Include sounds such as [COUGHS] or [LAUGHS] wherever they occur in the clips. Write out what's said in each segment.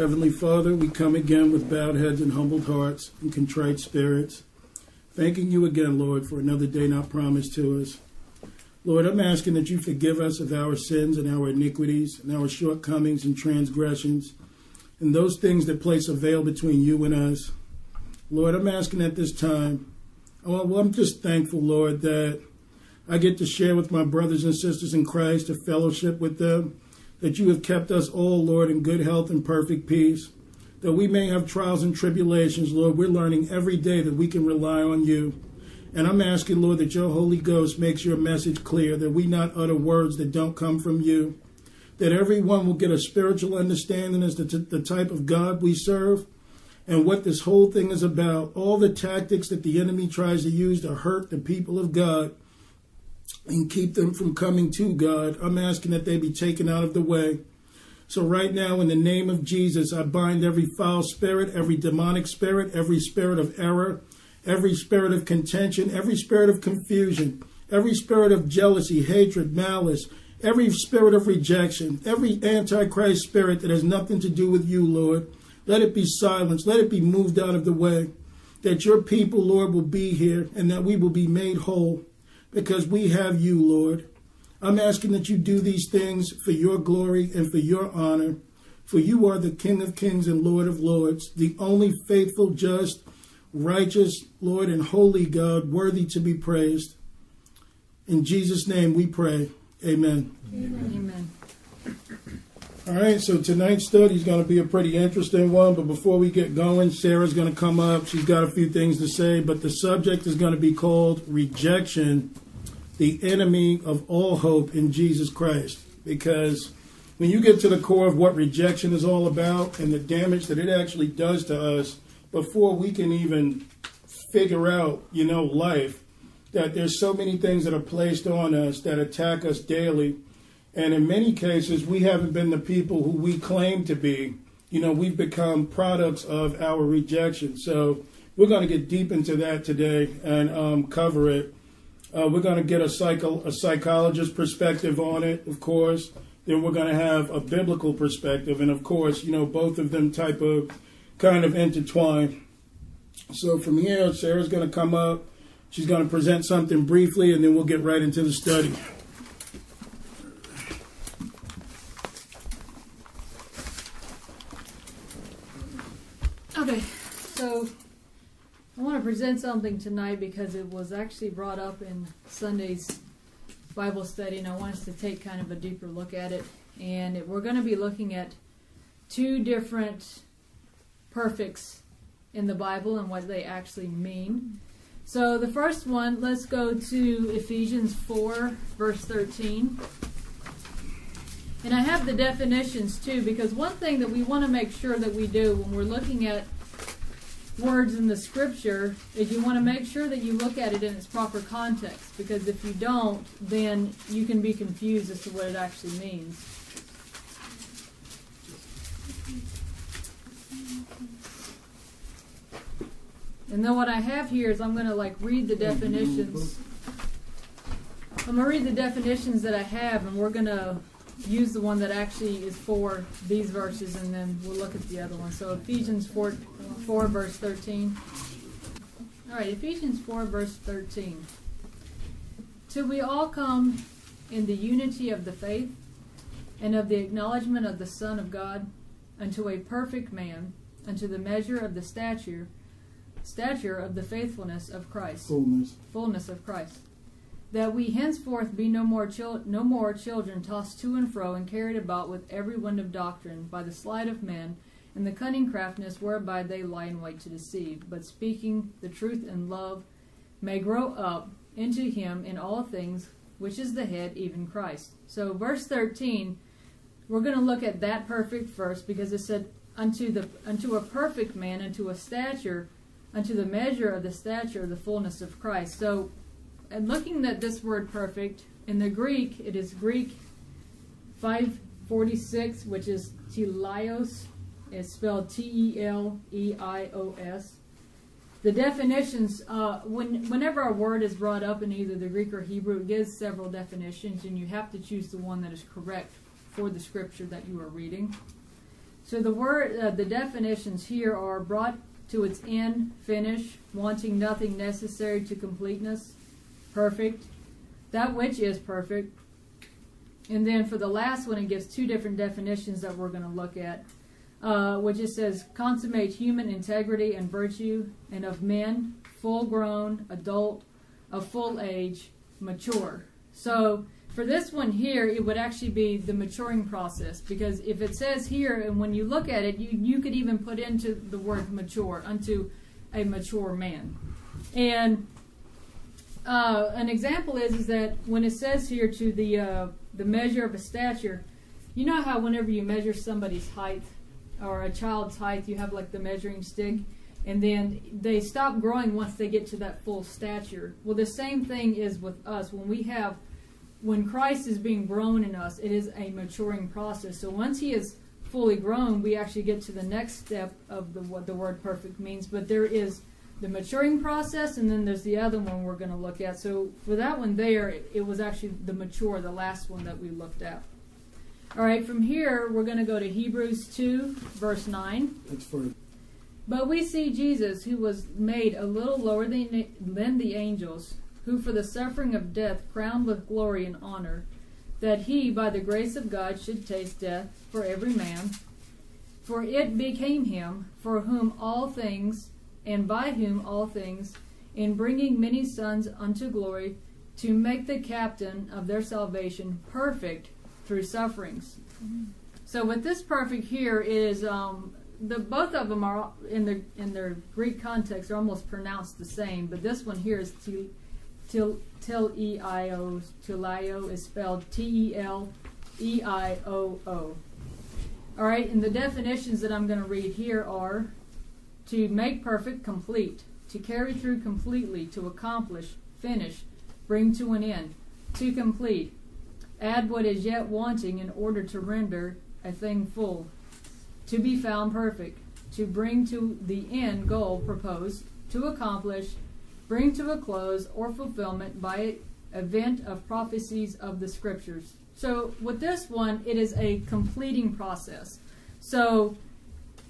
Heavenly Father, we come again with bowed heads and humbled hearts and contrite spirits, thanking you again, Lord, for another day not promised to us. Lord, I'm asking that you forgive us of our sins and our iniquities and our shortcomings and transgressions and those things that place a veil between you and us. Lord, I'm asking at this time, oh, well, I'm just thankful, Lord, that I get to share with my brothers and sisters in Christ, a fellowship with them, that you have kept us all, Lord, in good health and perfect peace. That we may have trials and tribulations, Lord, we're learning every day that we can rely on you. And I'm asking, Lord, that your Holy Ghost makes your message clear, that we not utter words that don't come from you, that everyone will get a spiritual understanding as to the type of God we serve and what this whole thing is about, all the tactics that the enemy tries to use to hurt the people of God and keep them from coming to God. I'm asking that they be taken out of the way. So, right now, in the name of Jesus, I bind every foul spirit, every demonic spirit, every spirit of error, every spirit of contention, every spirit of confusion, every spirit of jealousy, hatred, malice, every spirit of rejection, every antichrist spirit that has nothing to do with you, Lord. Let it be silenced. Let it be moved out of the way. That your people, Lord, will be here and that we will be made whole because we have you, Lord. I'm asking that you do these things for your glory and for your honor. For you are the King of kings and Lord of lords, the only faithful, just, righteous, Lord, and holy God, worthy to be praised. In Jesus' name we pray. Amen. Amen. Amen. All right, so tonight's study is going to be a pretty interesting one, but before we get going, Sarah's going to come up. She's got a few things to say, but the subject is going to be called Rejection, the Enemy of All Hope in Jesus Christ. Because when you get to the core of what rejection is all about and the damage that it actually does to us, before we can even figure out, you know, life, that there's so many things that are placed on us that attack us daily and in many cases, we haven't been the people who we claim to be. You know, we've become products of our rejection. So we're going to get deep into that today and um, cover it. Uh, we're going to get a, psycho- a psychologist perspective on it, of course. Then we're going to have a biblical perspective. And of course, you know, both of them type of kind of intertwine. So from here, Sarah's going to come up. She's going to present something briefly, and then we'll get right into the study. Okay, so I want to present something tonight because it was actually brought up in Sunday's Bible study, and I want us to take kind of a deeper look at it. And it, we're going to be looking at two different perfects in the Bible and what they actually mean. So the first one, let's go to Ephesians 4, verse 13. And I have the definitions too, because one thing that we want to make sure that we do when we're looking at words in the scripture is you want to make sure that you look at it in its proper context, because if you don't, then you can be confused as to what it actually means. And then what I have here is I'm going to like read the definitions. I'm going to read the definitions that I have, and we're going to use the one that actually is for these verses, and then we'll look at the other one. So Ephesians 4, 4 verse 13. All right, Ephesians 4, verse 13. Till we all come in the unity of the faith and of the acknowledgement of the Son of God unto a perfect man, unto the measure of the stature, stature of the faithfulness of Christ. Fullness. Fullness of Christ that we henceforth be no more, chil- no more children tossed to and fro and carried about with every wind of doctrine by the sleight of men and the cunning craftiness whereby they lie in wait to deceive, but speaking the truth in love may grow up into him in all things, which is the head, even Christ. So, verse 13, we're going to look at that perfect first because it said unto the unto a perfect man unto a stature unto the measure of the stature of the fullness of Christ. So, and looking at this word perfect in the Greek, it is Greek 546, which is teleios. It's spelled T E L E I O S. The definitions, uh, when, whenever a word is brought up in either the Greek or Hebrew, it gives several definitions, and you have to choose the one that is correct for the scripture that you are reading. So the word, uh, the definitions here are brought to its end, finish, wanting nothing necessary to completeness, perfect, that which is perfect. And then for the last one, it gives two different definitions that we're going to look at, uh, which it says consummate human integrity and virtue, and of men, full grown, adult, of full age, mature. So for this one here, it would actually be the maturing process because if it says here, and when you look at it, you, you could even put into the word mature, unto a mature man. And uh, an example is is that when it says here to the uh, the measure of a stature, you know how whenever you measure somebody's height or a child's height, you have like the measuring stick, and then they stop growing once they get to that full stature. Well, the same thing is with us when we have when Christ is being grown in us, it is a maturing process. So once He is fully grown, we actually get to the next step of the what the word perfect means. But there is the maturing process, and then there's the other one we're going to look at. So for that one there, it, it was actually the mature, the last one that we looked at. All right, from here we're going to go to Hebrews 2, verse 9. That's for But we see Jesus, who was made a little lower than, than the angels, who for the suffering of death crowned with glory and honor, that he, by the grace of God, should taste death for every man. For it became him, for whom all things, and by whom all things, in bringing many sons unto glory, to make the captain of their salvation perfect through sufferings. So with this perfect here is um, the both of them are in the in their Greek context are almost pronounced the same, but this one here is te, til til e i o telio is spelled T E L E I O O. All right, and the definitions that I'm going to read here are to make perfect, complete, to carry through completely, to accomplish, finish, bring to an end, to complete, add what is yet wanting in order to render a thing full, to be found perfect, to bring to the end goal proposed, to accomplish, bring to a close or fulfillment by event of prophecies of the scriptures. So with this one, it is a completing process. So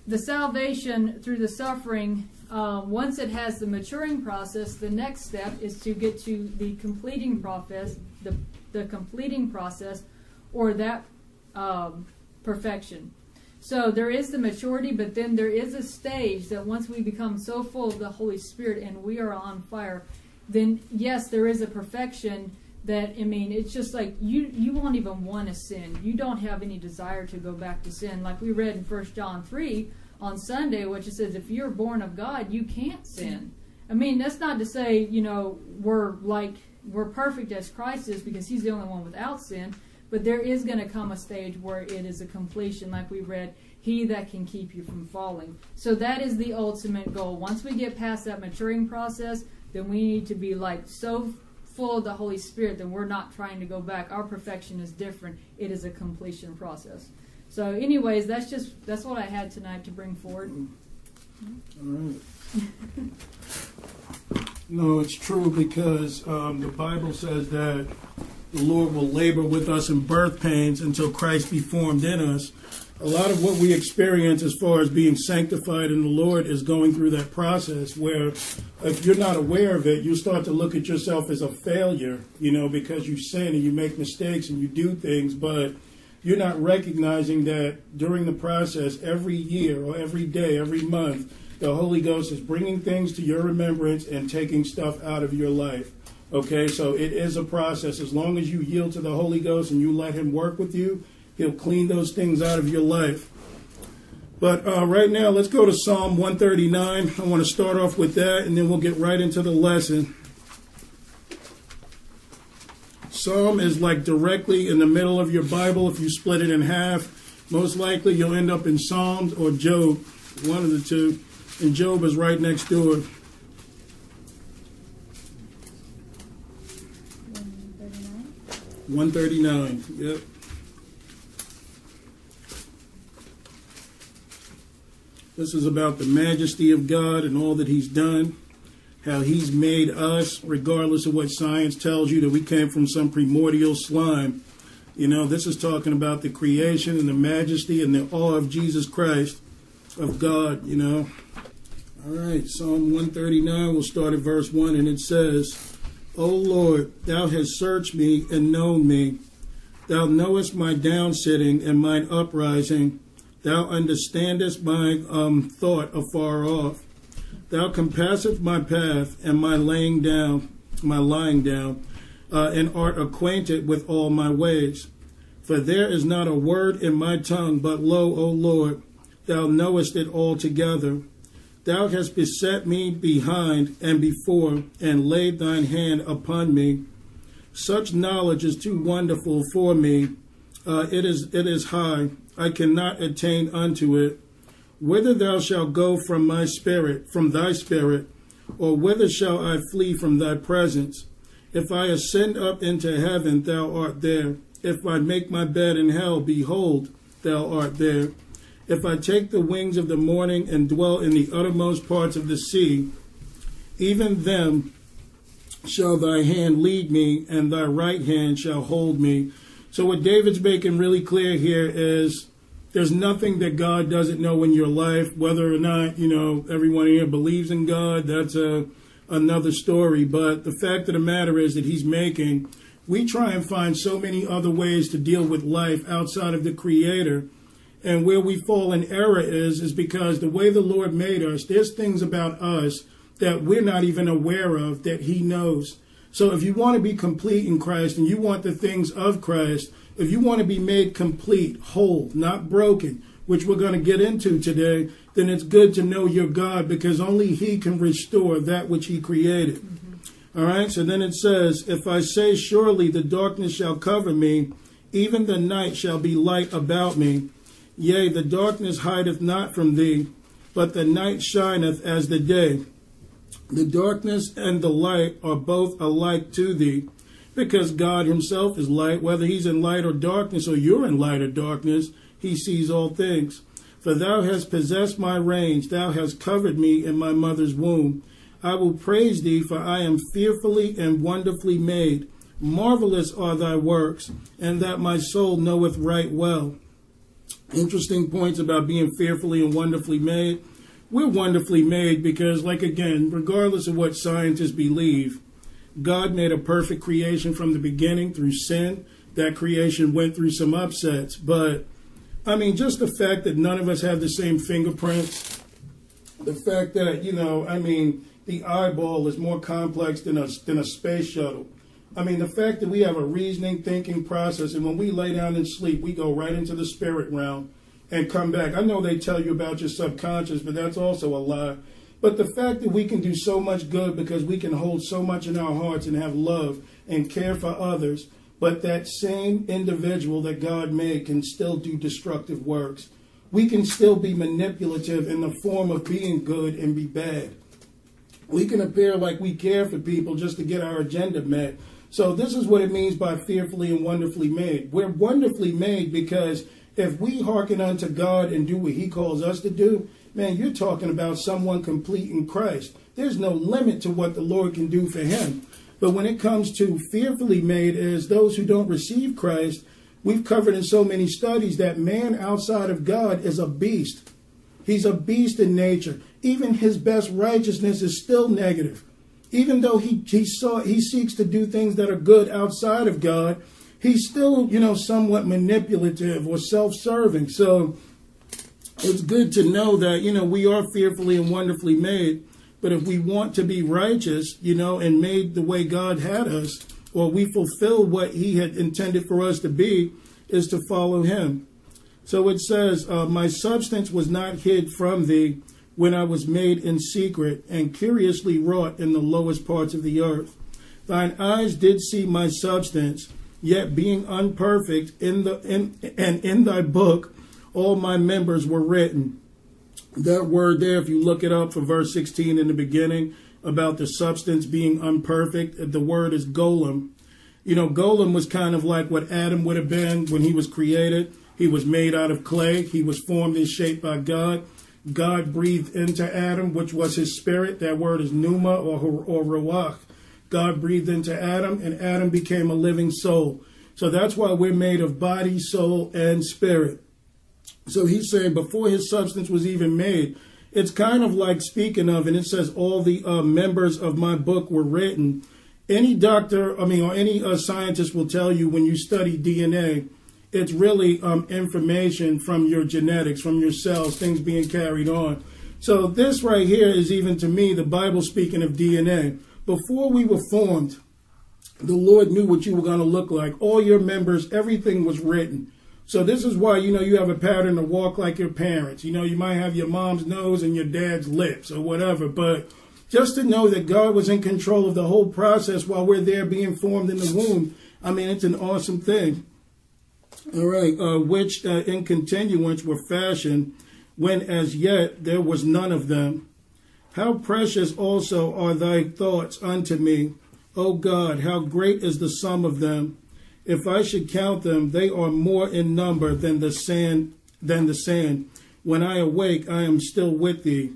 the salvation through the suffering, um, once it has the maturing process, the next step is to get to the completing process, the, the completing process, or that um, perfection. So there is the maturity, but then there is a stage that once we become so full of the Holy Spirit and we are on fire, then yes, there is a perfection that I mean, it's just like you you won't even want to sin. You don't have any desire to go back to sin. Like we read in First John three on Sunday, which it says, if you're born of God, you can't sin. I mean, that's not to say you know we're like we're perfect as Christ is because He's the only one without sin. But there is going to come a stage where it is a completion, like we read, He that can keep you from falling. So that is the ultimate goal. Once we get past that maturing process, then we need to be like so full of the Holy Spirit that we're not trying to go back. Our perfection is different. It is a completion process. So, anyways, that's just that's what I had tonight to bring forward. All right. no, it's true because um, the Bible says that the Lord will labor with us in birth pains until Christ be formed in us. A lot of what we experience as far as being sanctified in the Lord is going through that process where if you're not aware of it, you start to look at yourself as a failure, you know, because you sin and you make mistakes and you do things, but you're not recognizing that during the process, every year or every day, every month, the Holy Ghost is bringing things to your remembrance and taking stuff out of your life. Okay, so it is a process. As long as you yield to the Holy Ghost and you let Him work with you, He'll clean those things out of your life. But uh, right now, let's go to Psalm 139. I want to start off with that, and then we'll get right into the lesson. Psalm is like directly in the middle of your Bible. If you split it in half, most likely you'll end up in Psalms or Job, one of the two. And Job is right next door. 139. Yep. This is about the majesty of God and all that He's done, how He's made us, regardless of what science tells you that we came from some primordial slime. You know, this is talking about the creation and the majesty and the awe of Jesus Christ, of God, you know. All right, Psalm 139, we'll start at verse 1, and it says, O Lord, thou hast searched me and known me. Thou knowest my downsitting and mine uprising. Thou understandest my um, thought afar off. Thou compassest my path and my laying down, my lying down, uh, and art acquainted with all my ways. For there is not a word in my tongue, but lo, O Lord, thou knowest it altogether. Thou hast beset me behind and before, and laid thine hand upon me. Such knowledge is too wonderful for me. Uh, it is it is high. I cannot attain unto it. Whither thou shalt go from my spirit, from thy spirit, or whither shall I flee from thy presence? If I ascend up into heaven, thou art there. If I make my bed in hell, behold, thou art there. If I take the wings of the morning and dwell in the uttermost parts of the sea, even them shall thy hand lead me, and thy right hand shall hold me. So, what David's making really clear here is there's nothing that God doesn't know in your life, whether or not, you know, everyone here believes in God, that's a, another story. But the fact of the matter is that he's making, we try and find so many other ways to deal with life outside of the Creator. And where we fall in error is, is because the way the Lord made us, there's things about us that we're not even aware of that He knows. So if you want to be complete in Christ and you want the things of Christ, if you want to be made complete, whole, not broken, which we're going to get into today, then it's good to know your God because only He can restore that which He created. Mm-hmm. All right, so then it says, If I say, Surely the darkness shall cover me, even the night shall be light about me. Yea, the darkness hideth not from thee, but the night shineth as the day. The darkness and the light are both alike to thee, because God himself is light, whether he's in light or darkness, or you're in light or darkness, he sees all things. For thou hast possessed my reins, thou hast covered me in my mother's womb. I will praise thee, for I am fearfully and wonderfully made. Marvelous are thy works, and that my soul knoweth right well interesting points about being fearfully and wonderfully made. We're wonderfully made because, like again, regardless of what scientists believe, God made a perfect creation from the beginning through sin. That creation went through some upsets, but I mean, just the fact that none of us have the same fingerprints, the fact that, you know, I mean, the eyeball is more complex than a, than a space shuttle. I mean, the fact that we have a reasoning, thinking process, and when we lay down and sleep, we go right into the spirit realm and come back. I know they tell you about your subconscious, but that's also a lie. But the fact that we can do so much good because we can hold so much in our hearts and have love and care for others, but that same individual that God made can still do destructive works. We can still be manipulative in the form of being good and be bad. We can appear like we care for people just to get our agenda met, so this is what it means by fearfully and wonderfully made. We're wonderfully made because if we hearken unto God and do what he calls us to do, man, you're talking about someone complete in Christ. There's no limit to what the Lord can do for him. But when it comes to fearfully made as those who don't receive Christ, we've covered in so many studies that man outside of God is a beast. He's a beast in nature. Even his best righteousness is still negative even though he he saw he seeks to do things that are good outside of God, he's still you know somewhat manipulative or self-serving. So it's good to know that you know we are fearfully and wonderfully made. But if we want to be righteous, you know, and made the way God had us, or we fulfill what He had intended for us to be, is to follow Him. So it says, uh, My substance was not hid from thee when I was made in secret and curiously wrought in the lowest parts of the earth. Thine eyes did see my substance, yet being unperfect in the in, and in thy book all my members were written. That word there, if you look it up for verse 16 in the beginning about the substance being unperfect, uh, the word is golem. You know, golem was kind of like what Adam would have been when he was created. He was made out of clay. He was formed and shaped by God. God breathed into Adam, which was his spirit. That word is pneuma or, or ruach. God breathed into Adam, and Adam became a living soul. So that's why we're made of body, soul, and spirit. So he's saying before his substance was even made, it's kind of like speaking of, and it says all the uh, members of my book were written. Any doctor, I mean, or any uh, scientist will tell you when you study DNA, it's really um, information from your genetics, from your cells, things being carried on. So this right here is even to me the Bible speaking of DNA. Before we were formed, the Lord knew what you were going to look like. All your members, everything was written. So this is why, you know, you have a pattern to walk like your parents. You know, you might have your mom's nose and your dad's lips or whatever, but just to know that God was in control of the whole process while we're there being formed in the womb, I mean, it's an awesome thing. All right, uh, which uh, in continuance were fashioned when as yet there was none of them. How precious also are thy thoughts unto me, O God, how great is the sum of them. If I should count them, they are more in number than the sand than the sand. When I awake, I am still with thee.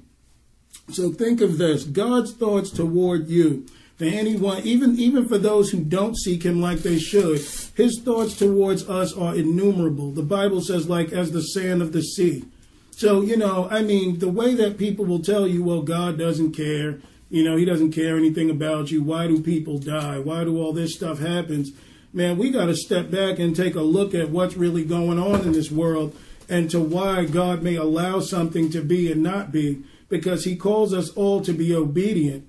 So think of this God's thoughts toward you. For anyone, even even for those who don't seek him like they should, his thoughts towards us are innumerable. The Bible says, like as the sand of the sea. So, you know, I mean, the way that people will tell you, well, God doesn't care, you know, he doesn't care anything about you. Why do people die? Why do all this stuff happens? Man, we got to step back and take a look at what's really going on in this world and to why God may allow something to be and not be, because He calls us all to be obedient.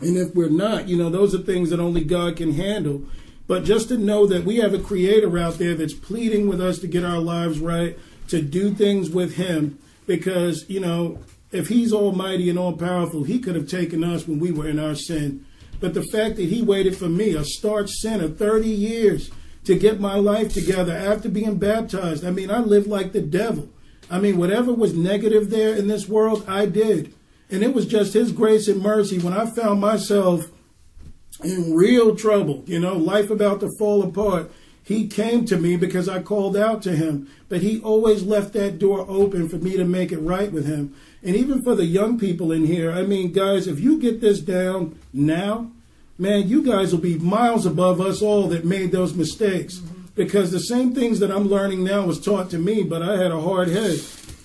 And if we're not, you know, those are things that only God can handle. But just to know that we have a creator out there that's pleading with us to get our lives right, to do things with Him, because, you know, if He's almighty and all powerful, He could have taken us when we were in our sin. But the fact that he waited for me, a starch sinner, 30 years to get my life together after being baptized. I mean, I lived like the devil. I mean, whatever was negative there in this world, I did. And it was just his grace and mercy when I found myself in real trouble, you know, life about to fall apart. He came to me because I called out to him, but he always left that door open for me to make it right with him. And even for the young people in here, I mean, guys, if you get this down now, man, you guys will be miles above us all that made those mistakes. Mm-hmm. Because the same things that I'm learning now was taught to me, but I had a hard head.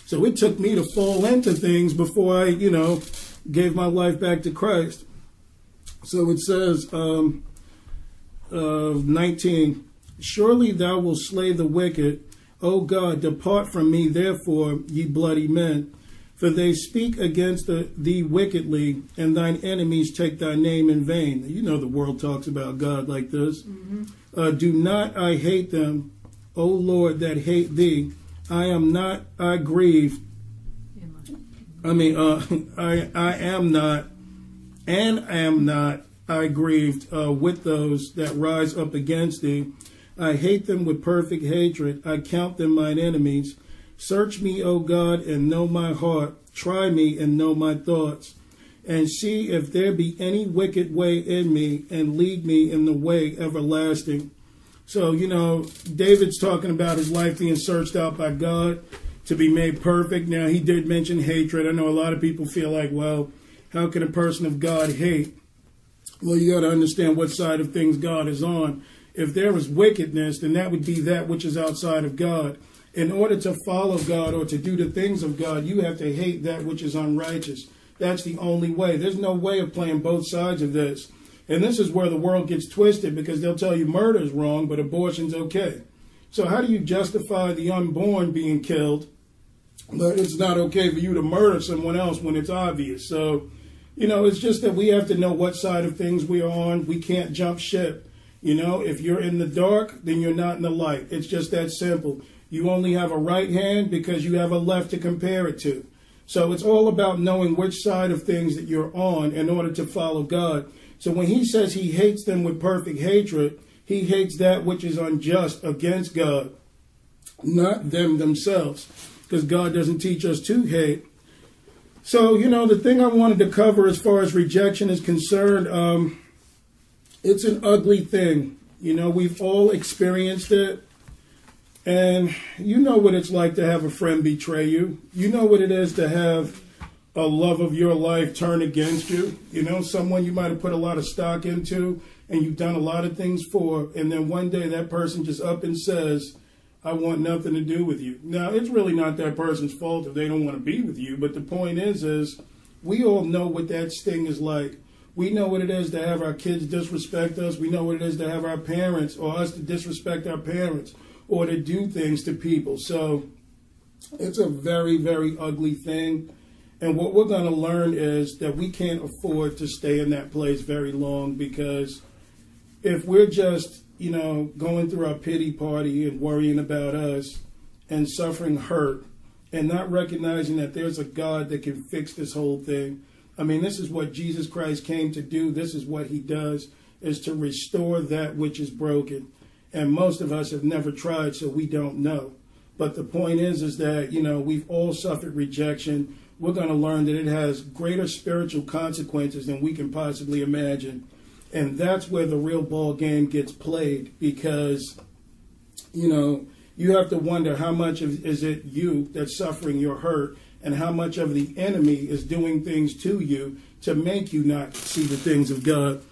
So it took me to fall into things before I, you know, gave my life back to Christ. So it says, um, uh, 19, Surely thou wilt slay the wicked. O God, depart from me, therefore, ye bloody men. For they speak against the, thee wickedly, and thine enemies take thy name in vain. You know the world talks about God like this. Mm-hmm. Uh, do not I hate them, O Lord, that hate thee. I am not, I grieve. I mean, uh, [LAUGHS] I, I am not, and am not, I grieved uh, with those that rise up against thee. I hate them with perfect hatred. I count them mine enemies. Search me, O God, and know my heart. Try me and know my thoughts. And see if there be any wicked way in me, and lead me in the way everlasting. So, you know, David's talking about his life being searched out by God to be made perfect. Now, he did mention hatred. I know a lot of people feel like, well, how can a person of God hate? Well, you got to understand what side of things God is on. If there is wickedness, then that would be that which is outside of God in order to follow God or to do the things of God, you have to hate that which is unrighteous. That's the only way. There's no way of playing both sides of this. And this is where the world gets twisted because they'll tell you murder is wrong, but abortion's okay. So, how do you justify the unborn being killed, but it's not okay for you to murder someone else when it's obvious? So, you know, it's just that we have to know what side of things we are on. We can't jump ship. You know, if you're in the dark, then you're not in the light. It's just that simple. You only have a right hand because you have a left to compare it to. So it's all about knowing which side of things that you're on in order to follow God. So when he says he hates them with perfect hatred, he hates that which is unjust against God, not them themselves, because God doesn't teach us to hate. So, you know, the thing I wanted to cover as far as rejection is concerned, um, it's an ugly thing. You know, we've all experienced it. And you know what it's like to have a friend betray you. You know what it is to have a love of your life turn against you. You know, someone you might have put a lot of stock into and you've done a lot of things for, and then one day that person just up and says, I want nothing to do with you. Now, it's really not that person's fault if they don't want to be with you, but the point is, is we all know what that sting is like. We know what it is to have our kids disrespect us. We know what it is to have our parents or us to disrespect our parents or to do things to people. So it's a very, very ugly thing. And what we're going to learn is that we can't afford to stay in that place very long because if we're just, you know, going through our pity party and worrying about us and suffering hurt and not recognizing that there's a God that can fix this whole thing. I mean, this is what Jesus Christ came to do. This is what he does is to restore that which is broken. And most of us have never tried, so we don't know. But the point is, is that, you know, we've all suffered rejection. We're going to learn that it has greater spiritual consequences than we can possibly imagine. And that's where the real ball game gets played because, you know, you have to wonder how much of, is it you that's suffering your hurt and how much of the enemy is doing things to you to make you not see the things of God.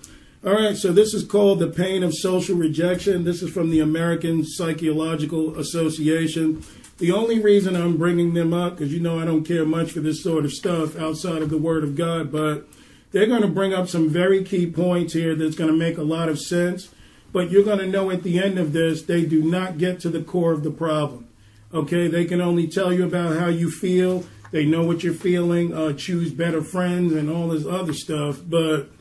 All right, so this is called The Pain of Social Rejection. This is from the American Psychological Association. The only reason I'm bringing them up, because you know I don't care much for this sort of stuff outside of the Word of God, but they're going to bring up some very key points here that's going to make a lot of sense. But you're going to know at the end of this, they do not get to the core of the problem. Okay, they can only tell you about how you feel. They know what you're feeling, uh, choose better friends, and all this other stuff. But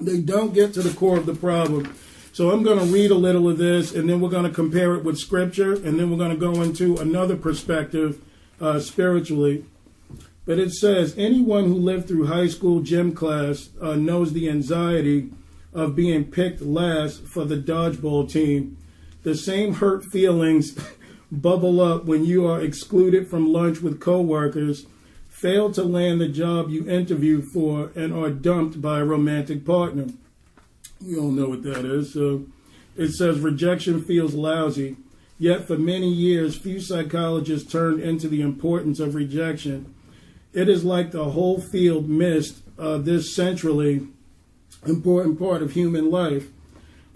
they don't get to the core of the problem. So I'm going to read a little of this, and then we're going to compare it with Scripture, and then we're going to go into another perspective uh, spiritually. But it says anyone who lived through high school gym class uh, knows the anxiety of being picked last for the dodgeball team. The same hurt feelings [LAUGHS] bubble up when you are excluded from lunch with coworkers fail to land the job you interviewed for, and are dumped by a romantic partner. We all know what that is. So it says rejection feels lousy. Yet for many years, few psychologists turned into the importance of rejection. It is like the whole field missed uh, this centrally important part of human life,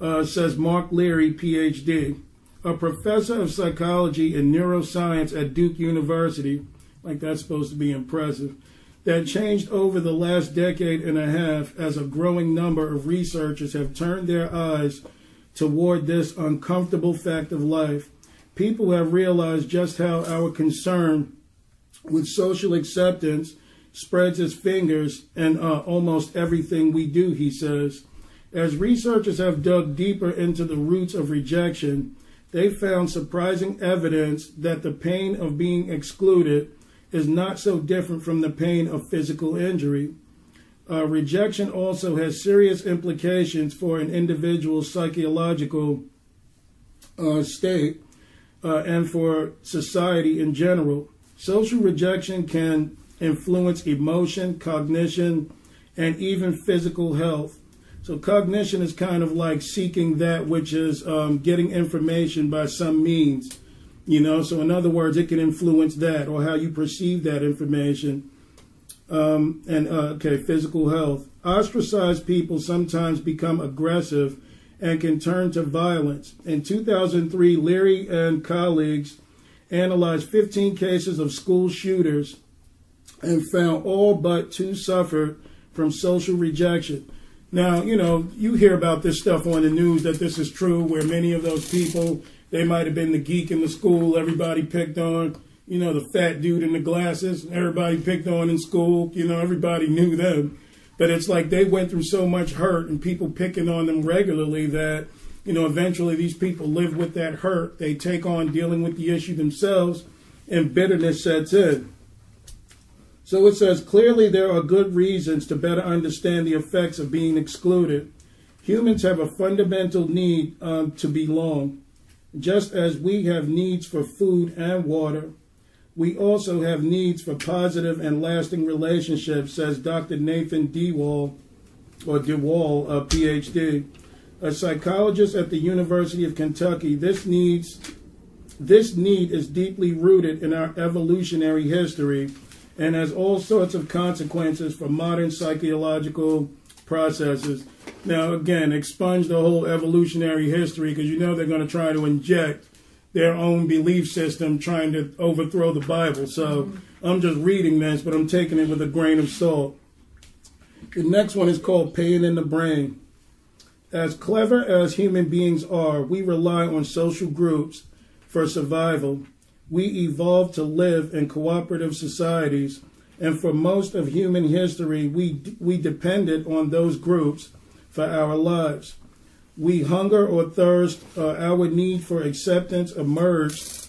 uh, says Mark Leary, PhD, a professor of psychology and neuroscience at Duke University like that's supposed to be impressive, that changed over the last decade and a half as a growing number of researchers have turned their eyes toward this uncomfortable fact of life. People have realized just how our concern with social acceptance spreads its fingers in uh, almost everything we do, he says. As researchers have dug deeper into the roots of rejection, they found surprising evidence that the pain of being excluded is not so different from the pain of physical injury. Uh, rejection also has serious implications for an individual's psychological uh, state uh, and for society in general. Social rejection can influence emotion, cognition, and even physical health. So, cognition is kind of like seeking that which is um, getting information by some means. You know, so in other words, it can influence that or how you perceive that information. Um, and uh, okay, physical health. Ostracized people sometimes become aggressive and can turn to violence. In 2003, Leary and colleagues analyzed 15 cases of school shooters and found all but two suffered from social rejection. Now, you know, you hear about this stuff on the news that this is true, where many of those people they might have been the geek in the school everybody picked on, you know, the fat dude in the glasses, everybody picked on in school, you know, everybody knew them. But it's like they went through so much hurt and people picking on them regularly that, you know, eventually these people live with that hurt. They take on dealing with the issue themselves and bitterness sets in. So it says clearly there are good reasons to better understand the effects of being excluded. Humans have a fundamental need um, to belong. Just as we have needs for food and water, we also have needs for positive and lasting relationships, says Dr. Nathan DeWall, or DeWall, a PhD, a psychologist at the University of Kentucky. This needs this need is deeply rooted in our evolutionary history and has all sorts of consequences for modern psychological processes. Now, again, expunge the whole evolutionary history because you know they're going to try to inject their own belief system trying to overthrow the Bible. So mm-hmm. I'm just reading this, but I'm taking it with a grain of salt. The next one is called Pain in the Brain. As clever as human beings are, we rely on social groups for survival. We evolved to live in cooperative societies, and for most of human history, we, we depended on those groups for our lives. We hunger or thirst, uh, our need for acceptance emerged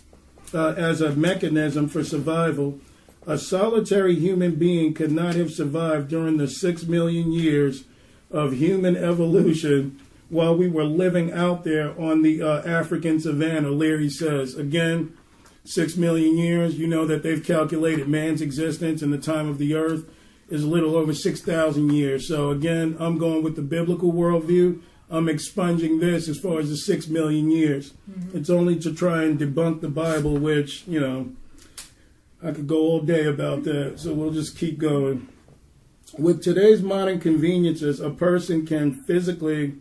uh, as a mechanism for survival. A solitary human being could not have survived during the six million years of human evolution while we were living out there on the uh, African savannah, Leary says. Again, six million years, you know that they've calculated man's existence in the time of the earth is a little over 6,000 years. So again, I'm going with the biblical worldview. I'm expunging this as far as the six million years. Mm-hmm. It's only to try and debunk the Bible, which, you know, I could go all day about that. So we'll just keep going. With today's modern conveniences, a person can physically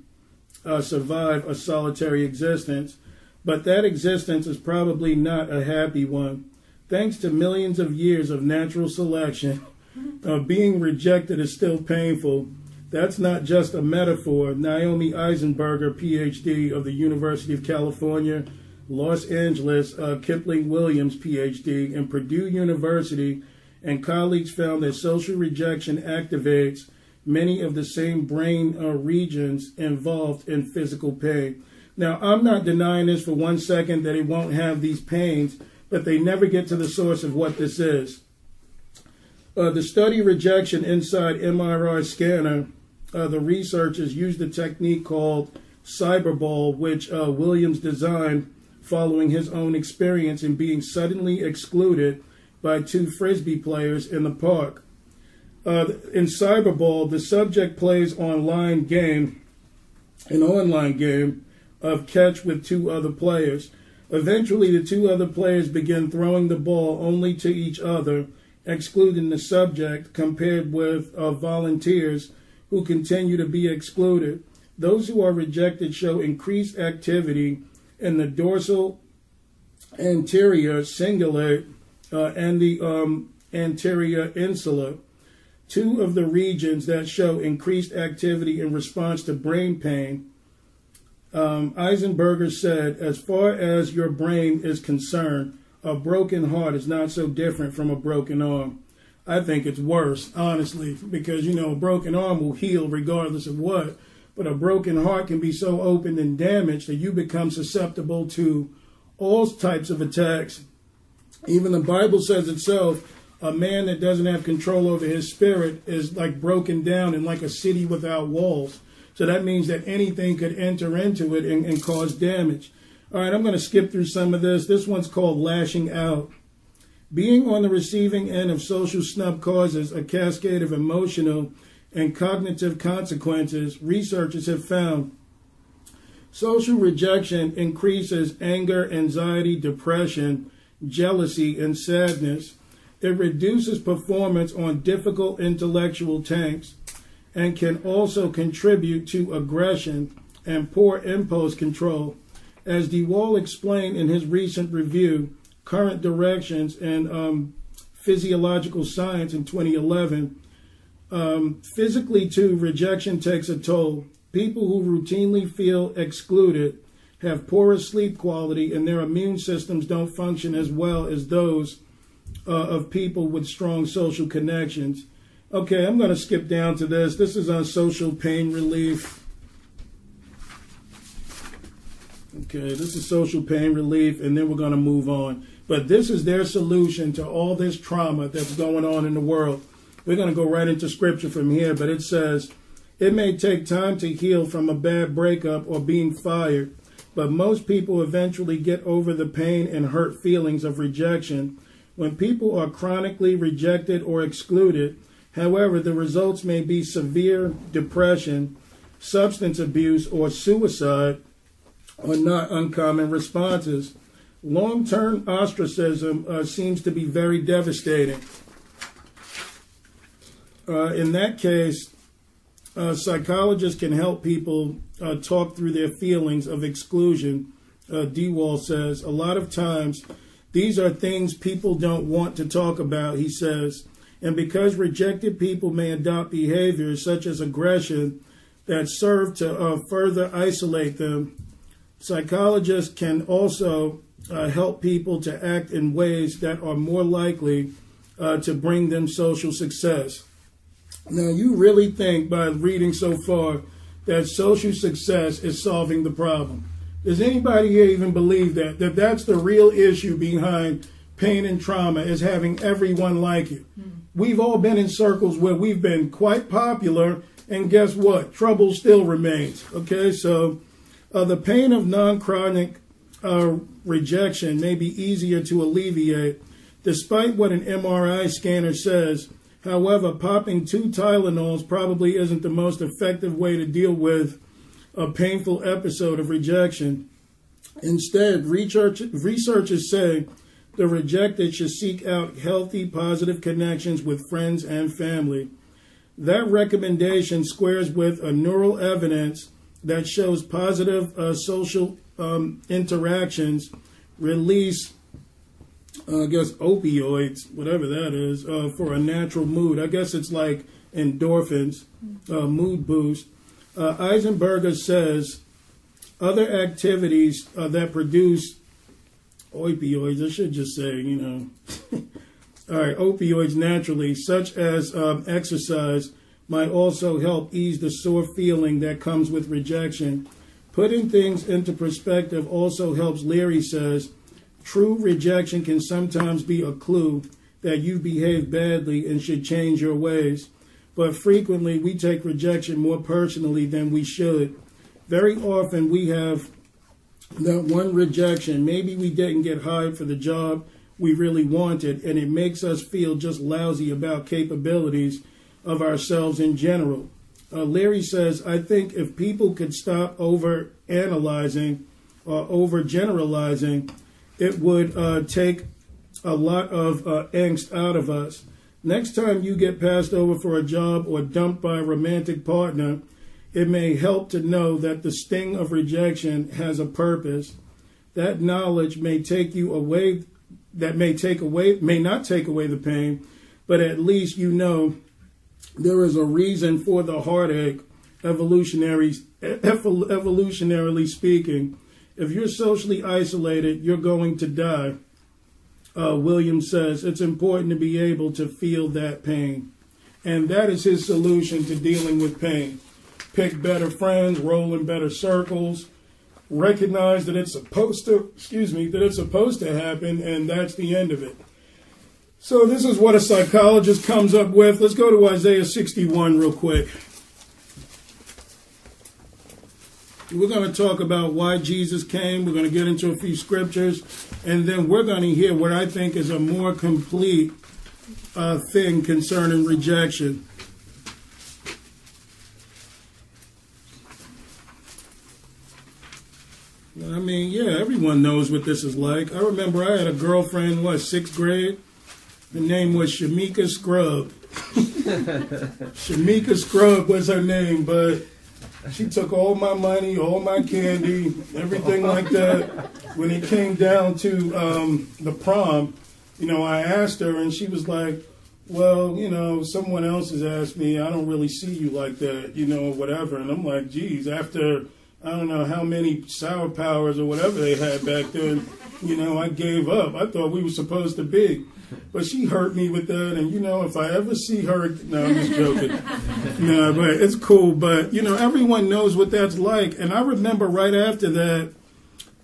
uh, survive a solitary existence, but that existence is probably not a happy one. Thanks to millions of years of natural selection, [LAUGHS] uh, being rejected is still painful. That's not just a metaphor. Naomi Eisenberger, PhD of the University of California, Los Angeles, uh, Kipling Williams, PhD, and Purdue University, and colleagues found that social rejection activates many of the same brain uh, regions involved in physical pain. Now, I'm not denying this for one second that he won't have these pains, but they never get to the source of what this is. Uh, the study rejection inside MRI scanner, uh, the researchers used a technique called cyberball, which uh, Williams designed following his own experience in being suddenly excluded by two frisbee players in the park. Uh, in Cyberball, the subject plays online game, an online game of catch with two other players. Eventually, the two other players begin throwing the ball only to each other, excluding the subject, compared with uh, volunteers who continue to be excluded. Those who are rejected show increased activity in the dorsal anterior cingulate uh, and the um, anterior insula two of the regions that show increased activity in response to brain pain. Um, Eisenberger said, as far as your brain is concerned, a broken heart is not so different from a broken arm. I think it's worse, honestly, because, you know, a broken arm will heal regardless of what, but a broken heart can be so open and damaged that you become susceptible to all types of attacks. Even the Bible says itself a man that doesn't have control over his spirit is like broken down and like a city without walls. So that means that anything could enter into it and, and cause damage. All right, I'm going to skip through some of this. This one's called lashing out. Being on the receiving end of social snub causes a cascade of emotional and cognitive consequences. Researchers have found social rejection increases anger, anxiety, depression, jealousy, and sadness. It reduces performance on difficult intellectual tanks and can also contribute to aggression and poor impulse control. As DeWall explained in his recent review, Current Directions in um, Physiological Science in 2011, um, physically too, rejection takes a toll. People who routinely feel excluded have poorer sleep quality and their immune systems don't function as well as those uh, of people with strong social connections. Okay, I'm going to skip down to this. This is on social pain relief. Okay, this is social pain relief, and then we're going to move on. But this is their solution to all this trauma that's going on in the world. We're going to go right into scripture from here, but it says, It may take time to heal from a bad breakup or being fired, but most people eventually get over the pain and hurt feelings of rejection. When people are chronically rejected or excluded, however, the results may be severe depression, substance abuse, or suicide are not uncommon responses. Long term ostracism uh, seems to be very devastating. Uh, in that case, uh, psychologists can help people uh, talk through their feelings of exclusion. Uh, DeWall says a lot of times these are things people don't want to talk about, he says. And because rejected people may adopt behaviors such as aggression that serve to uh, further isolate them, psychologists can also uh, help people to act in ways that are more likely uh, to bring them social success. Now, you really think by reading so far that social success is solving the problem? Does anybody here even believe that? That that's the real issue behind pain and trauma is having everyone like you. Mm. We've all been in circles where we've been quite popular, and guess what? Trouble still remains. Okay, so uh, the pain of non chronic uh, rejection may be easier to alleviate, despite what an MRI scanner says. However, popping two Tylenols probably isn't the most effective way to deal with a painful episode of rejection. Instead, research, researchers say the rejected should seek out healthy, positive connections with friends and family. That recommendation squares with a neural evidence that shows positive uh, social um, interactions release uh, I guess opioids, whatever that is, uh, for a natural mood. I guess it's like endorphins, uh, mood boost. Uh, Eisenberger says other activities uh, that produce opioids, I should just say, you know, [LAUGHS] all right, opioids naturally, such as um, exercise, might also help ease the sore feeling that comes with rejection. Putting things into perspective also helps, Leary says True rejection can sometimes be a clue that you've behaved badly and should change your ways, but frequently we take rejection more personally than we should. Very often we have that one rejection. Maybe we didn't get hired for the job we really wanted, and it makes us feel just lousy about capabilities of ourselves in general. Uh, Larry says, I think if people could stop over analyzing or over generalizing, it would uh, take a lot of uh, angst out of us. Next time you get passed over for a job or dumped by a romantic partner, it may help to know that the sting of rejection has a purpose. That knowledge may take you away, that may take away, may not take away the pain, but at least you know there is a reason for the heartache, evolutionary, evolutionarily speaking. If you're socially isolated, you're going to die. Uh, says it's important to be able to feel that pain. And that is his solution to dealing with pain. Pick better friends, roll in better circles, recognize that it's supposed to, excuse me, that it's supposed to happen, and that's the end of it. So this is what a psychologist comes up with. Let's go to Isaiah 61 real quick. We're going to talk about why Jesus came. We're going to get into a few scriptures, and then we're going to hear what I think is a more complete uh, thing concerning rejection. I mean, yeah, everyone knows what this is like. I remember I had a girlfriend, what, sixth grade? Her name was Shamika Scrub. [LAUGHS] Shamika Scrub was her name, but she took all my money, all my candy, everything like that. When it came down to um, the prom, you know, I asked her, and she was like, "Well, you know, someone else has asked me. I don't really see you like that, you know, whatever." And I'm like, "Geez, after." I don't know how many sour powers or whatever they had back then. You know, I gave up. I thought we were supposed to be. But she hurt me with that. And, you know, if I ever see her, no, I'm just joking. [LAUGHS] no, but it's cool. But, you know, everyone knows what that's like. And I remember right after that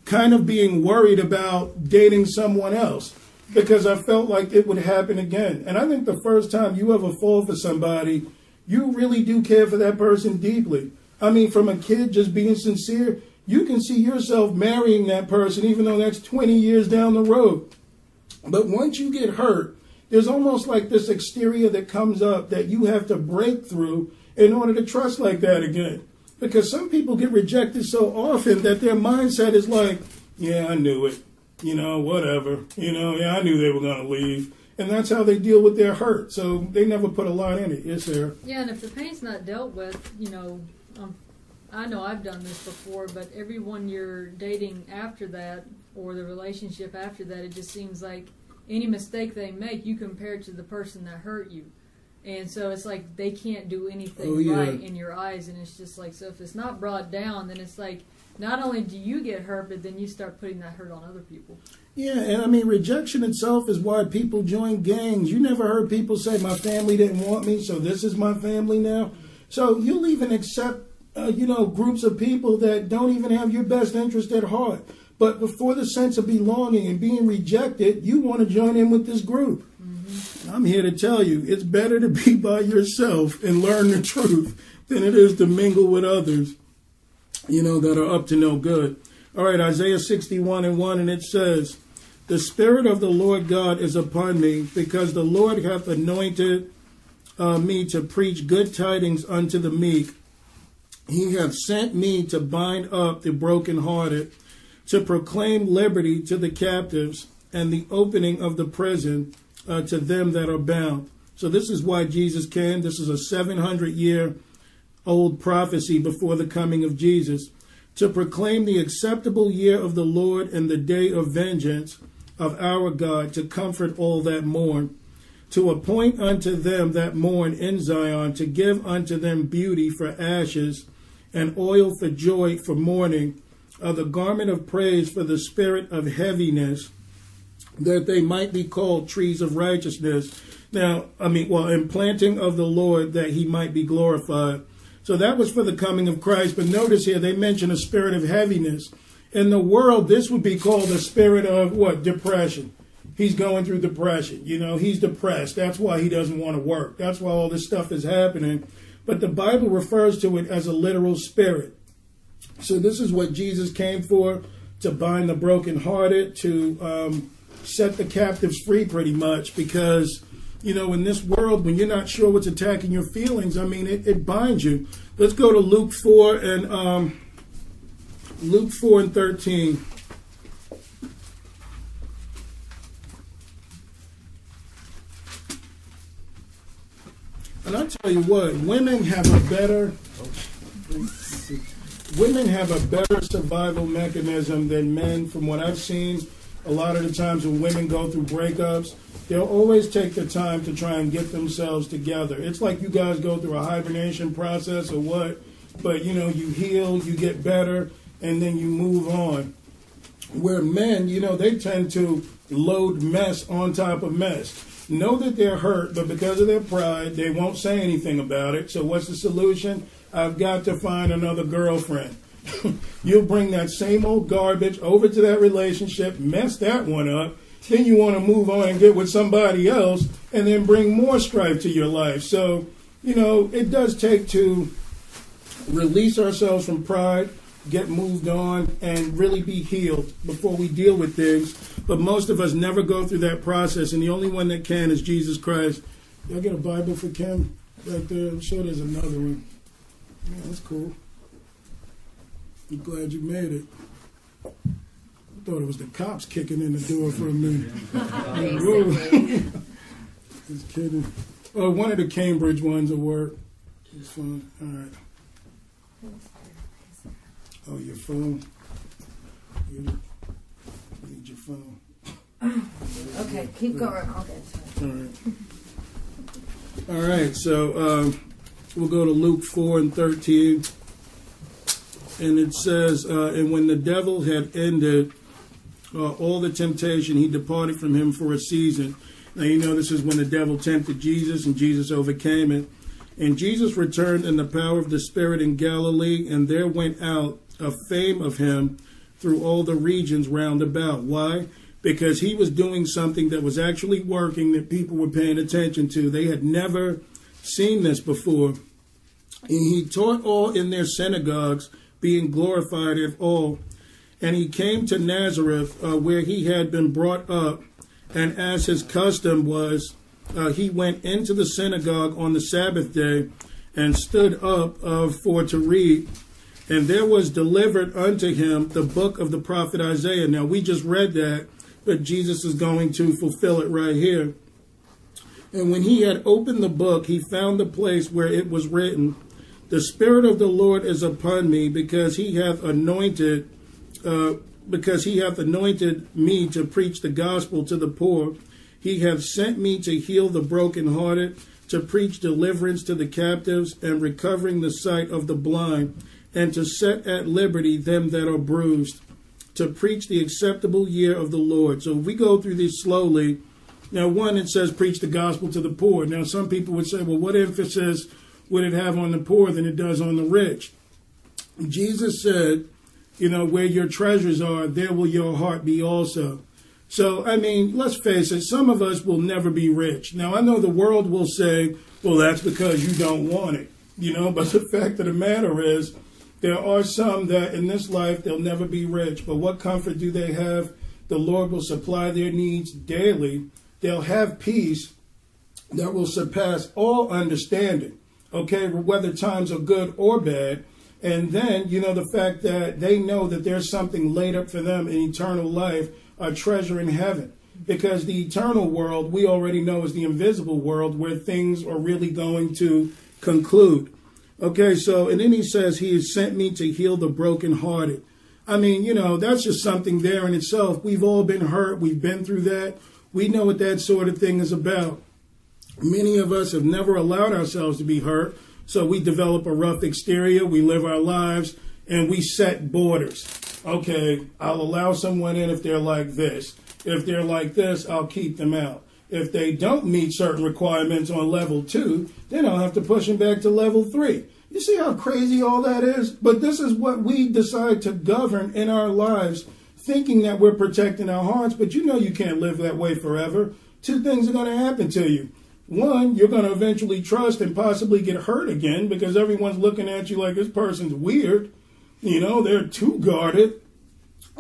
kind of being worried about dating someone else. because I felt like it would happen again. And I think the first time you ever fall for somebody, you really do care for that person deeply. I mean, from a kid just being sincere, you can see yourself marrying that person, even though that's 20 years down the road. But once you get hurt, there's almost like this exterior that comes up that you have to break through in order to trust like that again. Because some people get rejected so often that their mindset is like, yeah, I knew it. You know, whatever. You know, yeah, I knew they were going to leave. And that's how they deal with their hurt. So they never put a lot in it. Yes, sir. Yeah, and if the pain's not dealt with, you know, I know I've done this before, but everyone you're dating after that or the relationship after that, it just seems like any mistake they make, you compare it to the person that hurt you. And so it's like they can't do anything Oh, yeah. right in your eyes. And it's just like, so if it's not brought down, then it's like, not only do you get hurt, but then you start putting that hurt on other people. Yeah, and I mean, rejection itself is why people join gangs. You never heard people say, my family didn't want me, so this is my family now. So you'll even accept, uh, you know, groups of people that don't even have your best interest at heart. But before the sense of belonging and being rejected, you want to join in with this group. I'm here to tell you, it's better to be by yourself and learn the truth than it is to mingle with others, you know, that are up to no good. All right, Isaiah 61 and 1, and it says, The Spirit of the Lord God is upon me, because the Lord hath anointed uh, me to preach good tidings unto the meek. He hath sent me to bind up the brokenhearted, to proclaim liberty to the captives, and the opening of the prison uh, to them that are bound. So this is why Jesus came. This is a 700 year old prophecy before the coming of Jesus to proclaim the acceptable year of the Lord and the day of vengeance of our God to comfort all that mourn to appoint unto them that mourn in Zion to give unto them beauty for ashes and oil for joy for mourning uh, the garment of praise for the spirit of heaviness that they might be called trees of righteousness. Now, I mean, well, in planting of the Lord that he might be glorified. So that was for the coming of Christ. But notice here, they mention a spirit of heaviness. In the world, this would be called a spirit of what? Depression. He's going through depression. You know, he's depressed. That's why he doesn't want to work. That's why all this stuff is happening. But the Bible refers to it as a literal spirit. So this is what Jesus came for to bind the brokenhearted, to um, set the captives free, pretty much. Because, you know, in this world, when you're not sure what's attacking your feelings, I mean, it, it binds you. Let's go to Luke 4 and um, Luke 4 and 13. And I tell you what, women have a better women have a better survival mechanism than men from what I've seen. A lot of the times when women go through breakups, they'll always take the time to try and get themselves together. It's like you guys go through a hibernation process or what, but you know, you heal, you get better, and then you move on. Where men, you know, they tend to load mess on top of mess. Know that they're hurt, but because of their pride, they won't say anything about it. So, what's the solution? I've got to find another girlfriend. [LAUGHS] You'll bring that same old garbage over to that relationship, mess that one up. Then you want to move on and get with somebody else, and then bring more strife to your life. So, you know, it does take to release ourselves from pride, get moved on, and really be healed before we deal with things. But most of us never go through that process, and the only one that can is Jesus Christ. Y'all get a Bible for Kim right there? I'm sure there's another one. Yeah, that's cool. I'm glad you made it. I thought it was the cops kicking in the door for a minute. [LAUGHS] [LAUGHS] Just kidding. Oh, one of the Cambridge ones will work. It's fun. All right. Oh, your phone. You need your phone. Okay, keep going. I'll get to it. All right. All right. So um, we'll go to Luke four and thirteen, and it says, uh, "And when the devil had ended uh, all the temptation, he departed from him for a season." Now you know this is when the devil tempted Jesus, and Jesus overcame it. And Jesus returned in the power of the Spirit in Galilee, and there went out a fame of him through all the regions round about. Why? because he was doing something that was actually working that people were paying attention to. They had never seen this before. And he taught all in their synagogues, being glorified of all. And he came to Nazareth, uh, where he had been brought up. And as his custom was, uh, he went into the synagogue on the Sabbath day and stood up uh, for to read. And there was delivered unto him the book of the prophet Isaiah. Now, we just read that, but Jesus is going to fulfill it right here. And when he had opened the book, he found the place where it was written, The Spirit of the Lord is upon me, because he hath anointed, uh, because he hath anointed me to preach the gospel to the poor. He hath sent me to heal the brokenhearted, to preach deliverance to the captives, and recovering the sight of the blind, and to set at liberty them that are bruised, to preach the acceptable year of the Lord. So if we go through these slowly, now, one, it says preach the gospel to the poor. Now, some people would say, well, what emphasis would it have on the poor than it does on the rich? Jesus said, you know, where your treasures are, there will your heart be also. So, I mean, let's face it, some of us will never be rich. Now, I know the world will say, well, that's because you don't want it, you know, [LAUGHS] but the fact of the matter is, there are some that in this life they'll never be rich, but what comfort do they have? The Lord will supply their needs daily they'll have peace that will surpass all understanding, okay, whether times are good or bad. And then, you know, the fact that they know that there's something laid up for them in eternal life, a treasure in heaven. Because the eternal world, we already know, is the invisible world where things are really going to conclude. Okay, so, and then he says, He has sent me to heal the brokenhearted. I mean, you know, that's just something there in itself. We've all been hurt, we've been through that. We know what that sort of thing is about. Many of us have never allowed ourselves to be hurt, so we develop a rough exterior, we live our lives, and we set borders. Okay, I'll allow someone in if they're like this. If they're like this, I'll keep them out. If they don't meet certain requirements on level two, then I'll have to push them back to level three. You see how crazy all that is? But this is what we decide to govern in our lives thinking that we're protecting our hearts, but you know you can't live that way forever. Two things are going to happen to you. One, you're going to eventually trust and possibly get hurt again because everyone's looking at you like this person's weird. You know, they're too guarded.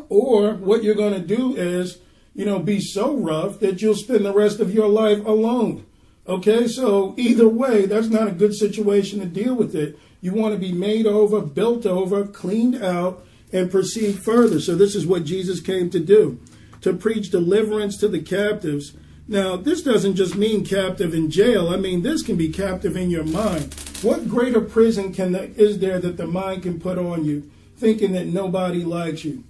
Or what you're going to do is, you know, be so rough that you'll spend the rest of your life alone. Okay, so either way, that's not a good situation to deal with it. You want to be made over, built over, cleaned out, and proceed further. So, this is what Jesus came to do to preach deliverance to the captives. Now, this doesn't just mean captive in jail. I mean, this can be captive in your mind. What greater prison can is there that the mind can put on you, thinking that nobody likes you?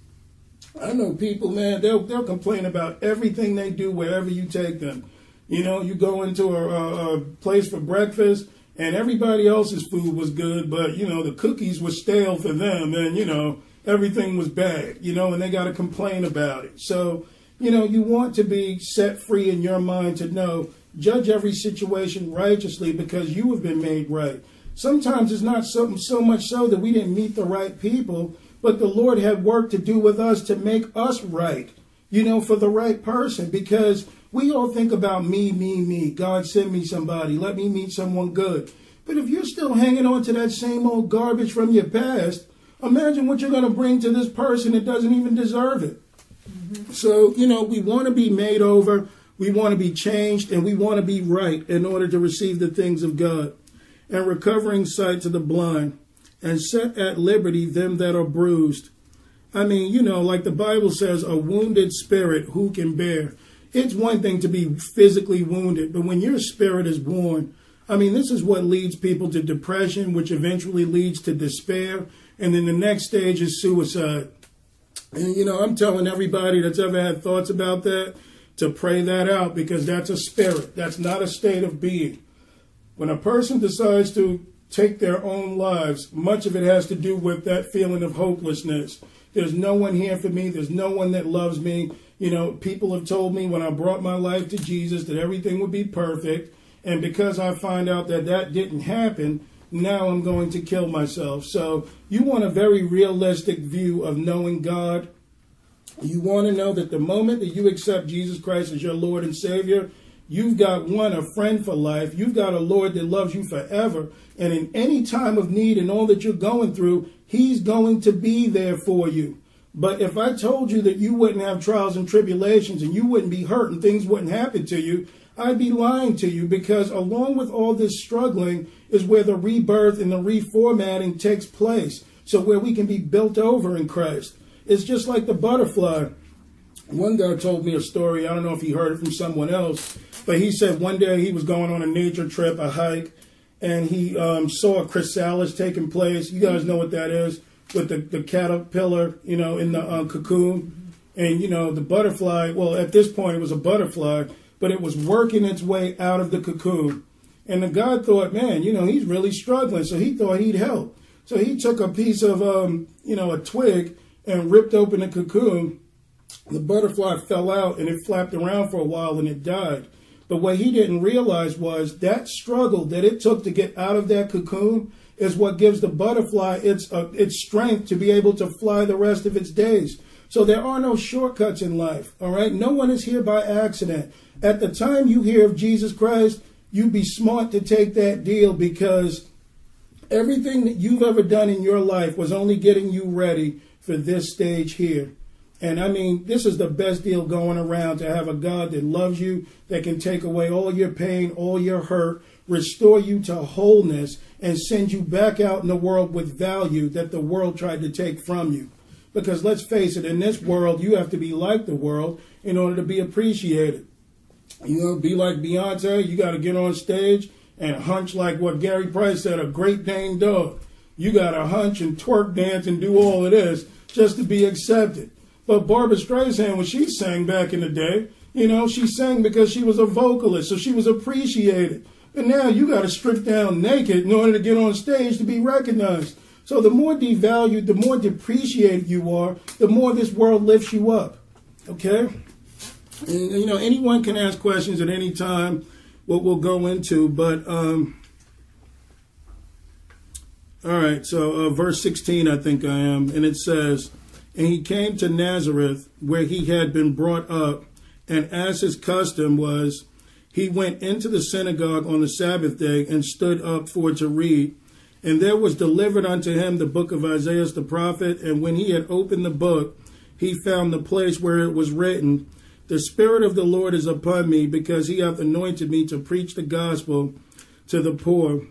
I know people, man, they'll, they'll complain about everything they do wherever you take them. You know, you go into a, a, a place for breakfast and everybody else's food was good, but, you know, the cookies were stale for them. And, you know, everything was bad, you know, and they got to complain about it. So, you know, you want to be set free in your mind to know, judge every situation righteously because you have been made right. Sometimes it's not so, so much so that we didn't meet the right people, but the Lord had work to do with us to make us right, you know, for the right person because we all think about me, me, me. God send me somebody. Let me meet someone good. But if you're still hanging on to that same old garbage from your past, Imagine what you're going to bring to this person that doesn't even deserve it. Mm-hmm. So, you know, we want to be made over, we want to be changed, and we want to be right in order to receive the things of God. And recovering sight to the blind, and set at liberty them that are bruised. I mean, you know, like the Bible says, a wounded spirit who can bear. It's one thing to be physically wounded, but when your spirit is worn, I mean, this is what leads people to depression, which eventually leads to despair, and then the next stage is suicide. And you know, I'm telling everybody that's ever had thoughts about that to pray that out because that's a spirit. That's not a state of being. When a person decides to take their own lives, much of it has to do with that feeling of hopelessness. There's no one here for me. There's no one that loves me. You know, people have told me when I brought my life to Jesus that everything would be perfect. And because I find out that that didn't happen, now I'm going to kill myself. So you want a very realistic view of knowing God You want to know that the moment that you accept Jesus Christ as your Lord and Savior, you've got one, a friend for life. You've got a Lord that loves you forever. And in any time of need and all that you're going through, He's going to be there for you. But if I told you that you wouldn't have trials and tribulations and you wouldn't be hurt and things wouldn't happen to you, I'd be lying to you because along with all this struggling is where the rebirth and the reformatting takes place. So where we can be built over in Christ. It's just like the butterfly. One guy told me a story. I don't know if he heard it from someone else, but he said one day he was going on a nature trip, a hike, and he um, saw a chrysalis taking place. You guys know what that is with the, the caterpillar, you know, in the uh, cocoon. And, you know, the butterfly, well, at this point it was a butterfly, but it was working its way out of the cocoon. And the guy thought, man, you know, he's really struggling. So he thought he'd help. So he took a piece of, um, you know, a twig and ripped open the cocoon. The butterfly fell out and it flapped around for a while and it died. But what he didn't realize was that struggle that it took to get out of that cocoon is what gives the butterfly its uh, its strength to be able to fly the rest of its days. So there are no shortcuts in life. All right, no one is here by accident. At the time you hear of Jesus Christ, you'd be smart to take that deal because everything that you've ever done in your life was only getting you ready for this stage here. And I mean, this is the best deal going around to have a God that loves you, that can take away all your pain, all your hurt, restore you to wholeness, and send you back out in the world with value that the world tried to take from you. Because let's face it, in this world, you have to be like the world in order to be appreciated. You know, be like Beyonce, you got to get on stage and hunch like what Gary Price said, a great Dane dog. You got to hunch and twerk dance and do all of this just to be accepted. But Barbra Streisand, when she sang back in the day, you know, she sang because she was a vocalist, so she was appreciated. But now you got to strip down naked in order to get on stage to be recognized. So the more devalued, the more depreciated you are, the more this world lifts you up. Okay? And, you know, anyone can ask questions at any time, what we'll go into, but. Um, all right, so uh, verse 16, I think I am, and it says, And he came to Nazareth, where he had been brought up, and as his custom was, he went into the synagogue on the Sabbath day and stood up for to read. And there was delivered unto him the book of Isaiah the prophet. And when he had opened the book, he found the place where it was written, The Spirit of the Lord is upon me, because he hath anointed me to preach the gospel to the poor.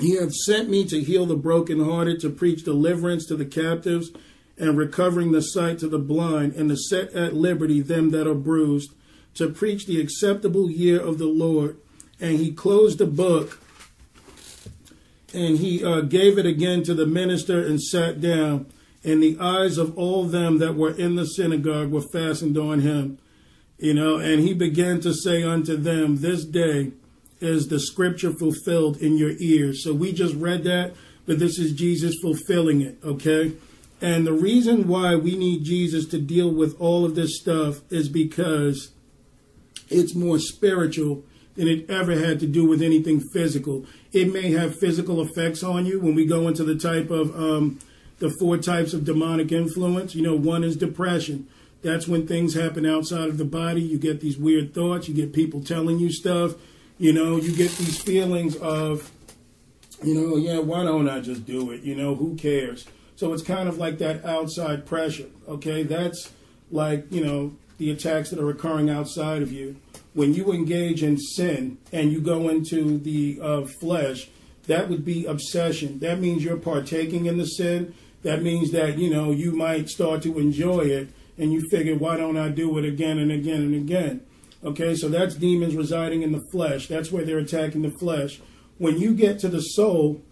He hath sent me to heal the brokenhearted, to preach deliverance to the captives, and recovering the sight to the blind, and to set at liberty them that are bruised to preach the acceptable year of the Lord. And he closed the book and he uh, gave it again to the minister and sat down. And the eyes of all them that were in the synagogue were fastened on him. You know, and he began to say unto them, This day is the scripture fulfilled in your ears. So we just read that, but this is Jesus fulfilling it, okay? And the reason why we need Jesus to deal with all of this stuff is because it's more spiritual than it ever had to do with anything physical. It may have physical effects on you when we go into the type of um, the four types of demonic influence. You know, one is depression. That's when things happen outside of the body. You get these weird thoughts. You get people telling you stuff. You know, you get these feelings of, you know, yeah, why don't I just do it? You know, who cares? So it's kind of like that outside pressure. Okay, that's like you know the attacks that are occurring outside of you. When you engage in sin and you go into the uh, flesh, that would be obsession. That means you're partaking in the sin. That means that, you know, you might start to enjoy it and you figure, why don't I do it again and again and again? Okay, so that's demons residing in the flesh. That's where they're attacking the flesh. When you get to the soul,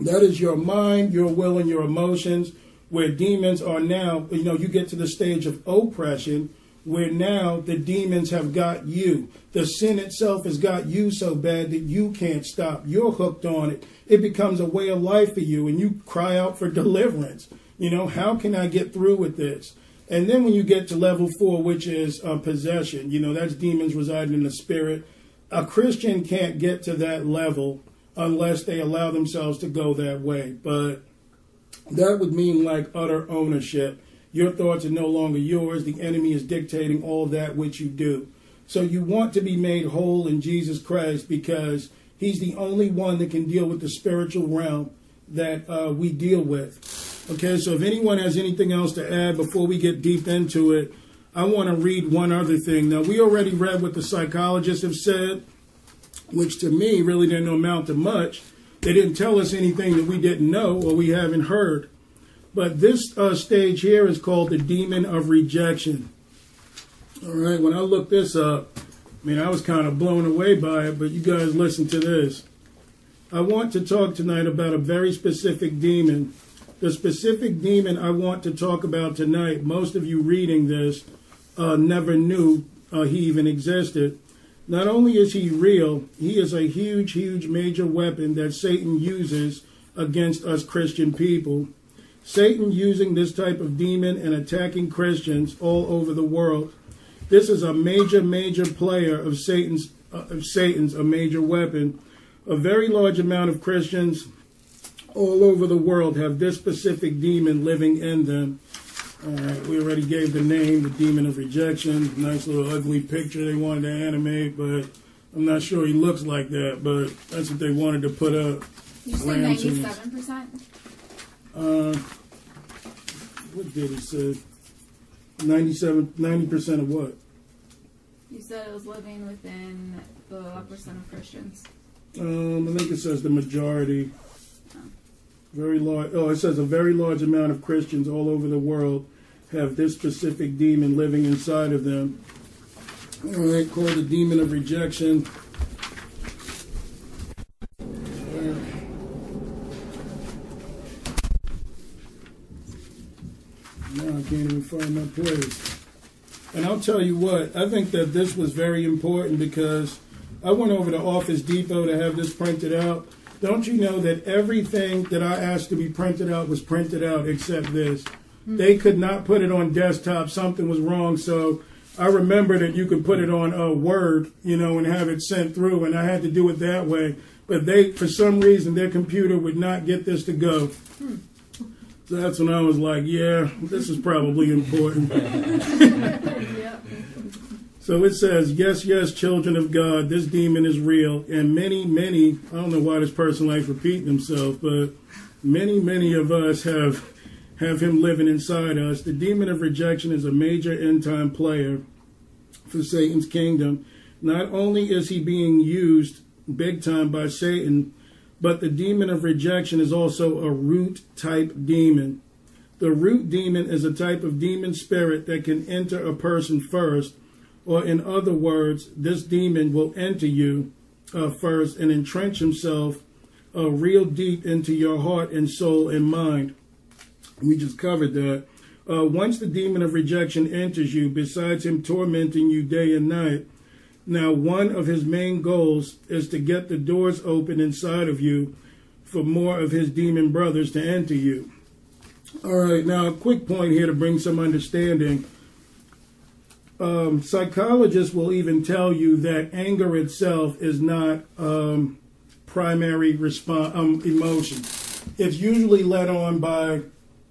that is your mind, your will, and your emotions, where demons are now, you know, you get to the stage of oppression where now the demons have got you. The sin itself has got you so bad that you can't stop. You're hooked on it. It becomes a way of life for you, and you cry out for deliverance. You know, how can I get through with this? And then when you get to level four, which is uh, possession, you know, that's demons residing in the spirit. A Christian can't get to that level unless they allow themselves to go that way. But that would mean like utter ownership Your thoughts are no longer yours. The enemy is dictating all that which you do. So you want to be made whole in Jesus Christ because He's the only one that can deal with the spiritual realm that uh, we deal with. Okay, so if anyone has anything else to add before we get deep into it, I want to read one other thing. Now, we already read what the psychologists have said, which to me really didn't amount to much. They didn't tell us anything that we didn't know or we haven't heard. But this uh, stage here is called the demon of rejection. All right, when I looked this up, I mean, I was kind of blown away by it, but you guys listen to this. I want to talk tonight about a very specific demon. The specific demon I want to talk about tonight, most of you reading this uh, never knew uh, he even existed. Not only is he real, he is a huge, huge major weapon that Satan uses against us Christian people. Satan using this type of demon and attacking Christians all over the world. This is a major, major player of Satan's, uh, of Satan's, a major weapon. A very large amount of Christians all over the world have this specific demon living in them. All right, we already gave the name, the demon of rejection. Nice little ugly picture they wanted to animate, but I'm not sure he looks like that. But that's what they wanted to put up. You say ninety-seven percent? Uh, what did he say? 97, 90% of what? You said it was living within the what percent of Christians? Um, I think it says the majority. Very large. Oh, it says a very large amount of Christians all over the world have this specific demon living inside of them. All right, called the demon of rejection. Now I can't even find my place. And I'll tell you what, I think that this was very important because I went over to Office Depot to have this printed out. Don't you know that everything that I asked to be printed out was printed out except this? Hmm. They could not put it on desktop. Something was wrong. So I remember that you could put it on a Word, you know, and have it sent through, and I had to do it that way. But they, for some reason, their computer would not get this to go. Hmm. So that's when I was like, yeah, this is probably important. [LAUGHS] [LAUGHS] So it says, Yes, yes, children of God, this demon is real. And many, many, I don't know why this person likes repeating himself, but many, many of us have have him living inside us. The demon of rejection is a major end time player for Satan's kingdom. Not only is he being used big time by Satan, but the demon of rejection is also a root type demon. The root demon is a type of demon spirit that can enter a person first, or in other words, this demon will enter you uh, first and entrench himself uh, real deep into your heart and soul and mind. We just covered that. Uh, once the demon of rejection enters you, besides him tormenting you day and night, now one of his main goals is to get the doors open inside of you for more of his demon brothers to enter you. All right, now a quick point here to bring some understanding. Um, psychologists will even tell you that anger itself is not um, primary response um, emotion. It's usually led on by,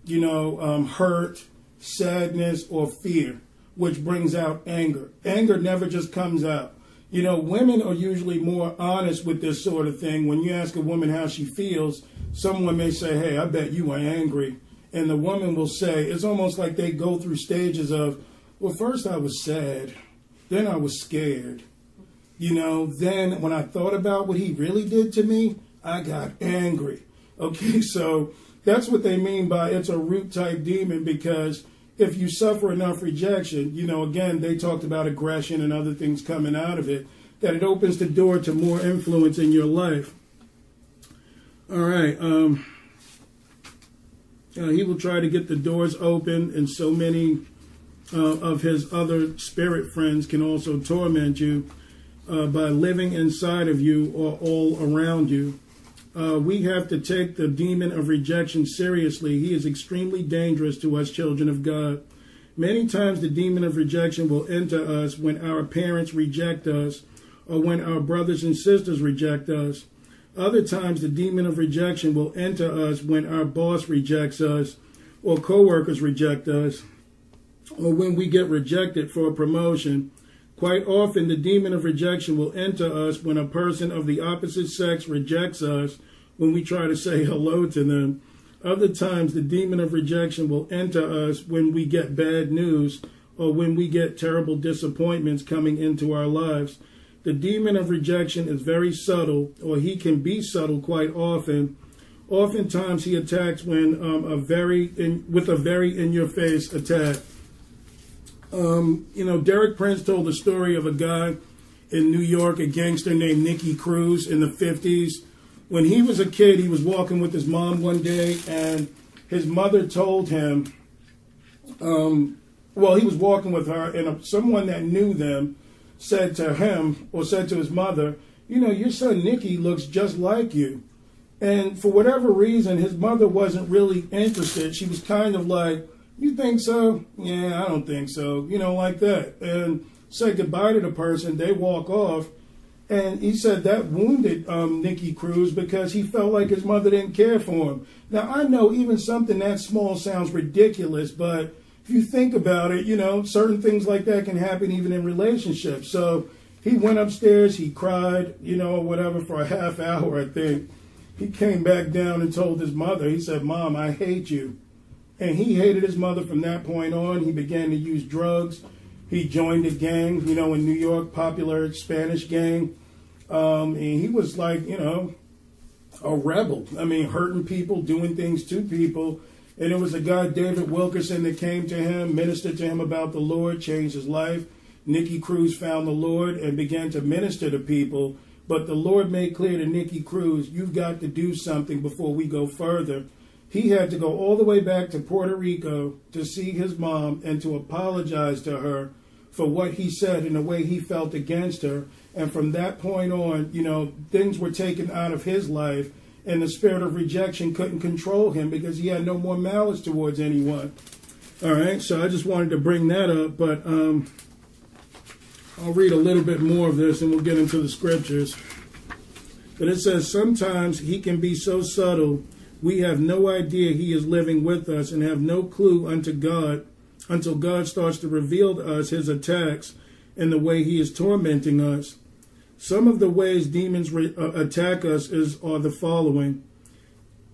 you know, um, hurt, sadness, or fear, which brings out anger. Anger never just comes out. You know, women are usually more honest with this sort of thing. When you ask a woman how she feels, someone may say, Hey, I bet you are angry. And the woman will say, it's almost like they go through stages of, well, first I was sad, then I was scared. You know, then when I thought about what he really did to me, I got angry. Okay, [LAUGHS] so that's what they mean by it's a root type demon because if you suffer enough rejection, you know, again, they talked about aggression and other things coming out of it, that it opens the door to more influence in your life. All right. Um, uh, he will try to get the doors open, and so many uh, of his other spirit friends can also torment you uh, by living inside of you or all around you. Uh, we have to take the demon of rejection seriously. He is extremely dangerous to us, children of God. Many times, the demon of rejection will enter us when our parents reject us or when our brothers and sisters reject us. Other times, the demon of rejection will enter us when our boss rejects us, or coworkers reject us, or when we get rejected for a promotion, quite often the demon of rejection will enter us when a person of the opposite sex rejects us when we try to say hello to them. Other times, the demon of rejection will enter us when we get bad news or when we get terrible disappointments coming into our lives. The demon of rejection is very subtle, or he can be subtle quite often. Oftentimes, he attacks when um, a very in, with a very in-your-face attack. Um, you know, Derek Prince told the story of a guy in New York, a gangster named Nicky Cruz in the 50s. When he was a kid, he was walking with his mom one day, and his mother told him, um, well, he was walking with her, and someone that knew them said to him, or said to his mother, you know, your son Nicky looks just like you. And for whatever reason, his mother wasn't really interested. She was kind of like, you think so? Yeah, I don't think so. You know, like that. And said goodbye to the person. They walk off. And he said that wounded um, Nicky Cruz because he felt like his mother didn't care for him. Now, I know even something that small sounds ridiculous, but if you think about it, you know, certain things like that can happen even in relationships. So he went upstairs, he cried, you know, whatever, for a half hour, I think. He came back down and told his mother, he said, Mom, I hate you. And he hated his mother from that point on. He began to use drugs. He joined a gang, you know, in New York, popular Spanish gang. Um, and he was like, you know, a rebel. I mean, hurting people, doing things to people. And it was a guy, David Wilkerson, that came to him, ministered to him about the Lord, changed his life. Nicky Cruz found the Lord and began to minister to people. But the Lord made clear to Nicky Cruz, you've got to do something before we go further. He had to go all the way back to Puerto Rico to see his mom and to apologize to her for what he said and the way he felt against her. And from that point on, you know, things were taken out of his life, and the spirit of rejection couldn't control him because he had no more malice towards anyone. All right, so I just wanted to bring that up, but um, I'll read a little bit more of this and we'll get into the scriptures. But it says, Sometimes he can be so subtle we have no idea he is living with us and have no clue unto God until God starts to reveal to us his attacks and the way he is tormenting us. Some of the ways demons re- uh, attack us is are the following.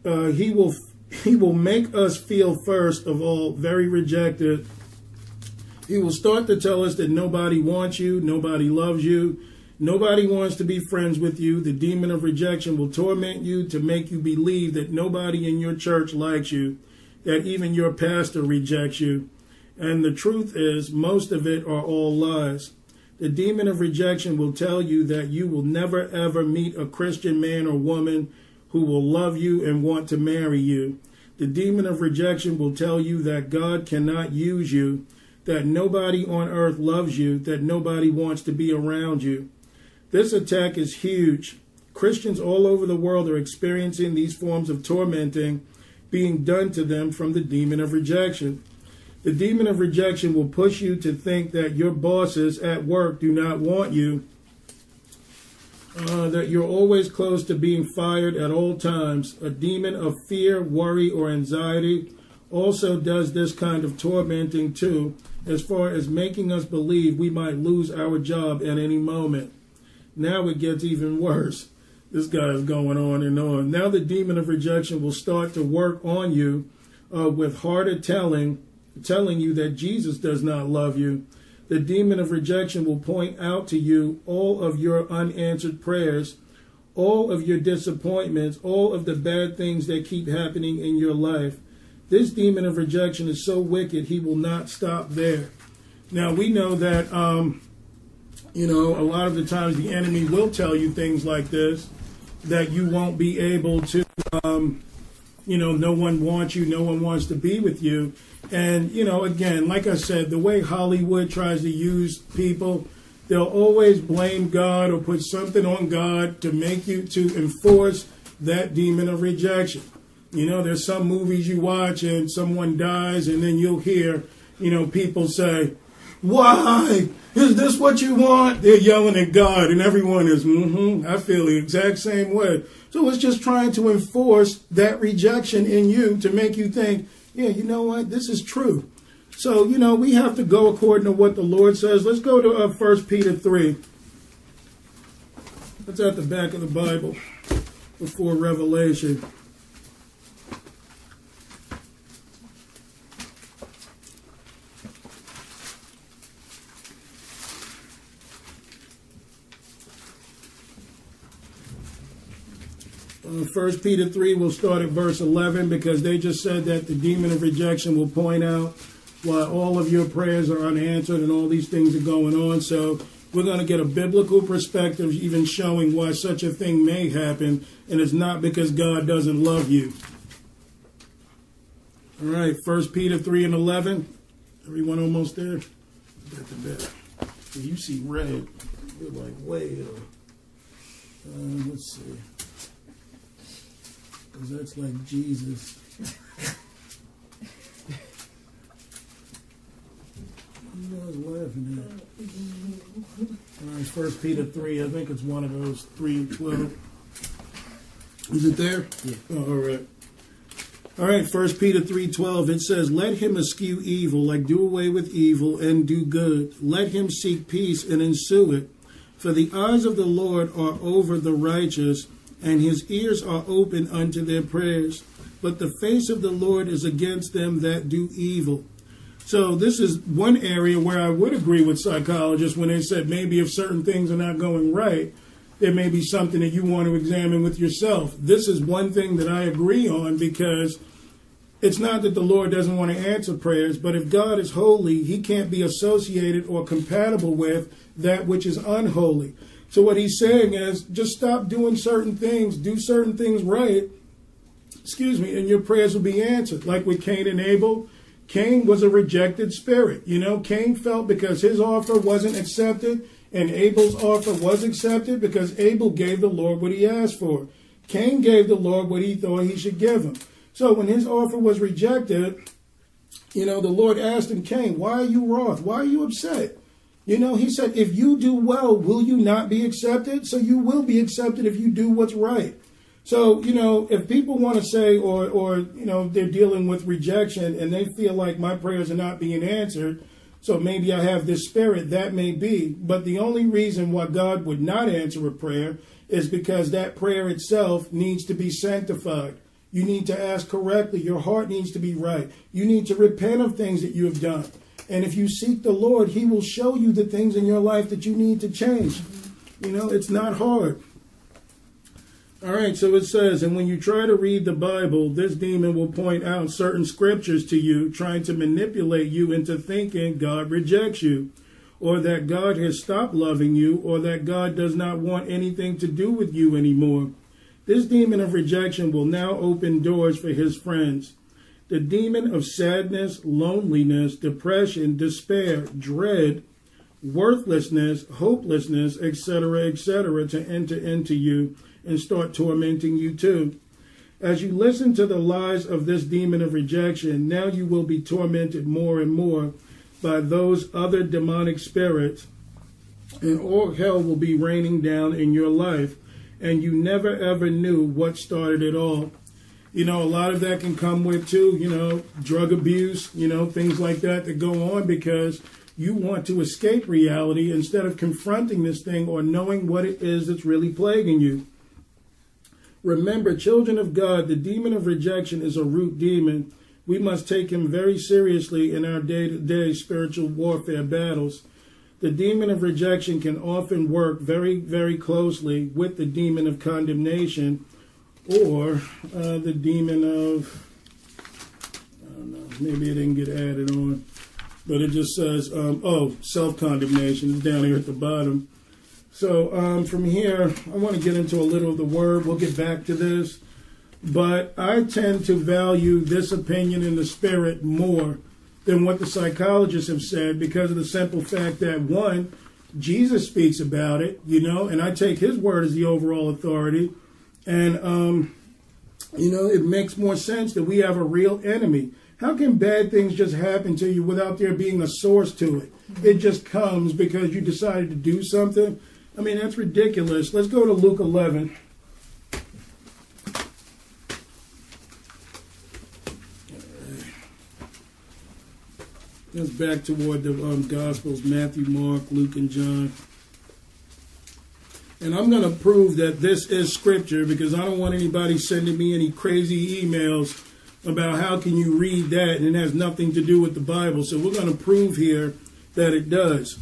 Uh, he will [LAUGHS] he will make us feel first of all very rejected. He will start to tell us that nobody wants you, nobody loves you, Nobody wants to be friends with you. The demon of rejection will torment you to make you believe that nobody in your church likes you, that even your pastor rejects you. And the truth is, most of it are all lies. The demon of rejection will tell you that you will never ever meet a Christian man or woman who will love you and want to marry you. The demon of rejection will tell you that God cannot use you, that nobody on earth loves you, that nobody wants to be around you. This attack is huge. Christians all over the world are experiencing these forms of tormenting being done to them from the demon of rejection. The demon of rejection will push you to think that your bosses at work do not want you, uh, that you're always close to being fired at all times. A demon of fear, worry, or anxiety also does this kind of tormenting too, as far as making us believe we might lose our job at any moment. Now it gets even worse. This guy is going on and on. Now the demon of rejection will start to work on you uh, with harder telling, telling you that Jesus does not love you. The demon of rejection will point out to you all of your unanswered prayers, all of your disappointments, all of the bad things that keep happening in your life. This demon of rejection is so wicked, he will not stop there. Now, we know that um, you know, a lot of the times the enemy will tell you things like this that you won't be able to, um, you know, no one wants you, no one wants to be with you. And, you know, again, like I said, the way Hollywood tries to use people, they'll always blame God or put something on God to make you, to enforce that demon of rejection. You know, there's some movies you watch and someone dies, and then you'll hear, you know, people say, why? Is this what you want? They're yelling at God, and everyone is, mm-hmm, I feel the exact same way. So it's just trying to enforce that rejection in you to make you think yeah, you know what? This is true. So, you know, we have to go according to what the Lord says. Let's go to uh, 1 Peter 3. That's at the back of the Bible before Revelation. First Peter 3, we'll start at verse 11 because they just said that the demon of rejection will point out why all of your prayers are unanswered and all these things are going on. So we're going to get a biblical perspective, even showing why such a thing may happen, and it's not because God doesn't love you. All right, First Peter 3 and 11. Everyone almost there? You see red. You're like way. Uh, let's see. Because that's like Jesus. You guys laughing at? All right, First Peter three. I think it's one of those three and twelve. Is it there? Yeah. Oh, all right. All right. First Peter three twelve. It says, "Let him eschew evil, like do away with evil, and do good. Let him seek peace and ensue it. For the eyes of the Lord are over the righteous, and his ears are open unto their prayers. But the face of the Lord is against them that do evil." So this is one area where I would agree with psychologists when they said maybe if certain things are not going right, there may be something that you want to examine with yourself. This is one thing that I agree on because it's not that the Lord doesn't want to answer prayers, but if God is holy, he can't be associated or compatible with that which is unholy. So what he's saying is just stop doing certain things, do certain things right, excuse me, and your prayers will be answered. Like with Cain and Abel, Cain was a rejected spirit. You know, Cain felt because his offer wasn't accepted and Abel's offer was accepted because Abel gave the Lord what he asked for. Cain gave the Lord what he thought he should give him. So when his offer was rejected, you know, the Lord asked him, Cain, why are you wroth? Why are you upset? You know, he said, if you do well, will you not be accepted? So you will be accepted if you do what's right. So, you know, if people want to say, or, or, you know, they're dealing with rejection and they feel like my prayers are not being answered, so maybe I have this spirit, that may be. But the only reason why God would not answer a prayer is because that prayer itself needs to be sanctified. You need to ask correctly. Your heart needs to be right. You need to repent of things that you have done. And if you seek the Lord, He will show you the things in your life that you need to change. You know, it's not hard. All right, so it says, and when you try to read the Bible, this demon will point out certain scriptures to you, trying to manipulate you into thinking God rejects you, or that God has stopped loving you, or that God does not want anything to do with you anymore. This demon of rejection will now open doors for his friends. The demon of sadness, loneliness, depression, despair, dread, worthlessness, hopelessness, etc., etc., to enter into you and start tormenting you too. As you listen to the lies of this demon of rejection, now you will be tormented more and more by those other demonic spirits, and all hell will be raining down in your life, and you never ever knew what started it all. You know, a lot of that can come with too, you know, drug abuse, you know, things like that that go on because you want to escape reality instead of confronting this thing or knowing what it is that's really plaguing you. Remember, children of God, the demon of rejection is a root demon. We must take him very seriously in our day to day spiritual warfare battles. The demon of rejection can often work very, very closely with the demon of condemnation or uh, the demon of, I don't know, maybe it didn't get added on, but it just says, um, oh, self condemnation is down here at the bottom. So um, from here, I want to get into a little of the word. We'll get back to this. But I tend to value this opinion in the spirit more than what the psychologists have said because of the simple fact that, one, Jesus speaks about it, you know, and I take his word as the overall authority. And, um, you know, it makes more sense that we have a real enemy. How can bad things just happen to you without there being a source to it? It just comes because you decided to do something. I mean, that's ridiculous. Let's go to Luke 11. That's back toward the um, Gospels Matthew, Mark, Luke, and John. And I'm going to prove that this is scripture because I don't want anybody sending me any crazy emails about how can you read that and it has nothing to do with the Bible. So we're going to prove here that it does.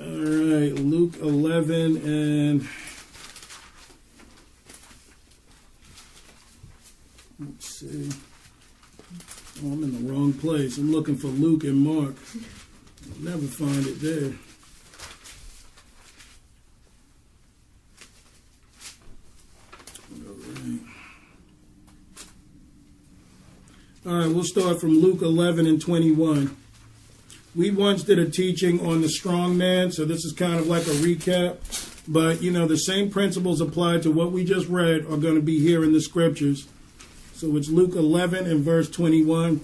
All right, Luke 11 and let's see. Oh, I'm in the wrong place. I'm looking for Luke and Mark. Never find it there. All right, we'll start from Luke 11 and 21. We once did a teaching on the strong man, so this is kind of like a recap. But, you know, the same principles applied to what we just read are going to be here in the scriptures. So it's Luke 11 and verse 21.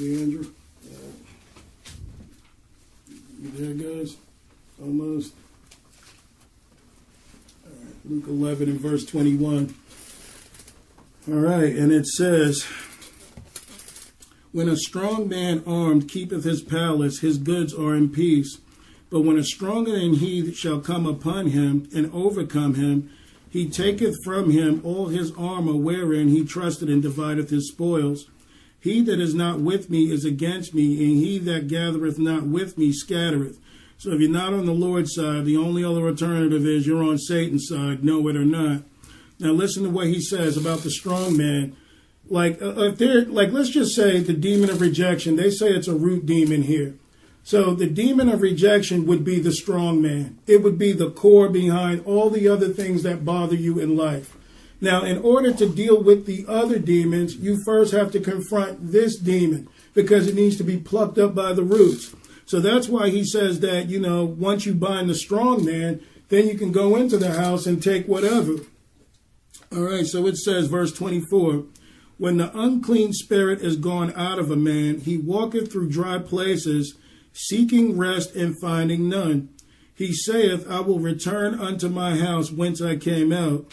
Andrew? You there, guys? Almost. All right, Luke 11 and verse 21. All right, and it says, When a strong man armed keepeth his palace, his goods are in peace. But when a stronger than he shall come upon him and overcome him, he taketh from him all his armor wherein he trusted and divideth his spoils. He that is not with me is against me, and he that gathereth not with me scattereth. So if you're not on the Lord's side, the only other alternative is you're on Satan's side, know it or not. Now listen to what he says about the strong man. Like uh, if they're like, let's just say the demon of rejection. They say it's a root demon here. So the demon of rejection would be the strong man. It would be the core behind all the other things that bother you in life. Now, in order to deal with the other demons, you first have to confront this demon because it needs to be plucked up by the roots. So that's why he says that, you know, once you bind the strong man, then you can go into the house and take whatever. All right, so it says, verse 24 When the unclean spirit is gone out of a man, he walketh through dry places, seeking rest and finding none. He saith, I will return unto my house whence I came out.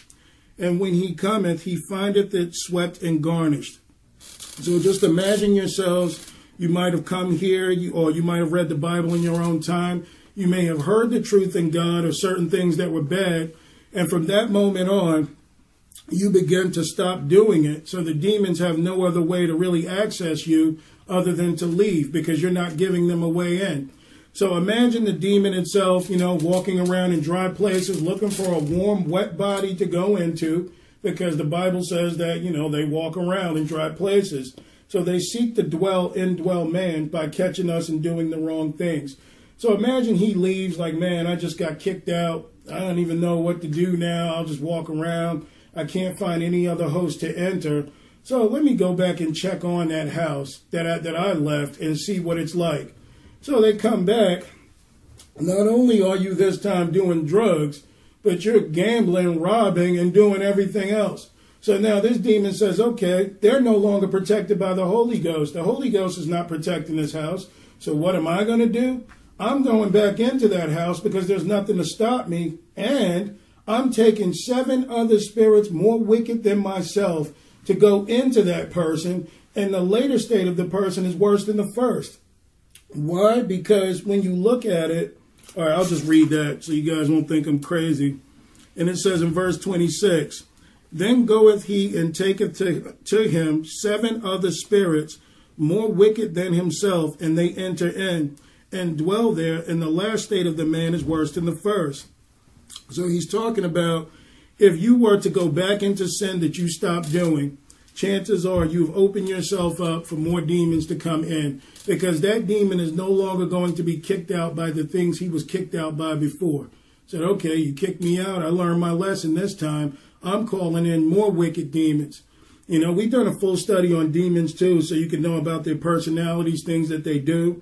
And when he cometh, he findeth it swept and garnished. So just imagine yourselves, you might have come here, or you might have read the Bible in your own time. You may have heard the truth in God or certain things that were bad. And from that moment on, you begin to stop doing it. So the demons have no other way to really access you other than to leave because you're not giving them a way in. So imagine the demon itself, you know, walking around in dry places looking for a warm, wet body to go into because the Bible says that, you know, they walk around in dry places. So they seek to dwell, in dwell man by catching us and doing the wrong things. So imagine he leaves like, man, I just got kicked out. I don't even know what to do now. I'll just walk around. I can't find any other host to enter. So let me go back and check on that house that I, that I left and see what it's like. So they come back. Not only are you this time doing drugs, but you're gambling, robbing, and doing everything else. So now this demon says, okay, they're no longer protected by the Holy Ghost. The Holy Ghost is not protecting this house. So what am I going to do? I'm going back into that house because there's nothing to stop me. And I'm taking seven other spirits more wicked than myself to go into that person. And the later state of the person is worse than the first. Why? Because when you look at it, all right, I'll just read that so you guys won't think I'm crazy. And it says in verse 26 Then goeth he and taketh to, to him seven other spirits more wicked than himself, and they enter in and dwell there, and the last state of the man is worse than the first. So he's talking about if you were to go back into sin that you stopped doing, chances are you've opened yourself up for more demons to come in because that demon is no longer going to be kicked out by the things he was kicked out by before. Said, okay, you kicked me out. I learned my lesson this time. I'm calling in more wicked demons. You know, we've done a full study on demons too, so you can know about their personalities, things that they do.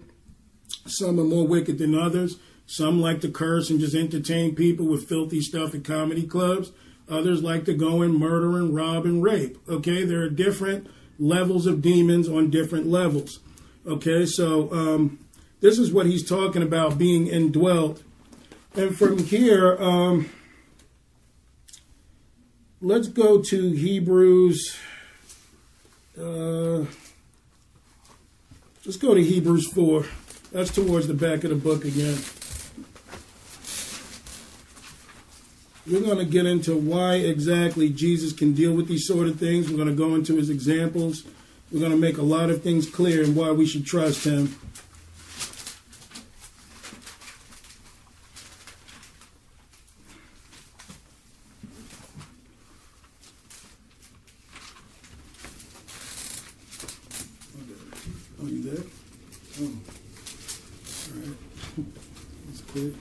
Some are more wicked than others. Some like to curse and just entertain people with filthy stuff at comedy clubs. Others like to go and murder and rob and rape. Okay, there are different levels of demons on different levels. Okay, so um, This is what he's talking about being indwelt. And from here, um, let's go to Hebrews. Uh, let's go to Hebrews 4. That's towards the back of the book again. We're going to get into why exactly Jesus can deal with these sort of things. We're going to go into his examples. We're going to make a lot of things clear and why we should trust him. Oh, you there? Oh. All right. That's good.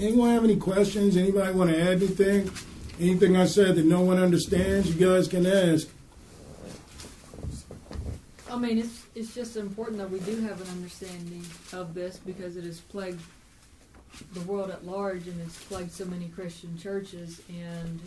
Anyone have any questions? Anybody want to add anything? Anything I said that no one understands, you guys can ask. I mean, it's it's just important that we do have an understanding of this because it has plagued the world at large and it's plagued so many Christian churches. And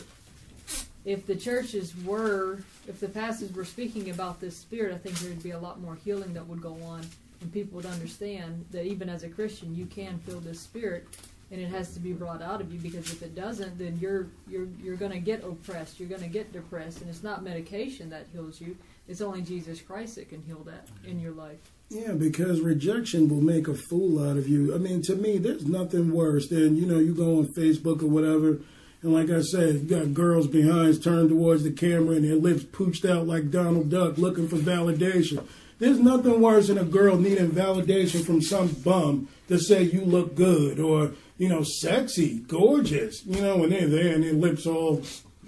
if the churches were, if the pastors were speaking about this spirit, I think there would be a lot more healing that would go on, and people would understand that even as a Christian, you can feel this spirit, and it has to be brought out of you because if it doesn't, then you're you're you're going to get oppressed, you're going to get depressed, and it's not medication that heals you. It's only Jesus Christ that can heal that in your life. Yeah, because rejection will make a fool out of you. I mean, to me, there's nothing worse than, you know, you go on Facebook or whatever, and like I said, you got girls behind turned towards the camera and their lips pooched out like Donald Duck looking for validation. There's nothing worse than a girl needing validation from some bum to say you look good or, you know, sexy, gorgeous, you know, when they're there and their lips all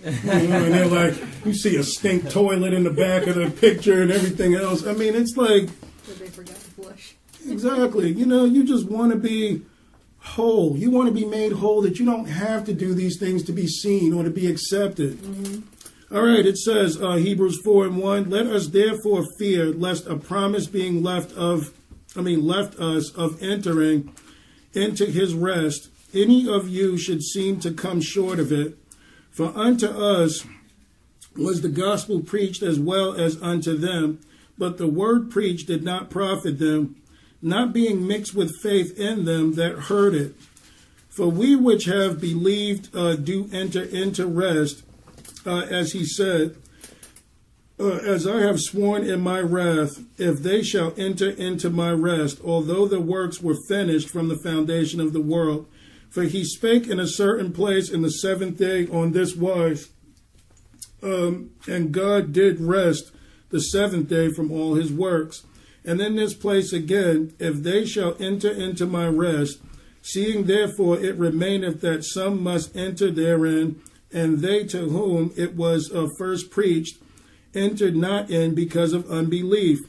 you know, and they're like, you see a stink toilet in the back of the picture and everything else. I mean, it's like, But they forgot to flush. exactly, you know, you just want to be whole. You want to be made whole that you don't have to do these things to be seen or to be accepted. All right, it says, uh, Hebrews 4 and 1, let us therefore fear lest a promise being left of, I mean, left us of entering into his rest, any of you should seem to come short of it. For unto us was the gospel preached as well as unto them, but the word preached did not profit them, not being mixed with faith in them that heard it. For we which have believed uh, do enter into rest, uh, as he said, uh, as I have sworn in my wrath, if they shall enter into my rest, although the works were finished from the foundation of the world. For he spake in a certain place in the seventh day on this wise, um, and God did rest the seventh day from all his works. And in this place again, if they shall enter into my rest, seeing therefore it remaineth that some must enter therein, and they to whom it was uh, first preached entered not in because of unbelief.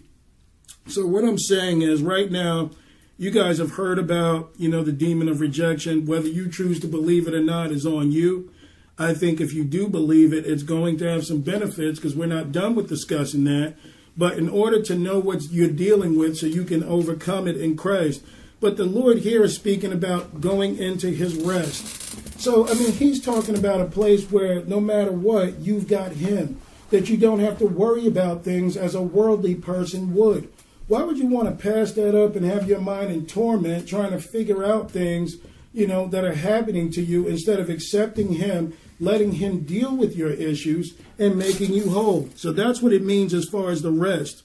So what I'm saying is right now, you guys have heard about, you know, the demon of rejection. Whether you choose to believe it or not is on you. I think if you do believe it, it's going to have some benefits because we're not done with discussing that. But in order to know what you're dealing with so you can overcome it in Christ. But the Lord here is speaking about going into his rest. So, I mean, he's talking about a place where no matter what, you've got him. That you don't have to worry about things as a worldly person would. Why would you want to pass that up and have your mind in torment trying to figure out things, you know, that are happening to you instead of accepting him, letting him deal with your issues and making you whole? So that's what it means as far as the rest.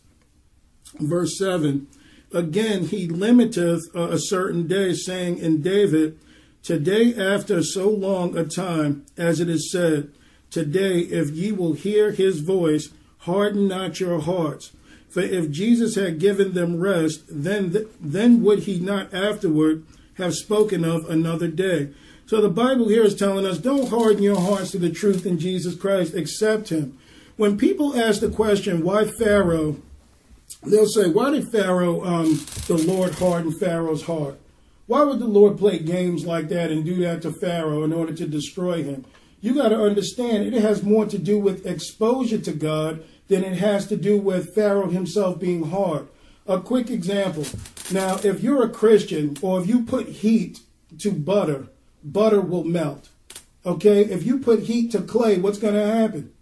Verse 7 Again, he limiteth a certain day, saying in David, Today, after so long a time, as it is said, Today, if ye will hear his voice, harden not your hearts. For if Jesus had given them rest, then th- then would he not afterward have spoken of another day. So the Bible here is telling us, don't harden your hearts to the truth in Jesus Christ, accept him. When people ask the question, why Pharaoh, they'll say, why did Pharaoh, um, the Lord harden Pharaoh's heart? Why would the Lord play games like that and do that to Pharaoh in order to destroy him? You got to understand it has more to do with exposure to God than it has to do with Pharaoh himself being hard. A quick example. Now, if you're a Christian or if you put heat to butter, butter will melt. Okay? If you put heat to clay, what's going to happen?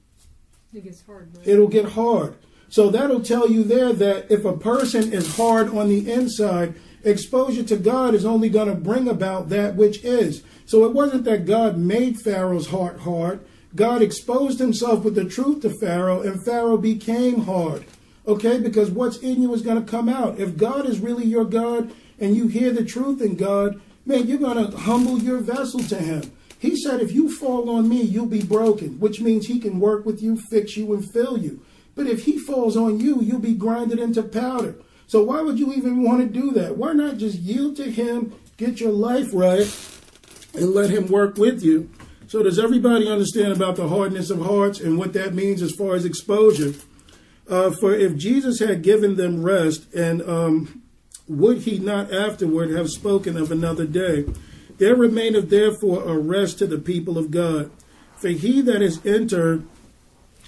It gets hard. Right? It'll get hard. So that'll tell you there that if a person is hard on the inside, exposure to God is only going to bring about that which is. So it wasn't that God made Pharaoh's heart hard. God exposed himself with the truth to Pharaoh, and Pharaoh became hard. Okay, because what's in you is going to come out. If God is really your God and you hear the truth in God, man, you're going to humble your vessel to Him. He said, if you fall on me, you'll be broken, which means He can work with you, fix you, and fill you. But if He falls on you, you'll be grinded into powder. So why would you even want to do that? Why not just yield to Him, get your life right, and let Him work with you? So does everybody understand about the hardness of hearts and what that means as far as exposure? Uh, for if Jesus had given them rest, and um, would he not afterward have spoken of another day? There remaineth therefore a rest to the people of God. For he that is entered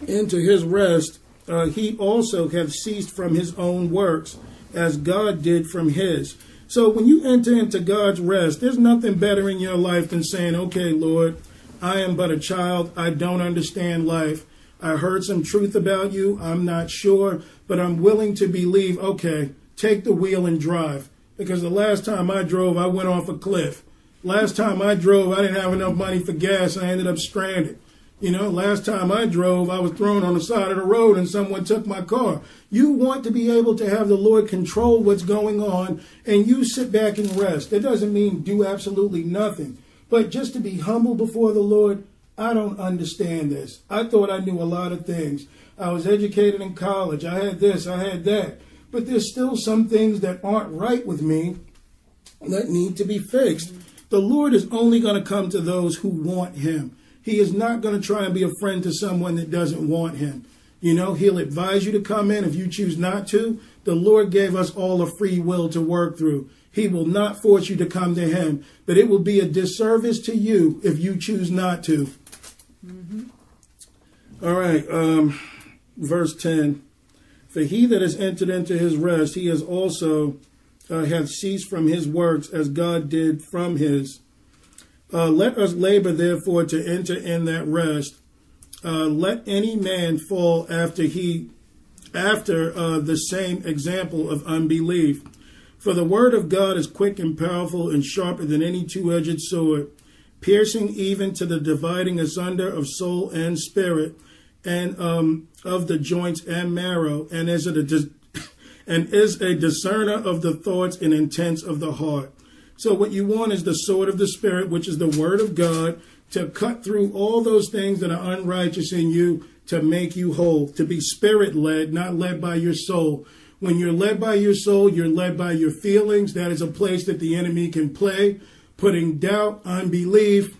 into his rest, uh, he also hath ceased from his own works, as God did from his. So when you enter into God's rest, there's nothing better in your life than saying, okay, Lord, I am but a child. I don't understand life. I heard some truth about you. I'm not sure, but I'm willing to believe, okay, take the wheel and drive. Because the last time I drove, I went off a cliff. Last time I drove, I didn't have enough money for gas I ended up stranded. You know, last time I drove, I was thrown on the side of the road and someone took my car. You want to be able to have the Lord control what's going on and you sit back and rest. That doesn't mean do absolutely nothing, but just to be humble before the Lord I don't understand this. I thought I knew a lot of things. I was educated in college. I had this, I had that. But there's still some things that aren't right with me that need to be fixed. The Lord is only going to come to those who want Him. He is not going to try and be a friend to someone that doesn't want Him. You know, He'll advise you to come in if you choose not to. The Lord gave us all a free will to work through. He will not force you to come to Him, but it will be a disservice to you if you choose not to. Mm-hmm. All right, um, verse 10. For he that has entered into his rest, he has also uh, hath ceased from his works as God did from his. Uh, let us labor therefore to enter in that rest. Uh, let any man fall after he after uh, the same example of unbelief. For the word of God is quick and powerful and sharper than any two-edged sword, piercing even to the dividing asunder of soul and spirit, and um, of the joints and marrow, and is a [COUGHS] and is a discerner of the thoughts and intents of the heart. So what you want is the sword of the spirit, which is the word of God, to cut through all those things that are unrighteous in you to make you whole, to be spirit led, not led by your soul. When you're led by your soul, you're led by your feelings. That is a place that the enemy can play putting doubt, unbelief,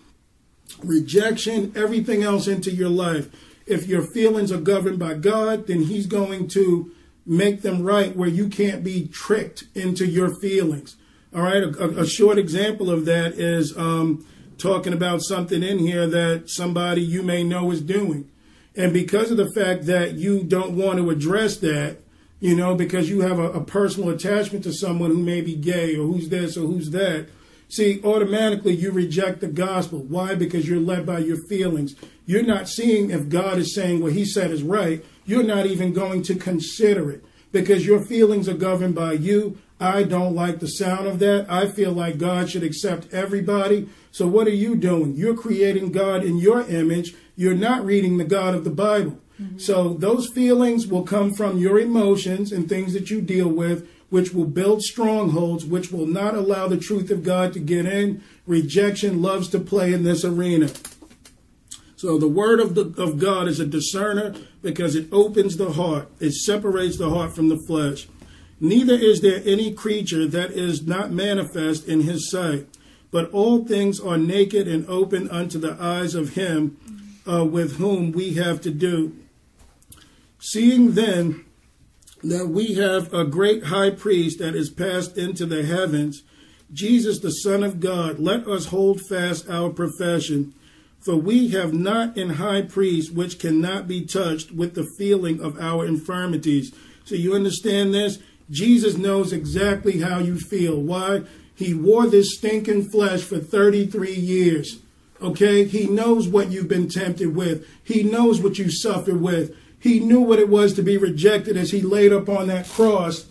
rejection, everything else into your life. If your feelings are governed by God, then He's going to make them right where you can't be tricked into your feelings. All right, a, a short example of that is um, talking about something in here that somebody you may know is doing. And because of the fact that you don't want to address that, you know, because you have a, a personal attachment to someone who may be gay or who's this or who's that, See, automatically you reject the gospel. Why? Because you're led by your feelings. You're not seeing if God is saying what he said is right. You're not even going to consider it because your feelings are governed by you. I don't like the sound of that. I feel like God should accept everybody. So what are you doing? You're creating God in your image. You're not reading the God of the Bible. Mm-hmm. So those feelings will come from your emotions and things that you deal with which will build strongholds, which will not allow the truth of God to get in. Rejection loves to play in this arena. So the word of, the, of God is a discerner because it opens the heart. It separates the heart from the flesh. Neither is there any creature that is not manifest in his sight, but all things are naked and open unto the eyes of him uh, with whom we have to do. Seeing then that we have a great high priest that is passed into the heavens, Jesus, the Son of God, let us hold fast our profession. For we have not an high priest which cannot be touched with the feeling of our infirmities. So you understand this? Jesus knows exactly how you feel. Why? He wore this stinking flesh for 33 years. Okay? He knows what you've been tempted with. He knows what you suffered with. He knew what it was to be rejected as he laid up on that cross,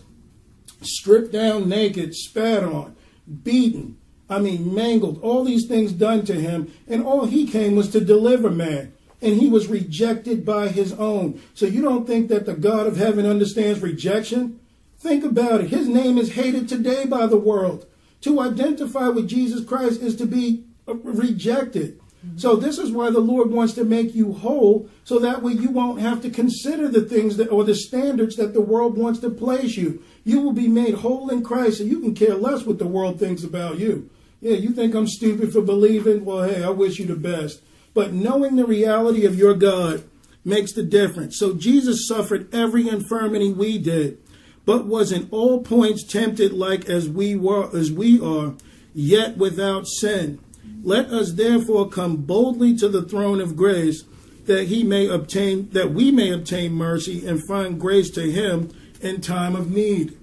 stripped down naked, spat on, beaten, I mean, mangled, all these things done to him, and all he came was to deliver man. And he was rejected by his own. So you don't think that the God of heaven understands rejection? Think about it. His name is hated today by the world. To identify with Jesus Christ is to be uh, rejected. So this is why the Lord wants to make you whole, so that way you won't have to consider the things that or the standards that the world wants to place you. You will be made whole in Christ, and you can care less what the world thinks about you. Yeah, you think I'm stupid for believing? Well, hey, I wish you the best. But knowing the reality of your God makes the difference. So Jesus suffered every infirmity we did, but was in all points tempted like as we were as we are, yet without sin. Let us therefore come boldly to the throne of grace that he may obtain that we may obtain mercy and find grace to him in time of need.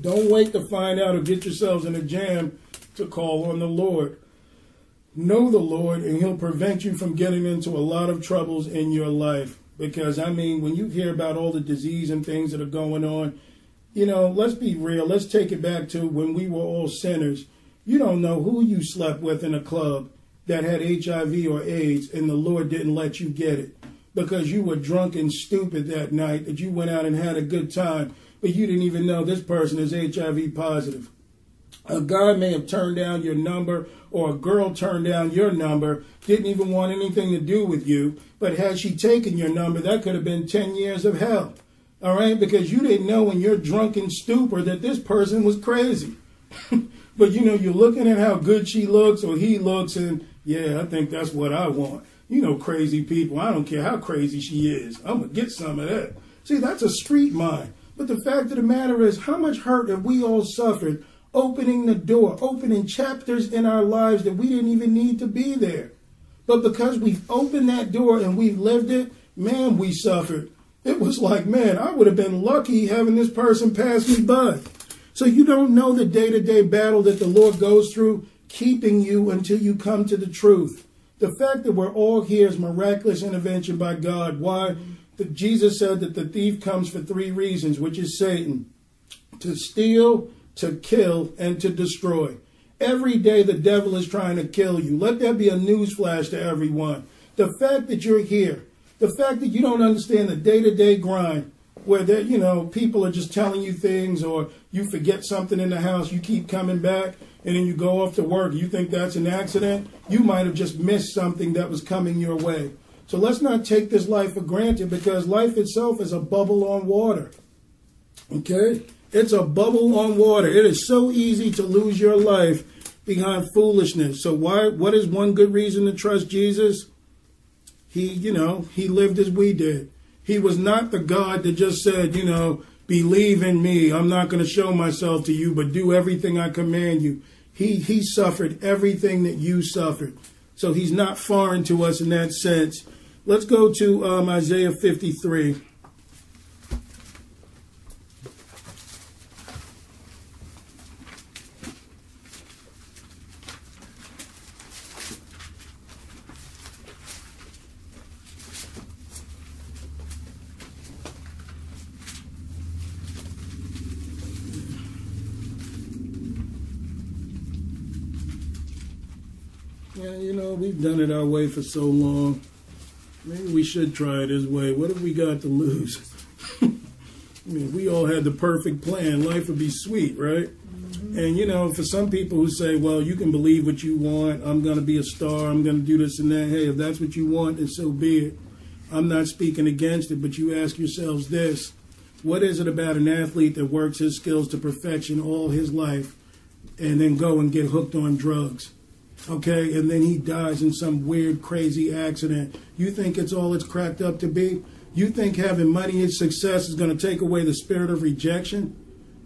Don't wait to find out or get yourselves in a jam to call on the Lord. Know the Lord and he'll prevent you from getting into a lot of troubles in your life because I mean when you hear about all the disease and things that are going on, you know, let's be real. Let's take it back to when we were all sinners you don't know who you slept with in a club that had HIV or AIDS and the Lord didn't let you get it because you were drunk and stupid that night that you went out and had a good time, but you didn't even know this person is HIV positive. A guy may have turned down your number or a girl turned down your number, didn't even want anything to do with you, but had she taken your number, that could have been 10 years of hell. All right? Because you didn't know in your drunken stupor that this person was crazy. [LAUGHS] But you know, you're looking at how good she looks or he looks, and yeah, I think that's what I want. You know, crazy people. I don't care how crazy she is. I'm gonna get some of that. See, that's a street mind. But the fact of the matter is, how much hurt have we all suffered opening the door, opening chapters in our lives that we didn't even need to be there? But because we've opened that door and we've lived it, man, we suffered. It was like, man, I would have been lucky having this person pass me by. So you don't know the day to day battle that the Lord goes through, keeping you until you come to the truth. The fact that we're all here is miraculous intervention by God. Why? That Jesus said that the thief comes for three reasons, which is Satan to steal, to kill, and to destroy. Every day the devil is trying to kill you. Let that be a newsflash to everyone. The fact that you're here, the fact that you don't understand the day to day grind, where there, you know, people are just telling you things, or you forget something in the house, you keep coming back, and then you go off to work. You think that's an accident? You might have just missed something that was coming your way. So let's not take this life for granted because life itself is a bubble on water. Okay? It's a bubble on water. It is so easy to lose your life behind foolishness. So why what is one good reason to trust Jesus? He, you know, he lived as we did. He was not the God that just said, you know, believe in me. I'm not going to show myself to you, but do everything I command you. He, he suffered everything that you suffered. So he's not foreign to us in that sense. Let's go to um, Isaiah 53. Know, we've done it our way for so long. Maybe we should try it his way. What have we got to lose? [LAUGHS] I mean, we all had the perfect plan. Life would be sweet, right? Mm-hmm. And, you know, for some people who say, well, you can believe what you want. I'm going to be a star. I'm going to do this and that. Hey, if that's what you want, then so be it. I'm not speaking against it, but you ask yourselves this what is it about an athlete that works his skills to perfection all his life and then go and get hooked on drugs? Okay, and then he dies in some weird, crazy accident. You think it's all it's cracked up to be? You think having money and success is going to take away the spirit of rejection?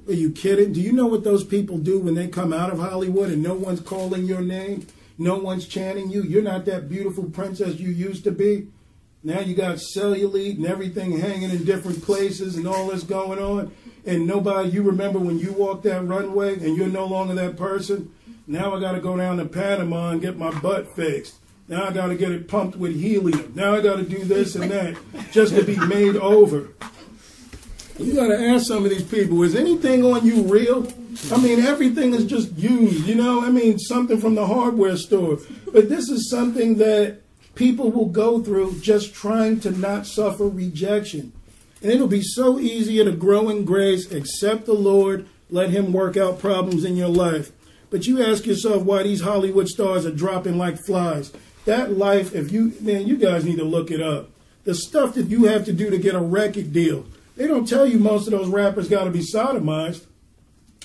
Are you kidding? Do you know what those people do when they come out of Hollywood and no one's calling your name? No one's chanting you? You're not that beautiful princess you used to be? Now you got cellulite and everything hanging in different places and all this going on. And nobody, you remember when you walked that runway and you're no longer that person? Now I got to go down to Panama and get my butt fixed. Now I got to get it pumped with helium. Now I got to do this and that just to be made over. You got to ask some of these people, is anything on you real? I mean, everything is just used, you know? I mean, something from the hardware store. But this is something that people will go through just trying to not suffer rejection. And it'll be so easier to grow in grace, accept the Lord, let Him work out problems in your life. But you ask yourself why these Hollywood stars are dropping like flies. That life, if you, man, you guys need to look it up. The stuff that you have to do to get a record deal. They don't tell you most of those rappers got to be sodomized.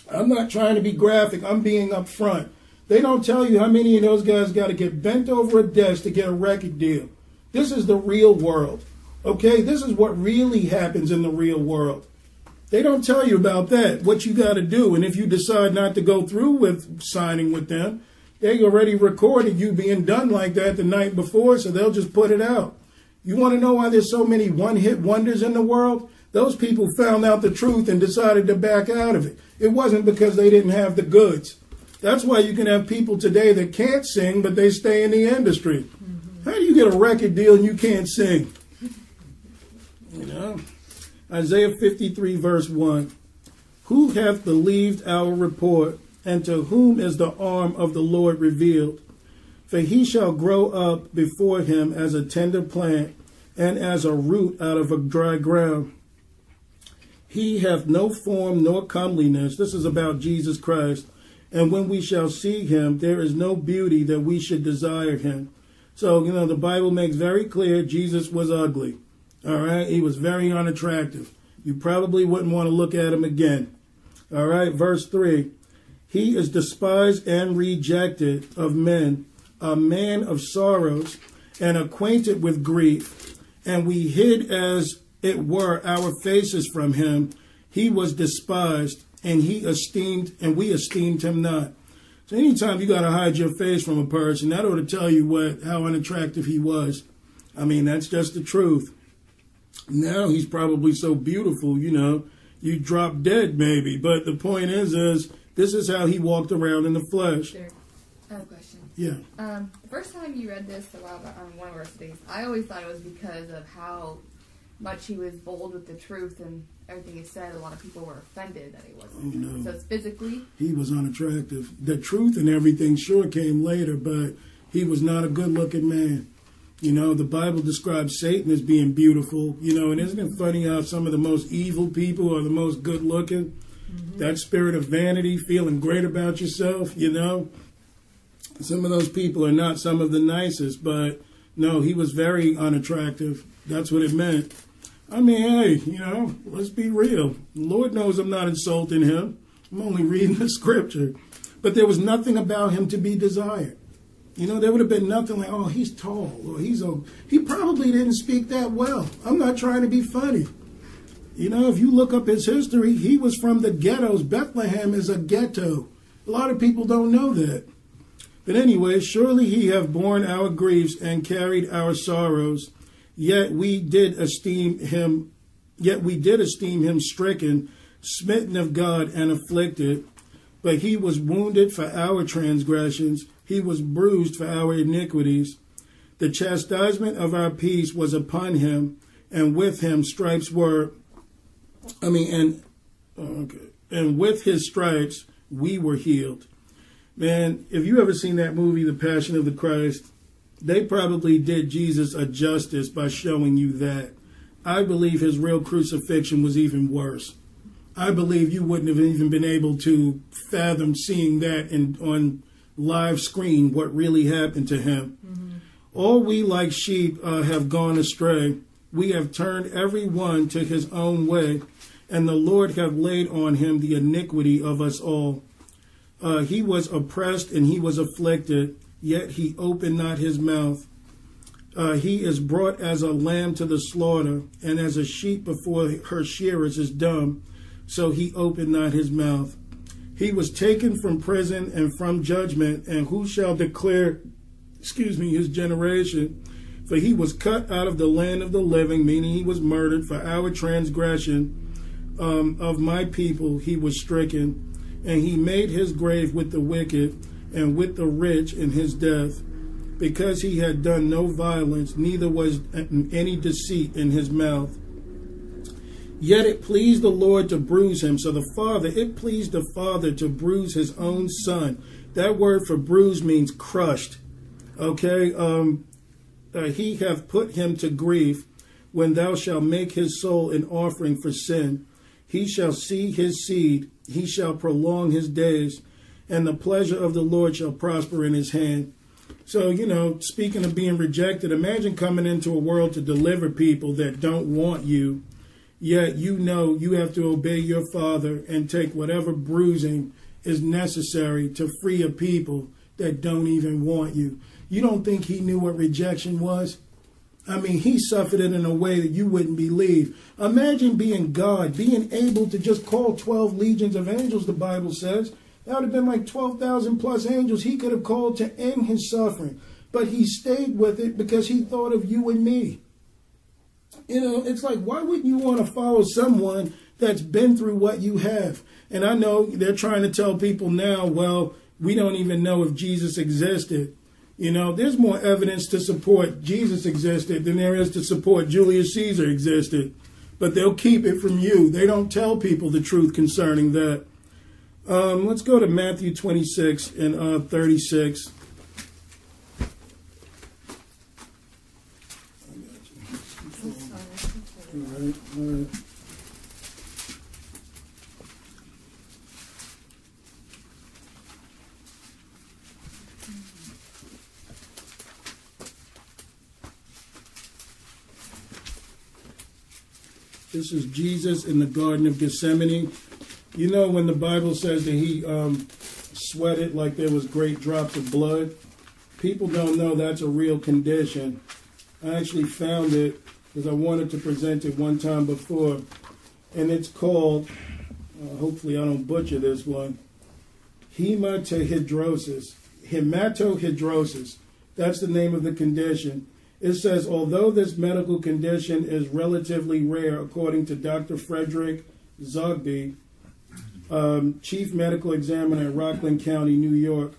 I'm not trying to be graphic, I'm being upfront. They don't tell you how many of those guys got to get bent over a desk to get a record deal. This is the real world. Okay, this is what really happens in the real world. They don't tell you about that, what you got to do. And if you decide not to go through with signing with them, they already recorded you being done like that the night before, so they'll just put it out. You want to know why there's so many one hit wonders in the world? Those people found out the truth and decided to back out of it. It wasn't because they didn't have the goods. That's why you can have people today that can't sing, but they stay in the industry. Mm-hmm. How do you get a record deal and you can't sing? You know? Isaiah 53, verse 1. Who hath believed our report, and to whom is the arm of the Lord revealed? For he shall grow up before him as a tender plant, and as a root out of a dry ground. He hath no form nor comeliness. This is about Jesus Christ. And when we shall see him, there is no beauty that we should desire him. So, you know, the Bible makes very clear Jesus was ugly. All right. He was very unattractive. You probably wouldn't want to look at him again. All right. Verse 3 He is despised and rejected of men, a man of sorrows and acquainted with grief. And we hid as it were our faces from him. He was despised and he esteemed, and we esteemed him not. So anytime you got to hide your face from a person, that ought to tell you what how unattractive he was. I mean, that's just the truth. Now he's probably so beautiful, you know, you drop dead maybe. But the point is, is this is how he walked around in the flesh. Sure. I have a question. Yeah. Um, the first time you read this a while back on one of our studies, I always thought it was because of how much he was bold with the truth and everything he said. A lot of people were offended that he wasn't. Oh, no. So it's physically. He was unattractive. The truth and everything sure came later, but he was not a good looking man. You know, the Bible describes Satan as being beautiful, you know, and isn't it mm-hmm. funny how some of the most evil people are the most good looking? Mm-hmm. That spirit of vanity, feeling great about yourself, you know. Some of those people are not some of the nicest, but no, he was very unattractive. That's what it meant. I mean, hey, you know, let's be real. Lord knows I'm not insulting him. I'm only reading [LAUGHS] the scripture. But there was nothing about him to be desired. You know, there would have been nothing like, oh, he's tall or he's a. He probably didn't speak that well. I'm not trying to be funny. You know, if you look up his history, he was from the ghettos. Bethlehem is a ghetto. A lot of people don't know that. But anyway, surely he have borne our griefs and carried our sorrows. Yet we did esteem him, yet we did esteem him stricken, smitten of God, and afflicted. But he was wounded for our transgressions, he was bruised for our iniquities. The chastisement of our peace was upon him, and with him stripes were. I mean, and oh, okay, and with his stripes we were healed. Man, if you ever seen that movie, The Passion of the Christ, they probably did Jesus a justice by showing you that. I believe his real crucifixion was even worse. I believe you wouldn't have even been able to fathom seeing that in, on live screen what really happened to him. All we like sheep uh, have gone astray. We have turned every one to his own way, and the Lord have laid on him the iniquity of us all. Uh, he was oppressed and he was afflicted, yet he opened not his mouth. Uh, he is brought as a lamb to the slaughter, and as a sheep before her shearers is dumb, so he opened not his mouth. He was taken from prison and from judgment, and who shall declare, excuse me, his generation? For he was cut out of the land of the living, meaning he was murdered for our transgression um, of my people. He was stricken, and he made his grave with the wicked and with the rich in his death, because he had done no violence, neither was any deceit in his mouth. Yet it pleased the Lord to bruise him. So the Father, it pleased the Father to bruise his own Son. That word for bruise means crushed. Okay? Um, uh, he hath put him to grief when thou shalt make his soul an offering for sin. He shall see his seed, he shall prolong his days, and the pleasure of the Lord shall prosper in his hand. So, you know, speaking of being rejected, imagine coming into a world to deliver people that don't want you, yet you know you have to obey your Father and take whatever bruising is necessary to free a people that don't even want you. You don't think he knew what rejection was? I mean, he suffered it in a way that you wouldn't believe. Imagine being God, being able to just call 12 legions of angels, the Bible says. That would have been like 12,000 plus angels he could have called to end his suffering. But he stayed with it because he thought of you and me. You know, it's like, why wouldn't you want to follow someone that's been through what you have? And I know they're trying to tell people now, well, we don't even know if Jesus existed. You know, there's more evidence to support Jesus existed than there is to support Julius Caesar existed. But they'll keep it from you. They don't tell people the truth concerning that. Um, let's go to Matthew 26 and uh, 36. This is Jesus in the Garden of Gethsemane. You know when the Bible says that he um, sweated like there was great drops of blood? People don't know that's a real condition. I actually found it because I wanted to present it one time before, and it's called, uh, hopefully I don't butcher this one, hematohidrosis. Hematohidrosis. That's the name of the condition. It says, although this medical condition is relatively rare, according to Dr. Frederick Zugibe, um, Chief Medical Examiner in Rockland County, New York,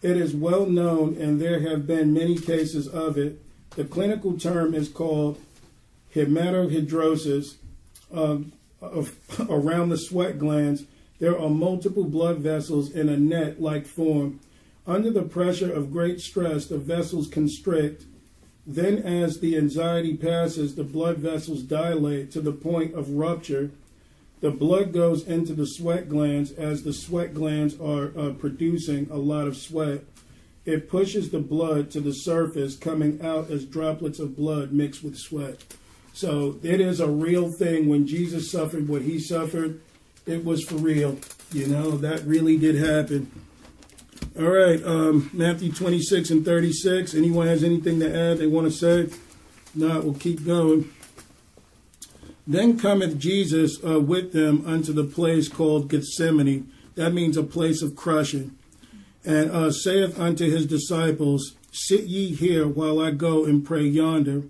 it is well known and there have been many cases of it. The clinical term is called hematohidrosis. Um, of, around the sweat glands, there are multiple blood vessels in a net like form. Under the pressure of great stress, the vessels constrict then, as the anxiety passes, the blood vessels dilate to the point of rupture. The blood goes into the sweat glands as the sweat glands are uh, producing a lot of sweat. It pushes the blood to the surface, coming out as droplets of blood mixed with sweat. So, it is a real thing. When Jesus suffered what he suffered, it was for real. You know, that really did happen. All right, um, Matthew 26 and 36. Anyone has anything to add they want to say? Not, we'll keep going. Then cometh Jesus uh, with them unto the place called Gethsemane. That means a place of crushing. And uh, saith unto his disciples, Sit ye here while I go and pray yonder.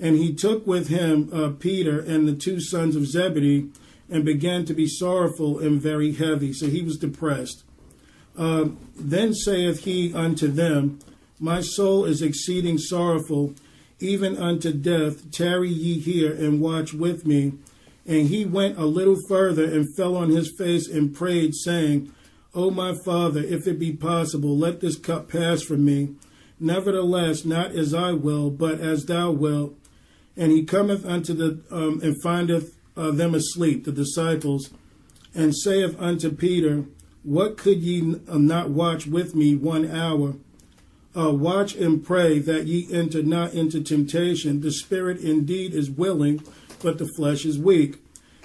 And he took with him uh, Peter and the two sons of Zebedee and began to be sorrowful and very heavy. So he was depressed. Uh, then saith he unto them, My soul is exceeding sorrowful, even unto death. Tarry ye here and watch with me. And he went a little further and fell on his face and prayed, saying, O my Father, if it be possible, let this cup pass from me. Nevertheless, not as I will, but as thou wilt. And he cometh unto the um, and findeth uh, them asleep, the disciples, and saith unto Peter, what could ye uh, not watch with me one hour? Uh, watch and pray that ye enter not into temptation. The spirit indeed is willing, but the flesh is weak.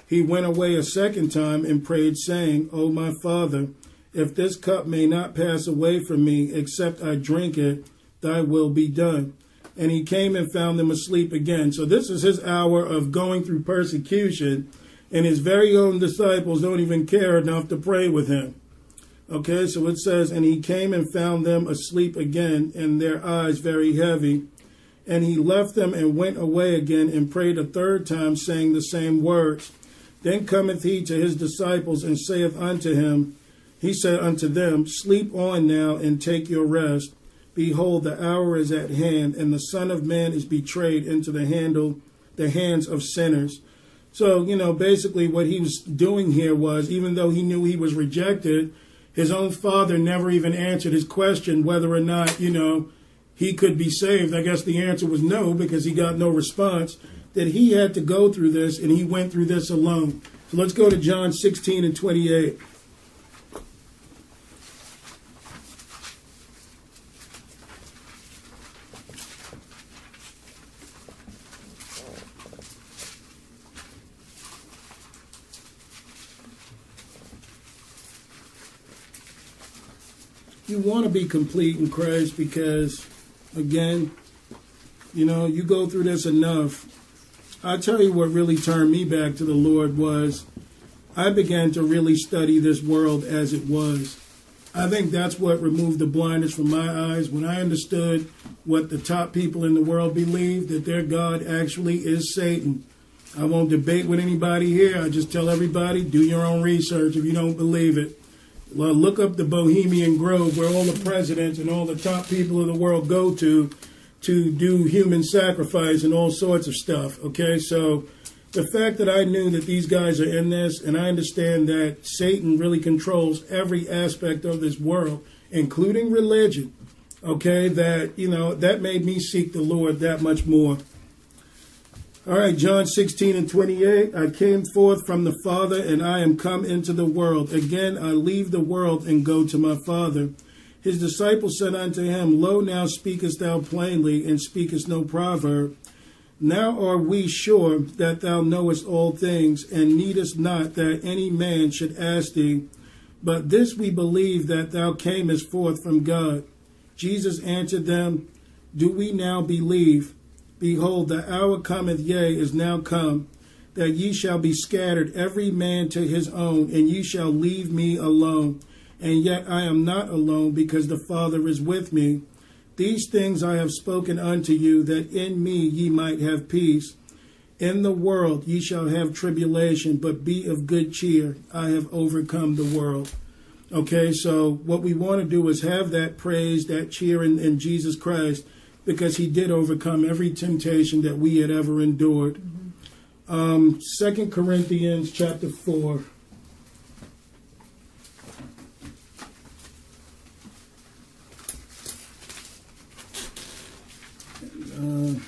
He went away a second time and prayed, saying, O my Father, if this cup may not pass away from me, except I drink it, thy will be done. And he came and found them asleep again. So this is his hour of going through persecution, and his very own disciples don't even care enough to pray with him. Okay, so it says, And he came and found them asleep again, and their eyes very heavy. And he left them and went away again and prayed a third time, saying the same words. Then cometh he to his disciples and saith unto him, He said unto them, Sleep on now and take your rest, Behold, the hour is at hand, and the Son of Man is betrayed into the handle, the hands of sinners. So, you know, basically what he was doing here was, even though he knew he was rejected, his own father never even answered his question whether or not, you know, he could be saved. I guess the answer was no because he got no response. That he had to go through this and he went through this alone. So let's go to John 16 and 28. You want to be complete in Christ because, again, you know, you go through this enough. I tell you what really turned me back to the Lord was I began to really study this world as it was. I think that's what removed the blindness from my eyes when I understood what the top people in the world believe that their God actually is Satan. I won't debate with anybody here. I just tell everybody do your own research if you don't believe it. Well, look up the Bohemian Grove where all the presidents and all the top people of the world go to to do human sacrifice and all sorts of stuff. Okay, so the fact that I knew that these guys are in this and I understand that Satan really controls every aspect of this world, including religion, okay, that, you know, that made me seek the Lord that much more. All right, John 16 and 28. I came forth from the Father, and I am come into the world. Again, I leave the world and go to my Father. His disciples said unto him, Lo, now speakest thou plainly, and speakest no proverb. Now are we sure that thou knowest all things, and needest not that any man should ask thee. But this we believe that thou camest forth from God. Jesus answered them, Do we now believe? Behold, the hour cometh, yea, is now come, that ye shall be scattered, every man to his own, and ye shall leave me alone. And yet I am not alone, because the Father is with me. These things I have spoken unto you, that in me ye might have peace. In the world ye shall have tribulation, but be of good cheer. I have overcome the world. Okay, so what we want to do is have that praise, that cheer in, in Jesus Christ because he did overcome every temptation that we had ever endured. Um, 2 Corinthians chapter 4. Uh,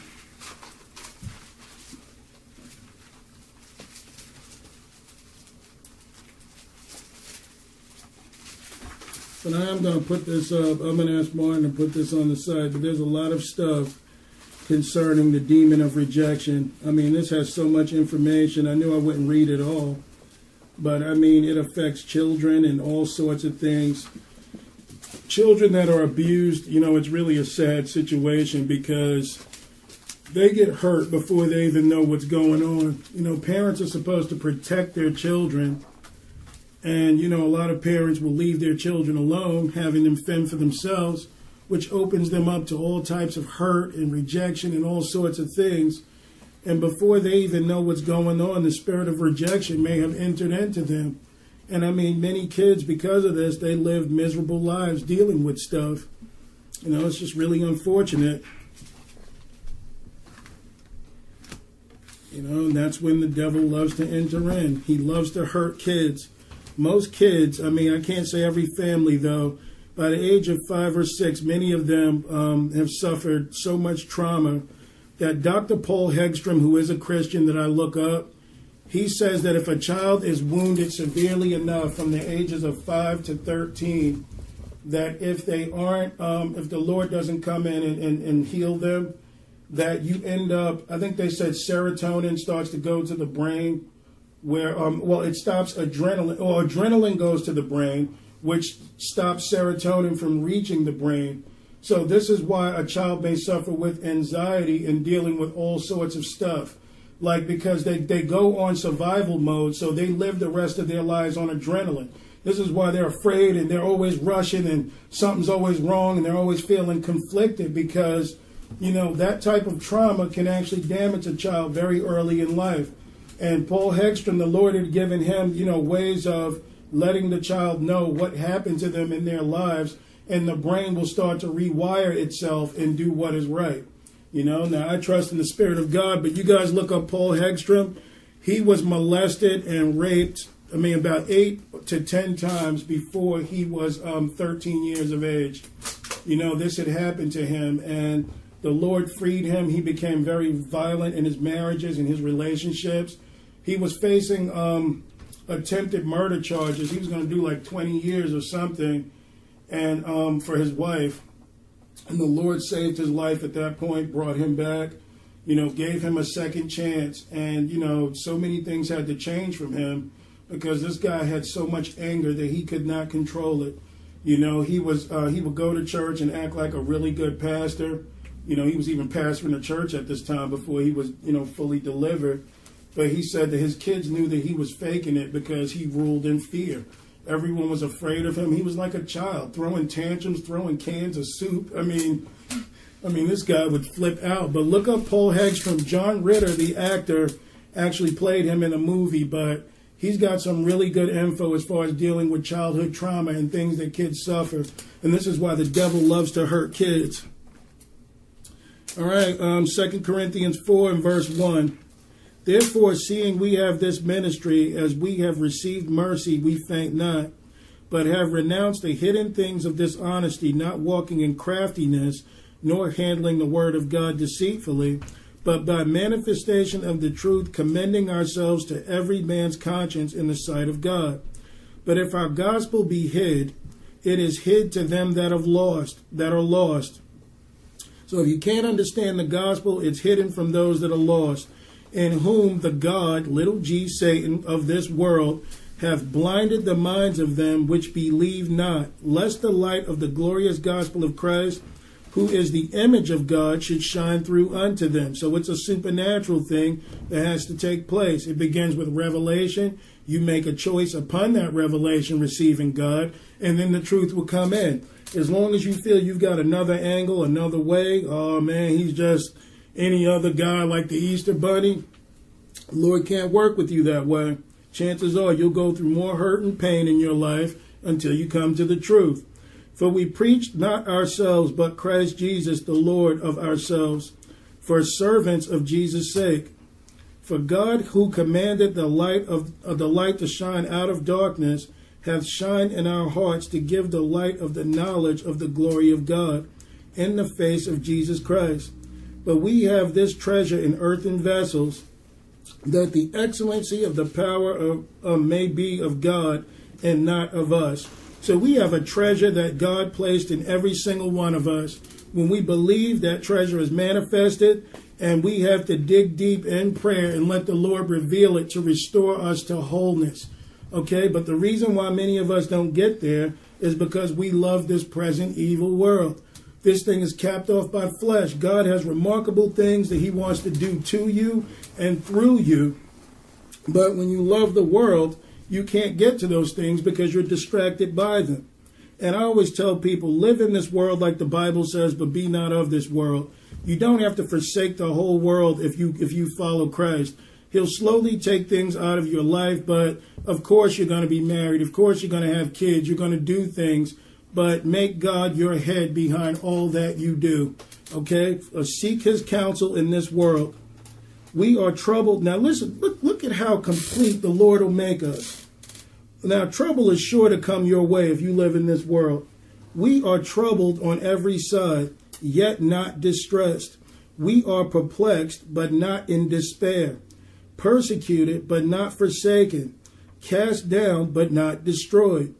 But I am going to put this up. I'm going to ask Martin to put this on the side. But there's a lot of stuff concerning the demon of rejection. I mean, this has so much information. I knew I wouldn't read it all. But I mean, it affects children and all sorts of things. Children that are abused, you know, it's really a sad situation because they get hurt before they even know what's going on. You know, parents are supposed to protect their children and, you know, a lot of parents will leave their children alone, having them fend for themselves, which opens them up to all types of hurt and rejection and all sorts of things. And before they even know what's going on, the spirit of rejection may have entered into them. And I mean, many kids, because of this, they live miserable lives dealing with stuff. You know, it's just really unfortunate. You know, and that's when the devil loves to enter in. He loves to hurt kids most kids, I mean, I can't say every family though, by the age of five or six, many of them um, have suffered so much trauma that Dr. Paul Hegstrom, who is a Christian that I look up, he says that if a child is wounded severely enough from the ages of 5 to 13, that if they aren't, um, if the Lord doesn't come in and, and, and heal them, that you end up, I think they said serotonin starts to go to the brain where um, well it stops adrenaline or adrenaline goes to the brain which stops serotonin from reaching the brain. So this is why a child may suffer with anxiety and dealing with all sorts of stuff. Like because they, they go on survival mode so they live the rest of their lives on adrenaline. This is why they're afraid and they're always rushing and something's always wrong and they're always feeling conflicted because you know that type of trauma can actually damage a child very early in life and Paul Hegstrom, the Lord had given him, you know, ways of letting the child know what happened to them in their lives and the brain will start to rewire itself and do what is right. You know, now I trust in the Spirit of God, but you guys look up Paul Hegstrom. He was molested and raped, I mean, about eight to ten times before he was um, 13 years of age. You know, this had happened to him, and the Lord freed him. He became very violent in his marriages and his relationships. He was facing um, attempted murder charges. He was going to do like 20 years or something, and um, for his wife. And the Lord saved his life at that point, brought him back, you know, gave him a second chance. And, you know, so many things had to change from him because this guy had so much anger that he could not control it. You know, he was uh, he would go to church and act like a really good pastor. You know, he was even pastoring a church at this time before he was, you know, fully delivered. But he said that his kids knew that he was faking it because he ruled in fear. Everyone was afraid of him. He was like a child, throwing tantrums, throwing cans of soup. I mean, I mean, this guy would flip out. But look up Paul Hegstrom. John Ritter, the actor, actually played him in a movie, but he's got some really good info as far as dealing with childhood trauma and things that kids suffer. And this is why the devil loves to hurt kids. All right, um, 2 Corinthians 4 and verse 1. Therefore, seeing we have this ministry, as we have received mercy, we faint not, but have renounced the hidden things of dishonesty, not walking in craftiness, nor handling the word of God deceitfully, but by manifestation of the truth, commending ourselves to every man's conscience in the sight of God. But if our gospel be hid, it is hid to them that have lost, that are lost. So if you can't understand the gospel, it's hidden from those that are lost in whom the God, little g Satan, of this world hath blinded the minds of them which believe not, lest the light of the glorious gospel of Christ, who is the image of God, should shine through unto them. So it's a supernatural thing that has to take place. It begins with revelation. You make a choice upon that revelation, receiving God, and then the truth will come in. As long as you feel you've got another angle, another way, oh man, he's just any other guy like the Easter Bunny, Lord can't work with you that way. Chances are you'll go through more hurt and pain in your life until you come to the truth. For we preach not ourselves, but Christ Jesus, the Lord of ourselves, for servants of Jesus' sake. For God, who commanded the light of, of the light to shine out of darkness, hath shined in our hearts to give the light of the knowledge of the glory of God in the face of Jesus Christ. But we have this treasure in earthen vessels, that the excellency of the power of, uh, may be of God and not of us. So we have a treasure that God placed in every single one of us. When we believe that treasure is manifested, and we have to dig deep in prayer and let the Lord reveal it to restore us to wholeness. Okay, but the reason why many of us don't get there is because we love this present evil world. This thing is capped off by flesh. God has remarkable things that He wants to do to you and through you. But when you love the world, you can't get to those things because you're distracted by them. And I always tell people live in this world like the Bible says, but be not of this world. You don't have to forsake the whole world if you if you follow Christ. He'll slowly take things out of your life, but of course you're going to be married. Of course you're going to have kids. You're going to do things but make God your head behind all that you do. Okay? Uh, seek his counsel in this world. We are troubled. Now listen, look, look at how complete the Lord will make us. Now, trouble is sure to come your way if you live in this world. We are troubled on every side, yet not distressed. We are perplexed, but not in despair. Persecuted, but not forsaken. Cast down, but not destroyed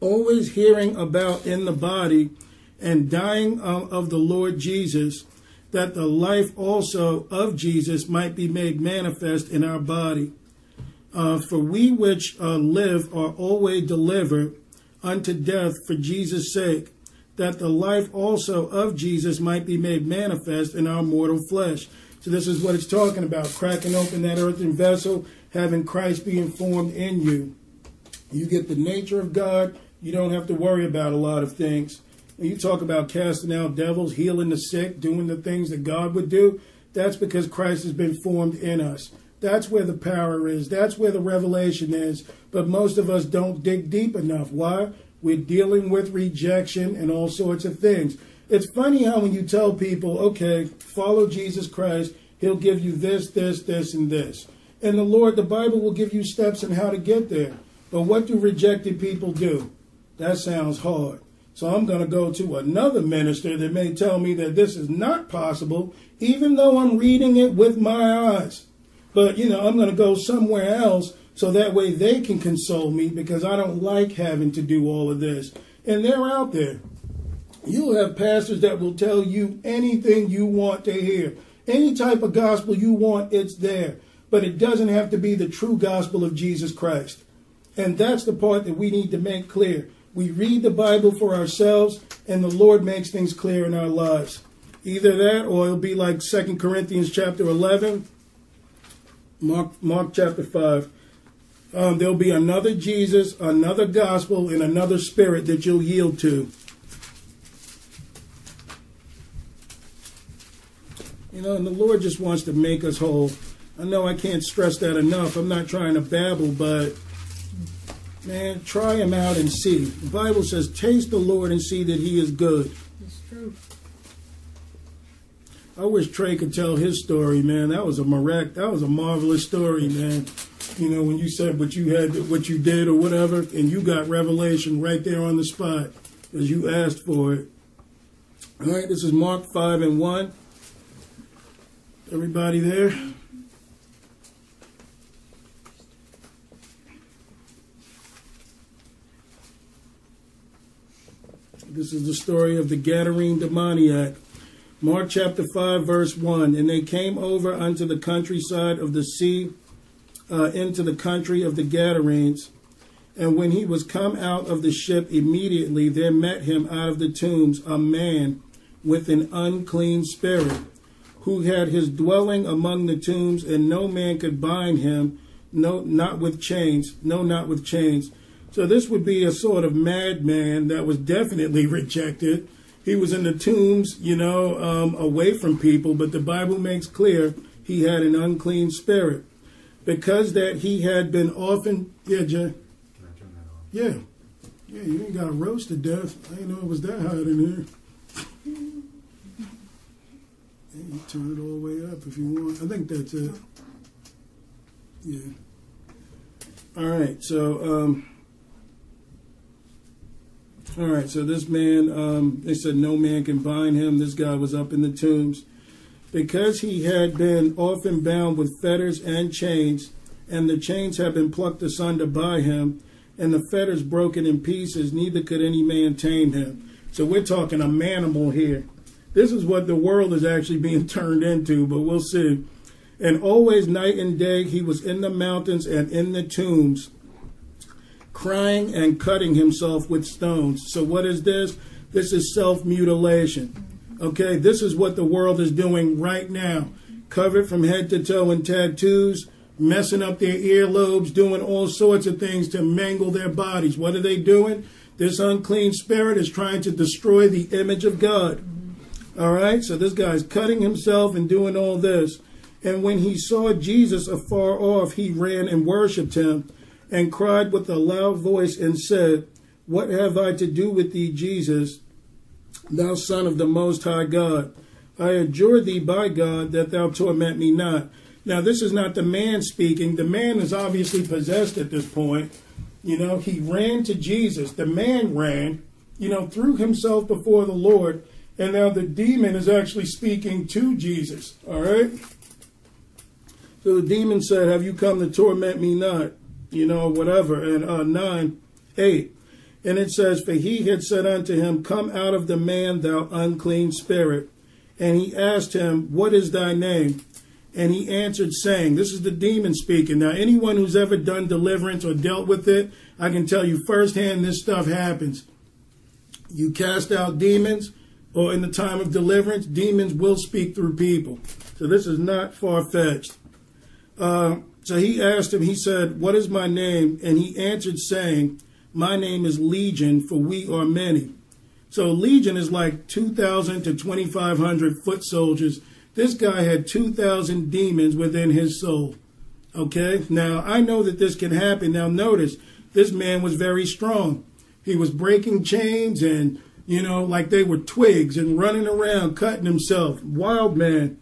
always hearing about in the body and dying of the Lord Jesus, that the life also of Jesus might be made manifest in our body. Uh, for we which uh, live are always delivered unto death for Jesus' sake, that the life also of Jesus might be made manifest in our mortal flesh. So this is what it's talking about, cracking open that earthen vessel, having Christ being formed in you. You get the nature of God, you don't have to worry about a lot of things. You talk about casting out devils, healing the sick, doing the things that God would do, that's because Christ has been formed in us. That's where the power is. That's where the revelation is. But most of us don't dig deep enough. Why? We're dealing with rejection and all sorts of things. It's funny how when you tell people, okay, follow Jesus Christ, he'll give you this, this, this, and this. And the Lord, the Bible will give you steps on how to get there. But what do rejected people do? That sounds hard. So I'm going to go to another minister that may tell me that this is not possible, even though I'm reading it with my eyes. But, you know, I'm going to go somewhere else so that way they can console me because I don't like having to do all of this. And they're out there. You'll have pastors that will tell you anything you want to hear. Any type of gospel you want, it's there. But it doesn't have to be the true gospel of Jesus Christ. And that's the part that we need to make clear. We read the Bible for ourselves, and the Lord makes things clear in our lives. Either that, or it'll be like 2 Corinthians chapter 11, Mark, Mark chapter 5. Um, there'll be another Jesus, another gospel, and another spirit that you'll yield to. You know, and the Lord just wants to make us whole. I know I can't stress that enough. I'm not trying to babble, but man, try him out and see. The Bible says, taste the Lord and see that he is good. It's true. I wish Trey could tell his story, man. That was a mirac- that was a marvelous story, man. You know, when you said what you had, what you did, or whatever, and you got revelation right there on the spot because you asked for it. All right, this is Mark five and one. Everybody there? This is the story of the Gadarene demoniac. Mark chapter 5, verse 1. And they came over unto the countryside of the sea, uh, into the country of the Gadarenes. And when he was come out of the ship, immediately there met him out of the tombs a man with an unclean spirit, who had his dwelling among the tombs, and no man could bind him, no, not with chains, no, not with chains. So this would be a sort of madman that was definitely rejected. He was in the tombs, you know, um, away from people, but the Bible makes clear he had an unclean spirit. Because that he had been often, yeah, Jay? Yeah. Yeah, you ain't got a roast to death. I didn't know it was that hot in here. Yeah, you turn it all the way up if you want. I think that's it. Yeah. All right, so um, all right, so this man, um, they said no man can bind him. This guy was up in the tombs. Because he had been often bound with fetters and chains, and the chains had been plucked asunder by him, and the fetters broken in pieces, neither could any man tame him. So we're talking a manimal here. This is what the world is actually being [LAUGHS] turned into, but we'll see. And always night and day he was in the mountains and in the tombs, crying and cutting himself with stones. So, what is this? This is self mutilation. Okay, this is what the world is doing right now. Covered from head to toe in tattoos, messing up their earlobes, doing all sorts of things to mangle their bodies. What are they doing? This unclean spirit is trying to destroy the image of God. All right, so this guy's cutting himself and doing all this. And when he saw Jesus afar off, he ran and worshipped him and cried with a loud voice and said, What have I to do with thee, Jesus, thou Son of the Most High God? I adjure thee by God that thou torment me not. Now, this is not the man speaking. The man is obviously possessed at this point. You know, he ran to Jesus. The man ran, you know, threw himself before the Lord. And now the demon is actually speaking to Jesus. All right? So the demon said, Have you come to torment me not? You know, whatever. And uh, 9, 8. And it says, For he had said unto him, Come out of the man, thou unclean spirit. And he asked him, What is thy name? And he answered, saying, This is the demon speaking. Now, anyone who's ever done deliverance or dealt with it, I can tell you firsthand this stuff happens. You cast out demons, or in the time of deliverance, demons will speak through people. So this is not far fetched. Uh, so he asked him, he said, What is my name? And he answered, saying, My name is Legion, for we are many. So Legion is like 2,000 to 2,500 foot soldiers. This guy had 2,000 demons within his soul. Okay? Now, I know that this can happen. Now, notice, this man was very strong. He was breaking chains and, you know, like they were twigs and running around, cutting himself. Wild man.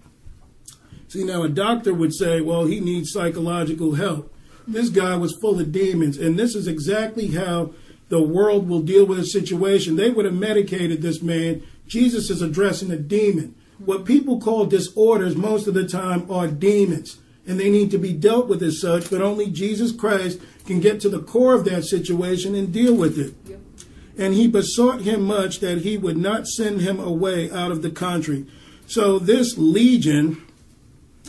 See, now a doctor would say, well, he needs psychological help. This guy was full of demons, and this is exactly how the world will deal with a situation. They would have medicated this man. Jesus is addressing a demon. What people call disorders most of the time are demons, and they need to be dealt with as such, but only Jesus Christ can get to the core of that situation and deal with it. And he besought him much that he would not send him away out of the country. So this legion,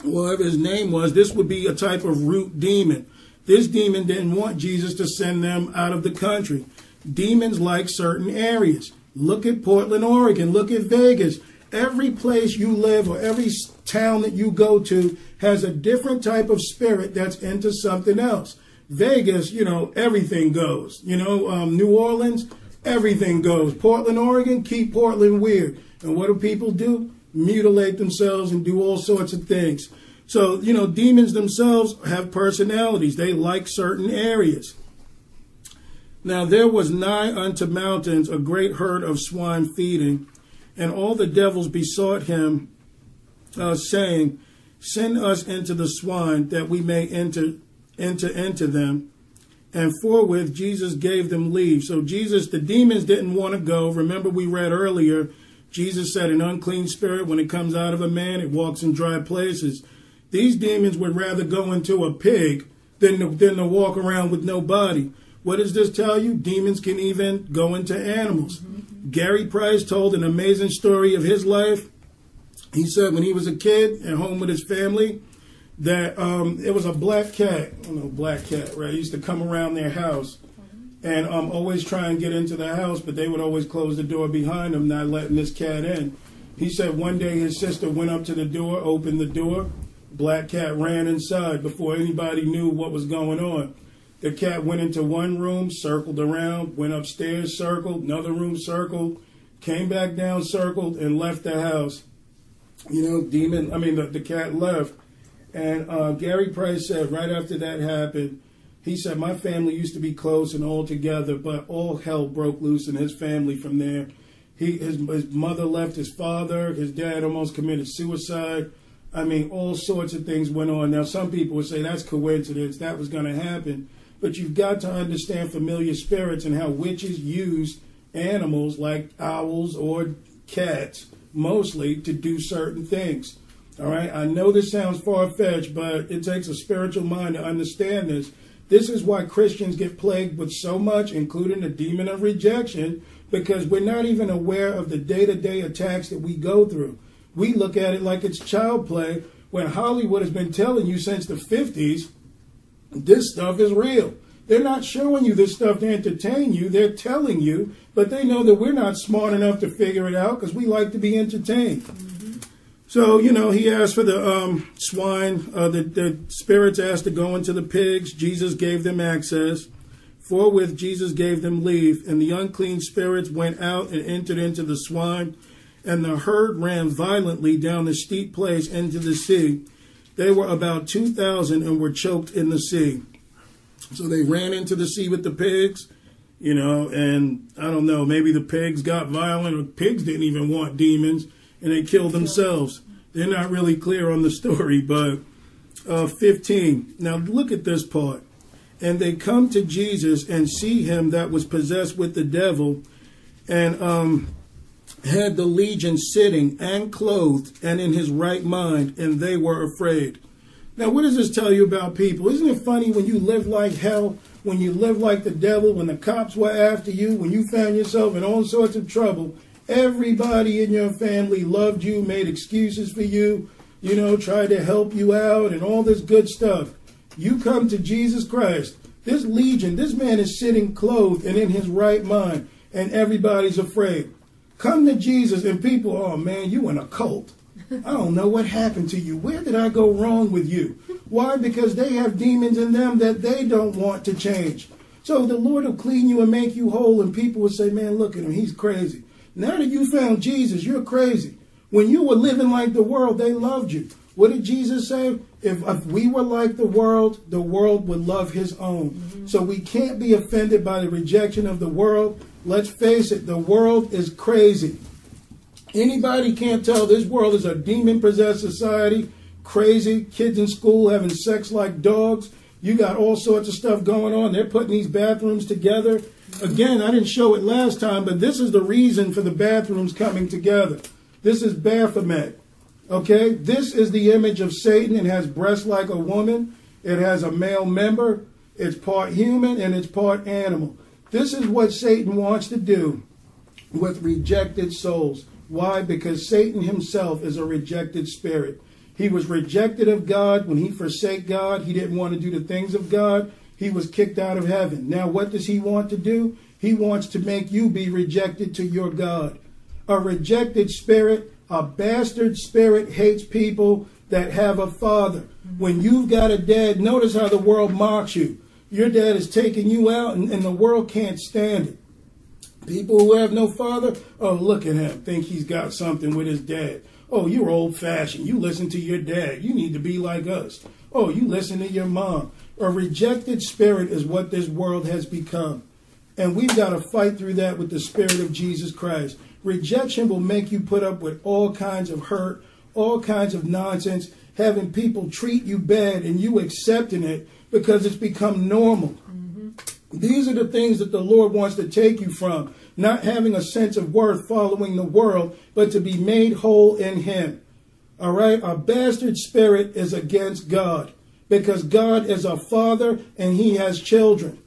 whatever his name was, this would be a type of root demon. This demon didn't want Jesus to send them out of the country. Demons like certain areas. Look at Portland, Oregon. Look at Vegas. Every place you live or every town that you go to has a different type of spirit that's into something else. Vegas, you know, everything goes. You know, um, New Orleans, everything goes. Portland, Oregon, keep Portland weird. And what do people do? Mutilate themselves and do all sorts of things. So, you know, demons themselves have personalities. They like certain areas. Now there was nigh unto mountains a great herd of swine feeding, and all the devils besought him, uh, saying, Send us into the swine that we may enter enter into them. And forthwith Jesus gave them leave. So Jesus, the demons didn't want to go. Remember, we read earlier, Jesus said, An unclean spirit, when it comes out of a man, it walks in dry places. These demons would rather go into a pig than to, than to walk around with no body. What does this tell you? Demons can even go into animals. Mm-hmm. Gary Price told an amazing story of his life. He said when he was a kid at home with his family, that um, it was a black cat. Don't know, black cat, right? He used to come around their house and um, always try and get into the house, but they would always close the door behind him, not letting this cat in. He said one day his sister went up to the door, opened the door. Black cat ran inside before anybody knew what was going on. The cat went into one room, circled around, went upstairs, circled, another room, circled, came back down, circled, and left the house. You know, demon, I mean, the, the cat left. And uh, Gary Price said right after that happened, he said, My family used to be close and all together, but all hell broke loose in his family from there. He, his, his mother left his father, his dad almost committed suicide. I mean, all sorts of things went on. Now, some people would say that's coincidence, that was going to happen. But you've got to understand familiar spirits and how witches use animals like owls or cats mostly to do certain things. All right, I know this sounds far fetched, but it takes a spiritual mind to understand this. This is why Christians get plagued with so much, including the demon of rejection, because we're not even aware of the day to day attacks that we go through. We look at it like it's child play when Hollywood has been telling you since the 50s this stuff is real. They're not showing you this stuff to entertain you. They're telling you, but they know that we're not smart enough to figure it out because we like to be entertained. So, you know, he asked for the um, swine. Uh, the, the spirits asked to go into the pigs. Jesus gave them access. Forthwith, Jesus gave them leave, and the unclean spirits went out and entered into the swine, and the herd ran violently down the steep place into the sea. They were about 2,000 and were choked in the sea. So they ran into the sea with the pigs, you know, and I don't know, maybe the pigs got violent or pigs didn't even want demons and they killed themselves. They're not really clear on the story, but uh, 15. Now look at this part. And they come to Jesus and see him that was possessed with the devil and um, had the legion sitting and clothed and in his right mind, and they were afraid. Now, what does this tell you about people? Isn't it funny when you live like hell, when you live like the devil, when the cops were after you, when you found yourself in all sorts of trouble? Everybody in your family loved you, made excuses for you, you know, tried to help you out, and all this good stuff. You come to Jesus Christ. This legion, this man is sitting clothed and in his right mind, and everybody's afraid. Come to Jesus, and people, oh man, you in a cult. I don't know what happened to you. Where did I go wrong with you? Why? Because they have demons in them that they don't want to change. So the Lord will clean you and make you whole, and people will say, Man, look at him, he's crazy. Now that you found Jesus, you're crazy. When you were living like the world, they loved you. What did Jesus say? If, if we were like the world, the world would love his own. Mm-hmm. So we can't be offended by the rejection of the world. Let's face it, the world is crazy. Anybody can't tell this world is a demon possessed society, crazy, kids in school having sex like dogs. You got all sorts of stuff going on. They're putting these bathrooms together. Again, I didn't show it last time, but this is the reason for the bathrooms coming together. This is Baphomet. Okay? This is the image of Satan. It has breasts like a woman, it has a male member, it's part human and it's part animal. This is what Satan wants to do with rejected souls. Why? Because Satan himself is a rejected spirit. He was rejected of God when he forsake God. He didn't want to do the things of God. He was kicked out of heaven. Now, what does he want to do? He wants to make you be rejected to your God. A rejected spirit, a bastard spirit hates people that have a father. When you've got a dad, notice how the world mocks you. Your dad is taking you out, and, and the world can't stand it. People who have no father, oh, look at him, think he's got something with his dad. Oh, you're old fashioned. You listen to your dad. You need to be like us. Oh, you listen to your mom. A rejected spirit is what this world has become. And we've got to fight through that with the spirit of Jesus Christ. Rejection will make you put up with all kinds of hurt, all kinds of nonsense, having people treat you bad and you accepting it because it's become normal. Mm-hmm. These are the things that the Lord wants to take you from. Not having a sense of worth following the world, but to be made whole in Him. All right? A bastard spirit is against God because God is a father and He has children.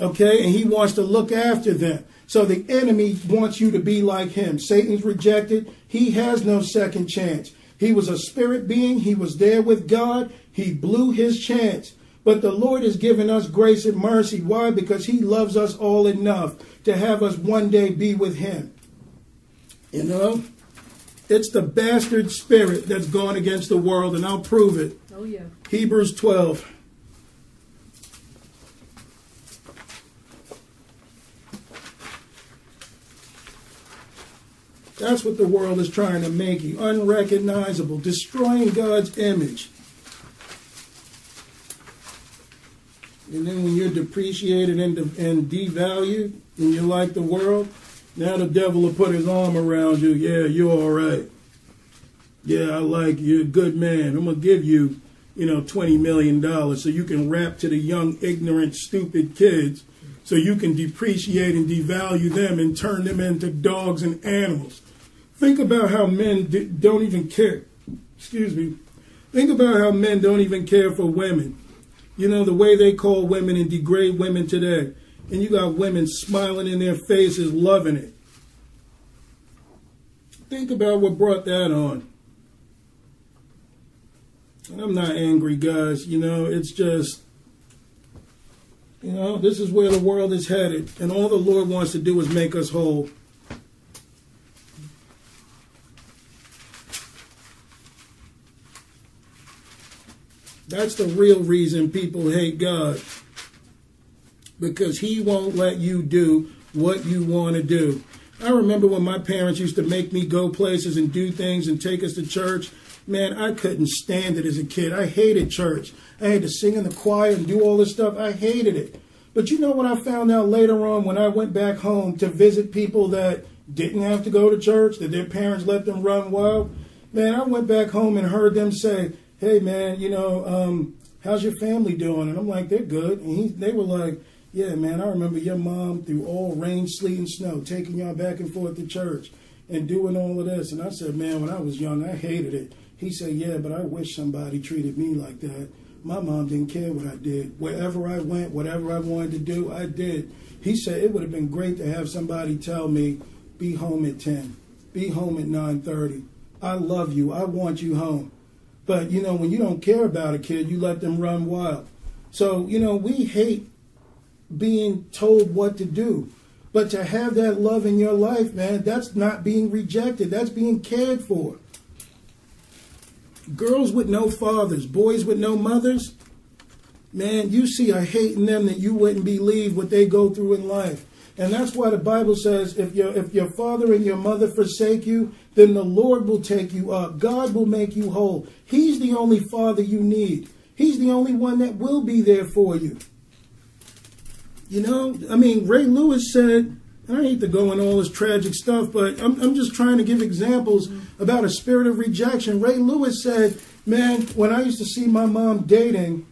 Okay? And He wants to look after them. So the enemy wants you to be like Him. Satan's rejected. He has no second chance. He was a spirit being. He was there with God. He blew his chance. But the Lord has given us grace and mercy. Why? Because He loves us all enough to have us one day be with Him. You know? It's the bastard spirit that's gone against the world, and I'll prove it. Oh, yeah. Hebrews 12. That's what the world is trying to make you unrecognizable, destroying God's image. And then when you're depreciated and, de- and devalued and you're like the world, now the devil will put his arm around you. Yeah, you're all right. Yeah, I like you. You're a good man. I'm going to give you, you know, $20 million so you can rap to the young, ignorant, stupid kids so you can depreciate and devalue them and turn them into dogs and animals. Think about how men d- don't even care. Excuse me. Think about how men don't even care for women. You know, the way they call women and degrade women today. And you got women smiling in their faces, loving it. Think about what brought that on. I'm not angry, guys. You know, it's just, you know, this is where the world is headed. And all the Lord wants to do is make us whole. That's the real reason people hate God. Because He won't let you do what you want to do. I remember when my parents used to make me go places and do things and take us to church. Man, I couldn't stand it as a kid. I hated church. I had to sing in the choir and do all this stuff. I hated it. But you know what I found out later on when I went back home to visit people that didn't have to go to church, that their parents let them run wild? Man, I went back home and heard them say, hey man, you know, um, how's your family doing? And I'm like, they're good. And he, they were like, yeah, man, I remember your mom through all rain, sleet, and snow, taking y'all back and forth to church and doing all of this. And I said, man, when I was young, I hated it. He said, yeah, but I wish somebody treated me like that. My mom didn't care what I did. Wherever I went, whatever I wanted to do, I did. He said it would have been great to have somebody tell me, be home at 10, be home at 9.30. I love you. I want you home. But you know, when you don't care about a kid, you let them run wild. So you know, we hate being told what to do. But to have that love in your life, man, that's not being rejected. That's being cared for. Girls with no fathers, boys with no mothers, man, you see a hate in them that you wouldn't believe what they go through in life. And that's why the Bible says if your if your father and your mother forsake you, then the Lord will take you up. God will make you whole. He's the only father you need. He's the only one that will be there for you. You know, I mean, Ray Lewis said, and I hate to go in all this tragic stuff, but I'm, I'm just trying to give examples mm-hmm. about a spirit of rejection. Ray Lewis said, man, when I used to see my mom dating,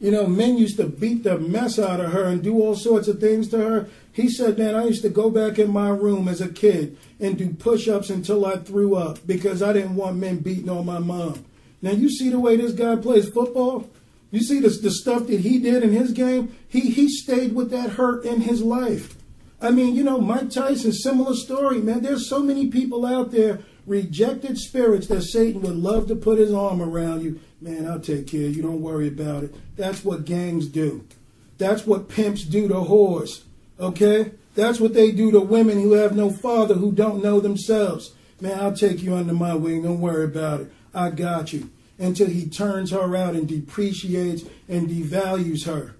you know, men used to beat the mess out of her and do all sorts of things to her. He said, man, I used to go back in my room as a kid and do push ups until I threw up because I didn't want men beating on my mom. Now, you see the way this guy plays football? You see the, the stuff that he did in his game? He, he stayed with that hurt in his life. I mean, you know, Mike Tyson, similar story, man. There's so many people out there, rejected spirits that Satan would love to put his arm around you. Man, I'll take care you. Don't worry about it. That's what gangs do. That's what pimps do to whores. Okay? That's what they do to women who have no father, who don't know themselves. Man, I'll take you under my wing. Don't worry about it. I got you. Until he turns her out and depreciates and devalues her.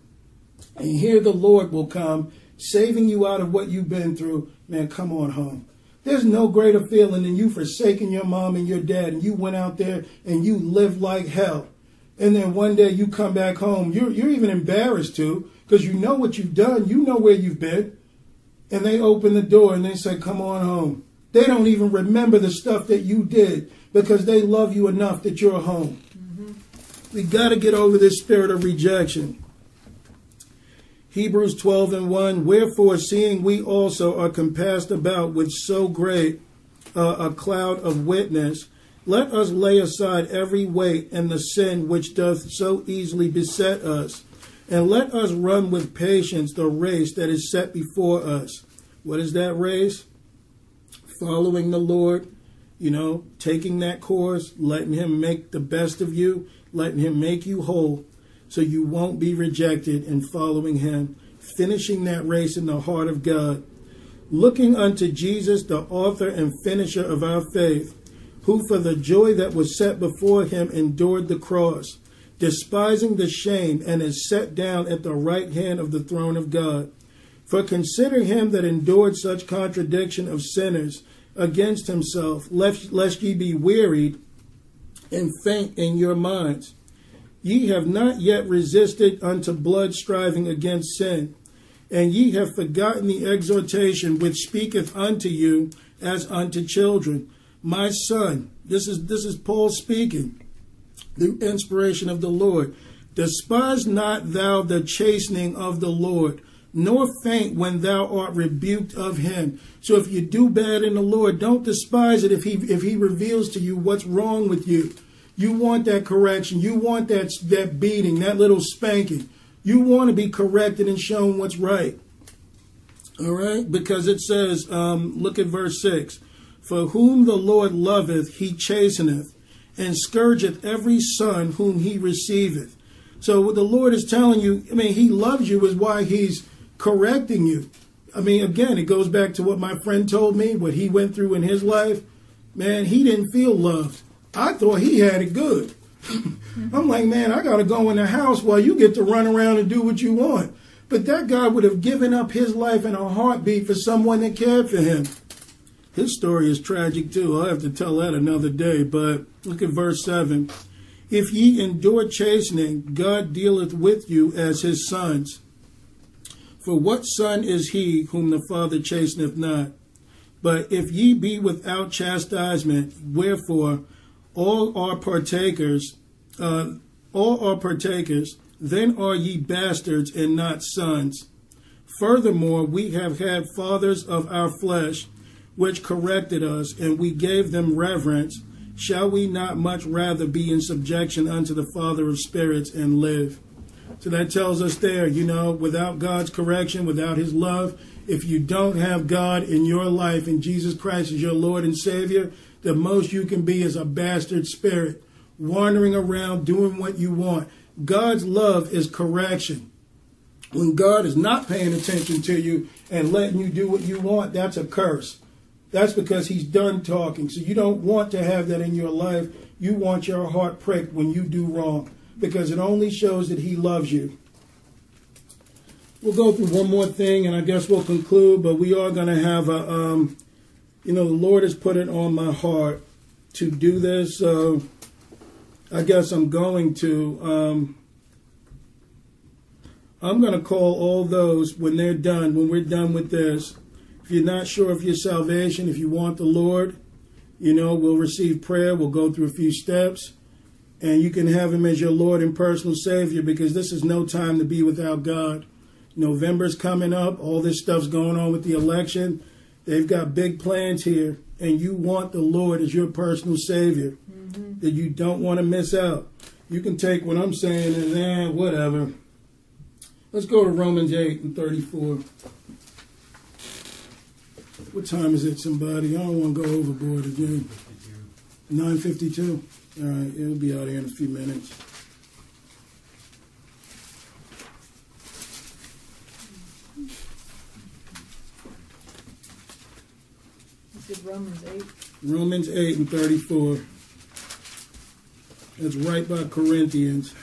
And here the Lord will come, saving you out of what you've been through. Man, come on home. There's no greater feeling than you forsaking your mom and your dad, and you went out there and you lived like hell. And then one day you come back home. You're, you're even embarrassed too, because you know what you've done. You know where you've been. And they open the door and they say, Come on home. They don't even remember the stuff that you did because they love you enough that you're home. Mm-hmm. We got to get over this spirit of rejection. Hebrews 12 and 1 Wherefore, seeing we also are compassed about with so great uh, a cloud of witness, let us lay aside every weight and the sin which doth so easily beset us, and let us run with patience the race that is set before us. What is that race? Following the Lord, you know, taking that course, letting Him make the best of you, letting Him make you whole so you won't be rejected in following him, finishing that race in the heart of God, looking unto Jesus, the author and finisher of our faith, who for the joy that was set before him endured the cross, despising the shame, and is set down at the right hand of the throne of God. For consider him that endured such contradiction of sinners against himself, lest, ye be wearied and faint in your minds. Ye have not yet resisted unto blood striving against sin, and ye have forgotten the exhortation which speaketh unto you as unto children. My son, this is this is Paul speaking, the inspiration of the Lord. Despise not thou the chastening of the Lord, nor faint when thou art rebuked of him. So if you do bad in the Lord, don't despise it if he if he reveals to you what's wrong with you. You want that correction. You want that, that beating, that little spanking. You want to be corrected and shown what's right. All right? Because it says, um, look at verse 6 For whom the Lord loveth, he chasteneth, and scourgeth every son whom he receiveth. So what the Lord is telling you, I mean, he loves you is why he's correcting you. I mean, again, it goes back to what my friend told me, what he went through in his life. Man, he didn't feel loved. I thought he had it good. [LAUGHS] I'm like, man, I got to go in the house while you get to run around and do what you want. But that guy would have given up his life in a heartbeat for someone that cared for him. His story is tragic too. I'll have to tell that another day. But look at verse 7. If ye endure chastening, God dealeth with you as his sons. For what son is he whom the Father chasteneth not? But if ye be without chastisement, wherefore all are partakers, uh, all are partakers, then are ye bastards and not sons. Furthermore, we have had fathers of our flesh, which corrected us, and we gave them reverence. Shall we not much rather be in subjection unto the Father of spirits and live? So that tells us there, you know, without God's correction, without His love, if you don't have God in your life and Jesus Christ as your Lord and Savior, the most you can be is a bastard spirit, wandering around doing what you want. God's love is correction. When God is not paying attention to you and letting you do what you want, that's a curse. That's because he's done talking. So you don't want to have that in your life. You want your heart pricked when you do wrong because it only shows that he loves you. we'll go through one more thing, and I guess we'll conclude. But we are going to have a, um, you know, the Lord has put it on my heart to do this. So I guess I'm going to. Um, I'm going to call all those when they're done, when we're done with this. If you're not sure of your salvation, if you want the Lord, you know, we'll receive prayer. We'll go through a few steps. And you can have Him as your Lord and personal Savior because this is no time to be without God. November's coming up. All this stuff's going on with the election. They've got big plans here. And you want the Lord as your personal Savior mm-hmm. that you don't want to miss out. You can take what I'm saying and eh, whatever. Let's go to Romans 8 and 34. What time is it, somebody? I don't want to go overboard again. 9.52. All right, it'll be out here in a few minutes. Romans 8? Romans 8 and 34. That's right by Corinthians.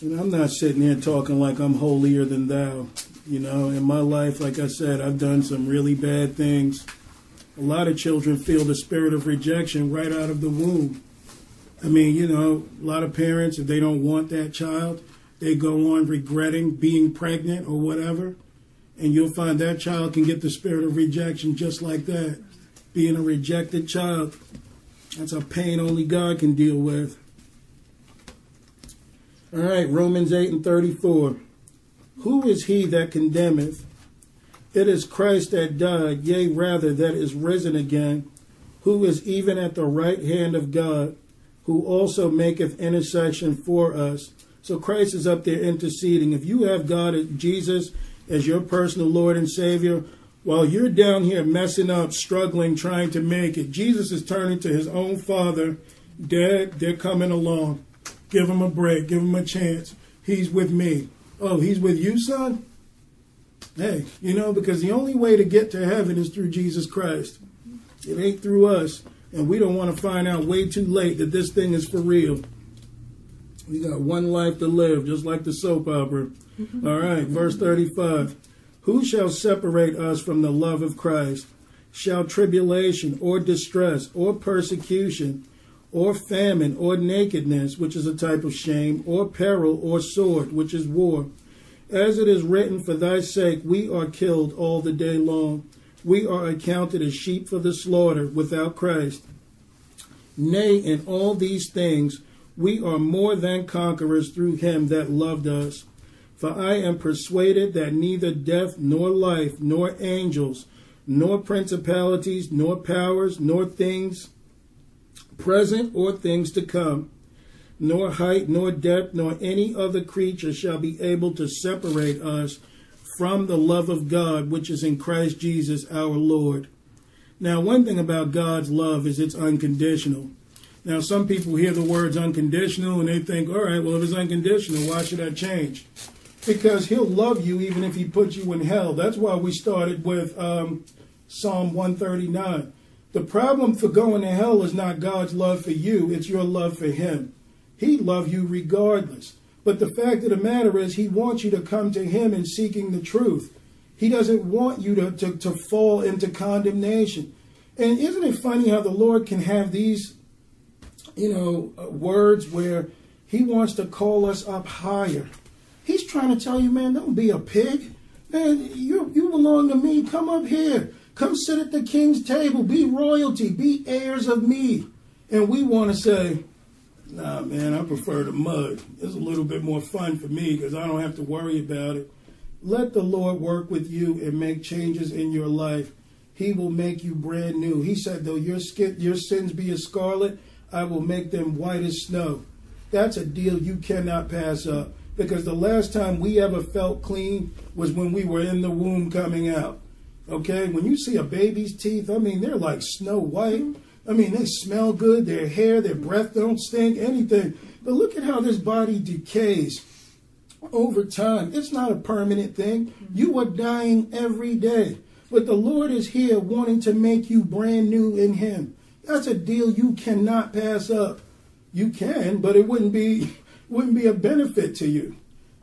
And I'm not sitting here talking like I'm holier than thou. You know, in my life, like I said, I've done some really bad things. A lot of children feel the spirit of rejection right out of the womb. I mean, you know, a lot of parents, if they don't want that child, they go on regretting being pregnant or whatever. And you'll find that child can get the spirit of rejection just like that. Being a rejected child. That's a pain only God can deal with. All right, Romans 8 and 34. Who is he that condemneth? It is Christ that died, yea, rather, that is risen again, who is even at the right hand of God, who also maketh intercession for us. So Christ is up there interceding. If you have God, Jesus, as your personal Lord and Savior, while you're down here messing up, struggling, trying to make it, Jesus is turning to his own Father. Dad, they're coming along. Give him a break. Give him a chance. He's with me. Oh, he's with you, son? Hey, you know, because the only way to get to heaven is through Jesus Christ. It ain't through us. And we don't want to find out way too late that this thing is for real. We got one life to live, just like the soap opera. Mm-hmm. All right, verse 35. Who shall separate us from the love of Christ? Shall tribulation or distress or persecution or famine, or nakedness, which is a type of shame, or peril, or sword, which is war. As it is written, For thy sake we are killed all the day long. We are accounted as sheep for the slaughter without Christ. Nay, in all these things we are more than conquerors through him that loved us. For I am persuaded that neither death, nor life, nor angels, nor principalities, nor powers, nor things present or things to come, nor height, nor depth, nor any other creature shall be able to separate us from the love of God which is in Christ Jesus our Lord. Now, one thing about God's love is it's unconditional. Now, some people hear the words unconditional and they think, all right, well, if it's unconditional, why should I change? Because He'll love you even if He puts you in hell. That's why we started with um, Psalm 139. The problem for going to hell is not God's love for you, it's your love for Him. He loves you regardless. But the fact of the matter is, He wants you to come to Him in seeking the truth. He doesn't want you to, to, to fall into condemnation. And isn't it funny how the Lord can have these, you know, uh, words where He wants to call us up higher? He's trying to tell you, man, don't be a pig. Man, you, you belong to me. Come up here. Come sit at the king's table, be royalty, be heirs of me. And we want to say, nah, man, I prefer the mud. It's a little bit more fun for me because I don't have to worry about it. Let the Lord work with you and make changes in your life. He will make you brand new. He said, though your, skin, your sins be as scarlet, I will make them white as snow. That's a deal you cannot pass up because the last time we ever felt clean was when we were in the womb coming out. Okay, when you see a baby's teeth, I mean, they're like snow white. I mean, they smell good, their hair, their breath don't stink, anything. But look at how this body decays over time. It's not a permanent thing. You are dying every day. But the Lord is here wanting to make you brand new in Him. That's a deal you cannot pass up. You can, but it wouldn't be [LAUGHS] wouldn't be a benefit to you.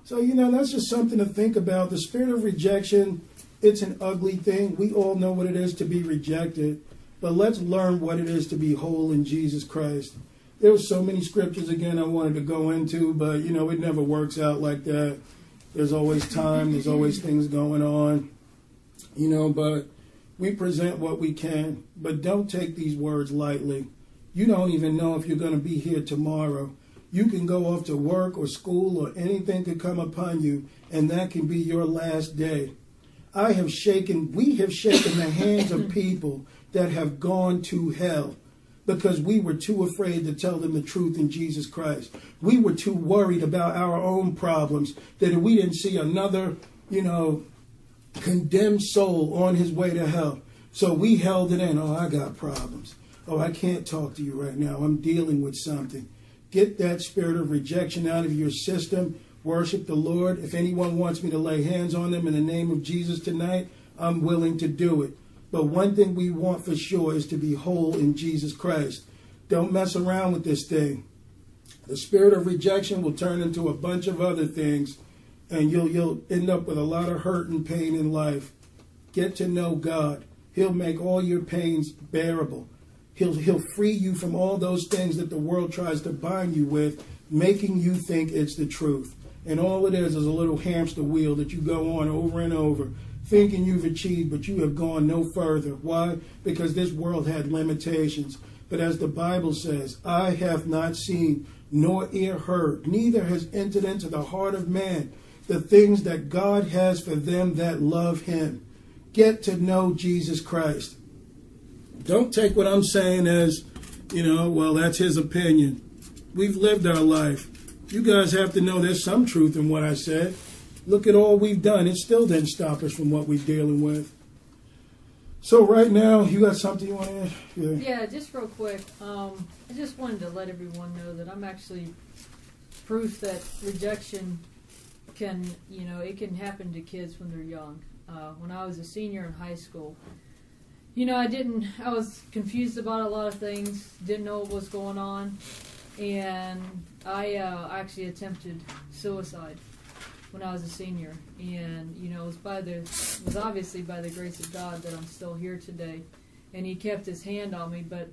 So, you know, that's just something to think about. The spirit of rejection, it's an ugly thing. We all know what it is to be rejected. But let's learn what it is to be whole in Jesus Christ. There so many scriptures again I wanted to go into, but you know, it never works out like that. There's always time, there's always things going on. You know, but we present what we can, but don't take these words lightly. You don't even know if you're going to be here tomorrow. You can go off to work or school or anything could come upon you, and that can be your last day. I have shaken, we have shaken the hands of [LAUGHS] people that have gone to hell because we were too afraid to tell them the truth in Jesus Christ. We were too worried about our own problems that if we didn't see another, you know, condemned soul on his way to hell. So we held it in. Oh, I got problems. Oh, I can't talk to you right now. I'm dealing with something. Get that spirit of rejection out of your system. Worship the Lord. If anyone wants me to lay hands on them in the name of Jesus tonight, I'm willing to do it. But one thing we want for sure is to be whole in Jesus Christ. Don't mess around with this thing. The spirit of rejection will turn into a bunch of other things, and you'll you'll end up with a lot of hurt and pain in life. Get to know God. He'll make all your pains bearable. He'll he'll free you from all those things that the world tries to bind you with, making you think it's the truth. And all it is is a little hamster wheel that you go on over and over thinking you've achieved, but you have gone no further. Why? Because this world had limitations. But as the Bible says, Eye have not seen nor ear heard, neither has entered into the heart of man the things that God has for them that love him. Get to know Jesus Christ. Don't take what I'm saying as, you know, well, that's his opinion. We've lived our life. You guys have to know there's some truth in what I said. Look at all we've done. It still didn't stop us from what we're dealing with. So right now, you got something you want to add? Yeah, yeah just real quick. Um, I just wanted to let everyone know that I'm actually proof that rejection can, you know, it can happen to kids when they're young. Uh, when I was a senior in high school, you know, I didn't, I was confused about a lot of things, didn't know what was going on, and I uh, actually attempted suicide when I was a senior, and you know it was by the it was obviously by the grace of God that I'm still here today, and He kept His hand on me. But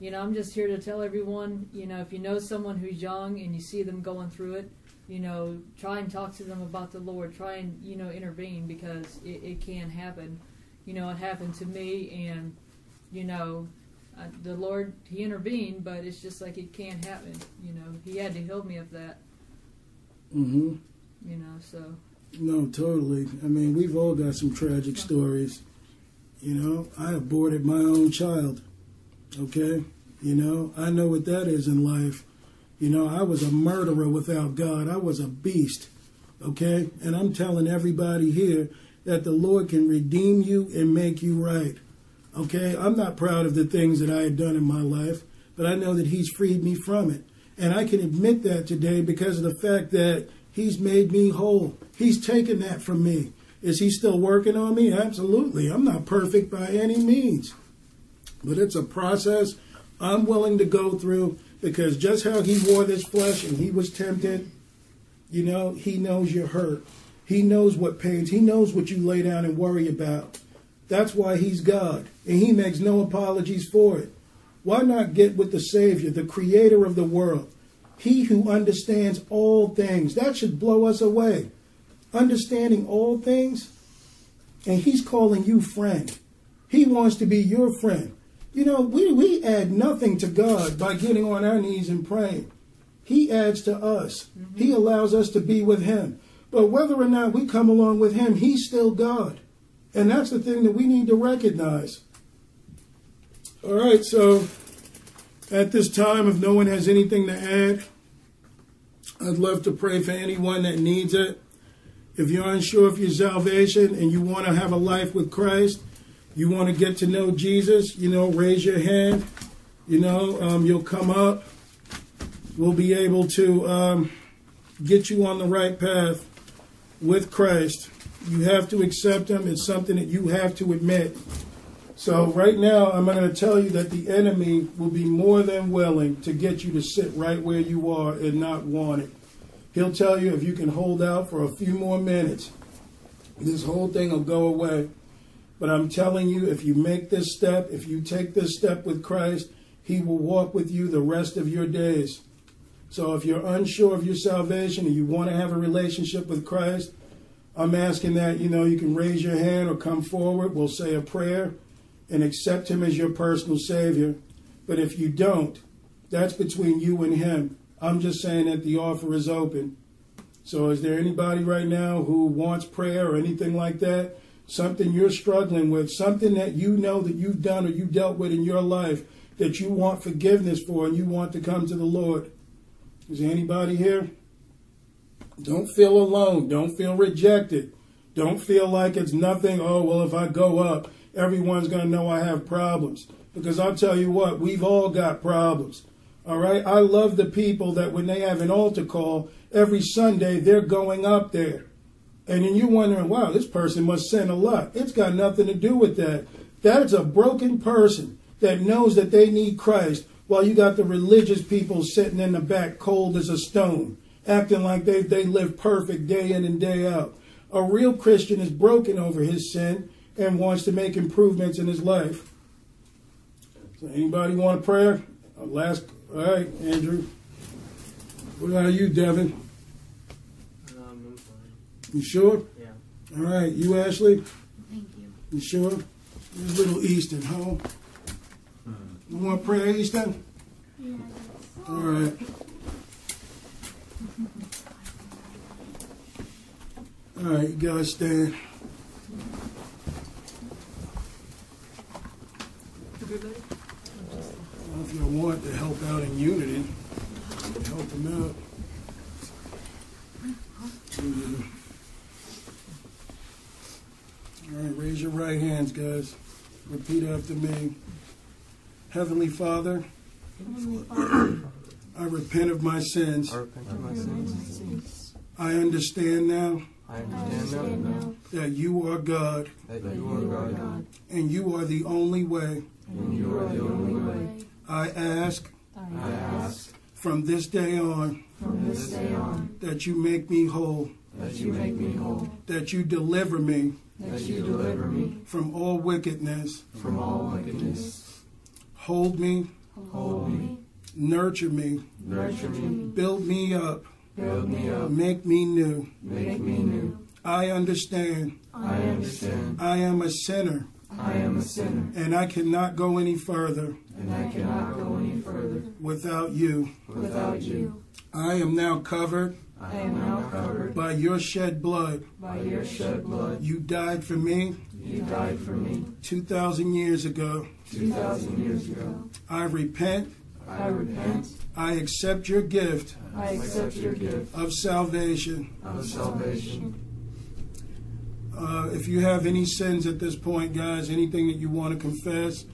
you know I'm just here to tell everyone, you know, if you know someone who's young and you see them going through it, you know, try and talk to them about the Lord. Try and you know intervene because it, it can happen. You know, it happened to me, and you know, uh, the Lord He intervened, but it's just like it can't happen. You know, He had to heal me of that. Mm-hmm you know, so. No, totally. I mean, we've all got some tragic stories. You know, I aborted my own child. Okay? You know, I know what that is in life. You know, I was a murderer without God. I was a beast. Okay? And I'm telling everybody here that the Lord can redeem you and make you right. Okay? I'm not proud of the things that I had done in my life, but I know that He's freed me from it. And I can admit that today because of the fact that He's made me whole. He's taken that from me. Is he still working on me? Absolutely. I'm not perfect by any means. But it's a process I'm willing to go through because just how he wore this flesh and he was tempted, you know, he knows you're hurt. He knows what pains, he knows what you lay down and worry about. That's why he's God, and he makes no apologies for it. Why not get with the Savior, the creator of the world? He who understands all things. That should blow us away. Understanding all things. And he's calling you friend. He wants to be your friend. You know, we, we add nothing to God by getting on our knees and praying. He adds to us. Mm-hmm. He allows us to be with him. But whether or not we come along with him, he's still God. And that's the thing that we need to recognize. All right, so at this time, if no one has anything to add, I'd love to pray for anyone that needs it. If you're unsure of your salvation and you want to have a life with Christ, you want to get to know Jesus, you know, raise your hand. You know, um, you'll come up. We'll be able to um, get you on the right path with Christ. You have to accept them. It's something that you have to admit. So, right now, I'm going to tell you that the enemy will be more than willing to get you to sit right where you are and not want it. He'll tell you if you can hold out for a few more minutes, this whole thing will go away. But I'm telling you, if you make this step, if you take this step with Christ, He will walk with you the rest of your days. So if you're unsure of your salvation and you want to have a relationship with Christ, I'm asking that, you know, you can raise your hand or come forward. We'll say a prayer and accept Him as your personal Savior. But if you don't, that's between you and Him. I'm just saying that the offer is open. So is there anybody right now who wants prayer or anything like that? Something you're struggling with, something that you know that you've done or you dealt with in your life that you want forgiveness for and you want to come to the Lord? Is there anybody here? Don't feel alone. Don't feel rejected. Don't feel like it's nothing. Oh, well, if I go up, everyone's going to know I have problems. Because I'll tell you what, we've all got problems. All right? I love the people that when they have an altar call, every Sunday they're going up there. And then you're wondering, wow, this person must sin a lot. It's got nothing to do with that. That's a broken person that knows that they need Christ while you got the religious people sitting in the back cold as a stone, acting like they, they live perfect day in and day out. A real Christian is broken over his sin and wants to make improvements in his life. So anybody want a prayer? Last, all right, Andrew. What about you, Devin? Um, I'm fine. You sure? Yeah. All right, you, Ashley? Thank you. You sure? There's little Easton, huh? You want a prayer, Easton? Yeah. All right. All right, you guys stand. Well, if you want to help out in unity, help them out. All right, raise your right hands, guys. Repeat after me. Heavenly Father, I repent of my sins. I repent of my sins. I understand now I understand now that you are God. That you are God, and you are the only way. and you are the only way. I ask I ask from this day on from this day on that you make me whole, that you make me whole, that you deliver me that you deliver me from all wickedness, from all wickedness. hold me, Hold me, nurture me, nurture me, build me up, build me up, make me new. make me new. I understand I understand I am a sinner I am a sinner, and I cannot go any further and I cannot go any further without you. without you. I am now covered I am now covered by your shed blood. by your shed blood. You died for me You died for me 2,000 years ago. 2,000 years ago. I repent. I repent. I accept your gift I accept your gift of salvation. of salvation. Uh, if you have any sins at this point, guys, anything that you want to confess,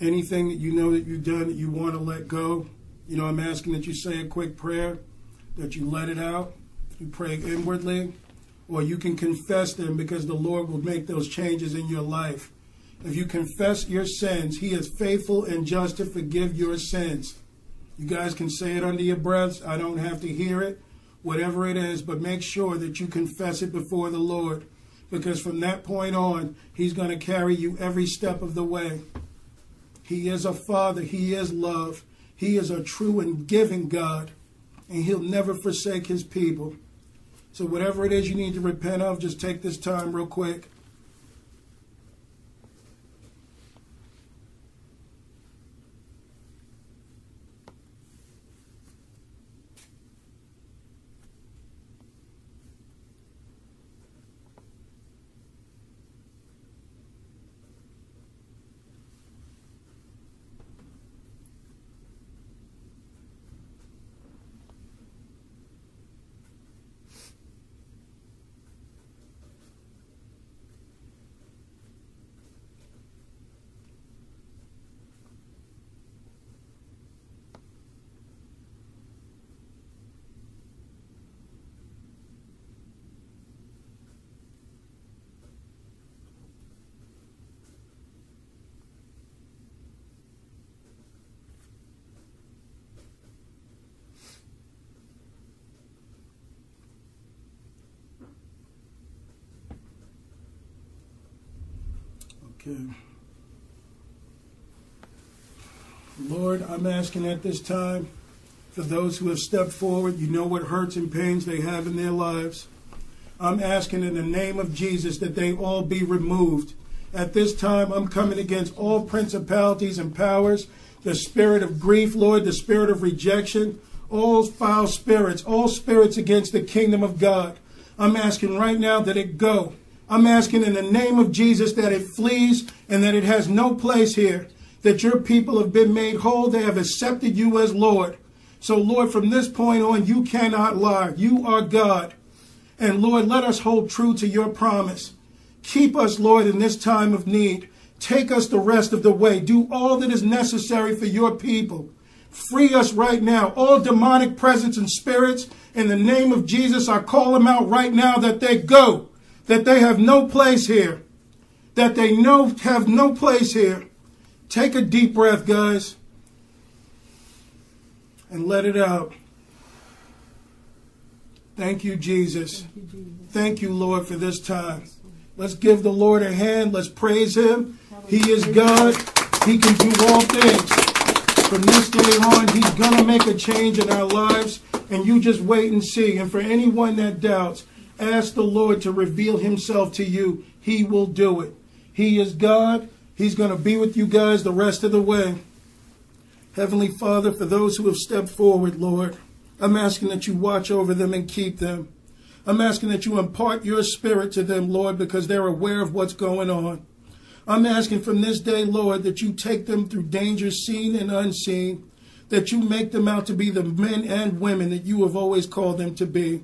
anything that you know that you've done that you want to let go, you know, I'm asking that you say a quick prayer, that you let it out, you pray inwardly, or you can confess them because the Lord will make those changes in your life. If you confess your sins, He is faithful and just to forgive your sins. You guys can say it under your breaths. I don't have to hear it, whatever it is, but make sure that you confess it before the Lord because from that point on, He's going to carry you every step of the way. He is a Father, He is love, He is a true and giving God, and He'll never forsake His people. So, whatever it is you need to repent of, just take this time real quick. Okay. Lord, I'm asking at this time for those who have stepped forward, you know what hurts and pains they have in their lives. I'm asking in the name of Jesus that they all be removed. At this time, I'm coming against all principalities and powers, the spirit of grief, Lord, the spirit of rejection, all foul spirits, all spirits against the kingdom of God. I'm asking right now that it go. I'm asking in the name of Jesus that it flees and that it has no place here. That your people have been made whole. They have accepted you as Lord. So, Lord, from this point on, you cannot lie. You are God. And Lord, let us hold true to your promise. Keep us, Lord, in this time of need. Take us the rest of the way. Do all that is necessary for your people. Free us right now. All demonic presence and spirits, in the name of Jesus, I call them out right now that they go, that they have no place here, that they know have no place here. Take a deep breath, guys, and let it out. Thank you, Jesus. Thank you, Lord, for this time. Let's give the Lord a hand. Let's praise Him. He is God. He can do all things. From this day on, He's going to make a change in our lives. And you just wait and see. And for anyone that doubts, ask the Lord to reveal Himself to you. He will do it. He is God. He's going to be with you guys the rest of the way. Heavenly Father, for those who have stepped forward, Lord, I'm asking that you watch over them and keep them. I'm asking that you impart your spirit to them, Lord, because they're aware of what's going on. I'm asking from this day, Lord, that you take them through dangers seen and unseen, that you make them out to be the men and women that you have always called them to be.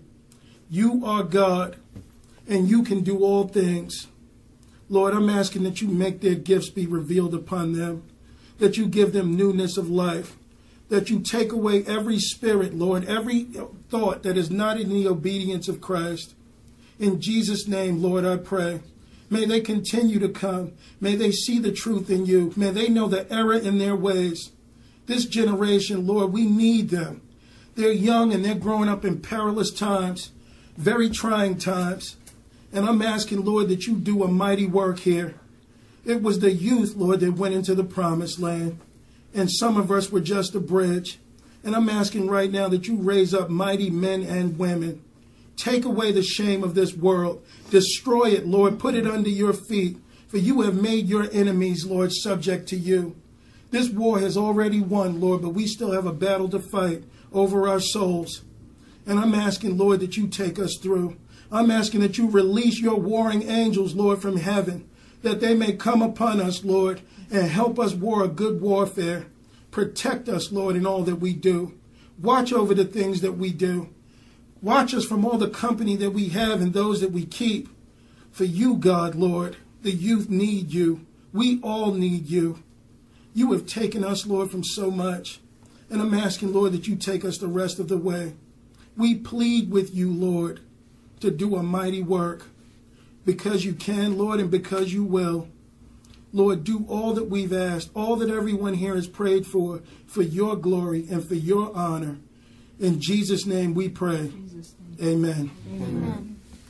You are God, and you can do all things. Lord, I'm asking that you make their gifts be revealed upon them, that you give them newness of life, that you take away every spirit, Lord, every thought that is not in the obedience of Christ. In Jesus' name, Lord, I pray. May they continue to come. May they see the truth in you. May they know the error in their ways. This generation, Lord, we need them. They're young and they're growing up in perilous times, very trying times. And I'm asking, Lord, that you do a mighty work here. It was the youth, Lord, that went into the promised land and some of us were just a bridge. And I'm asking right now that you raise up mighty men and women. Take away the shame of this world. Destroy it, Lord. Put it under your feet. For you have made your enemies, Lord, subject to you. This war has already won, Lord, but we still have a battle to fight over our souls. And I'm asking, Lord, that you take us through. I'm asking that you release your warring angels, Lord, from heaven, that they may come upon us, Lord, and help us war a good warfare. Protect us, Lord, in all that we do. Watch over the things that we do. Watch us from all the company that we have and those that we keep. For you, God, Lord, the youth need you. We all need you. You have taken us, Lord, from so much. And I'm asking, Lord, that you take us the rest of the way. We plead with you, Lord, to do a mighty work because you can, Lord, and because you will. Lord, do all that we've asked, all that everyone here has prayed for, for your glory and for your honor. In Jesus' name we pray. Amen. Amen.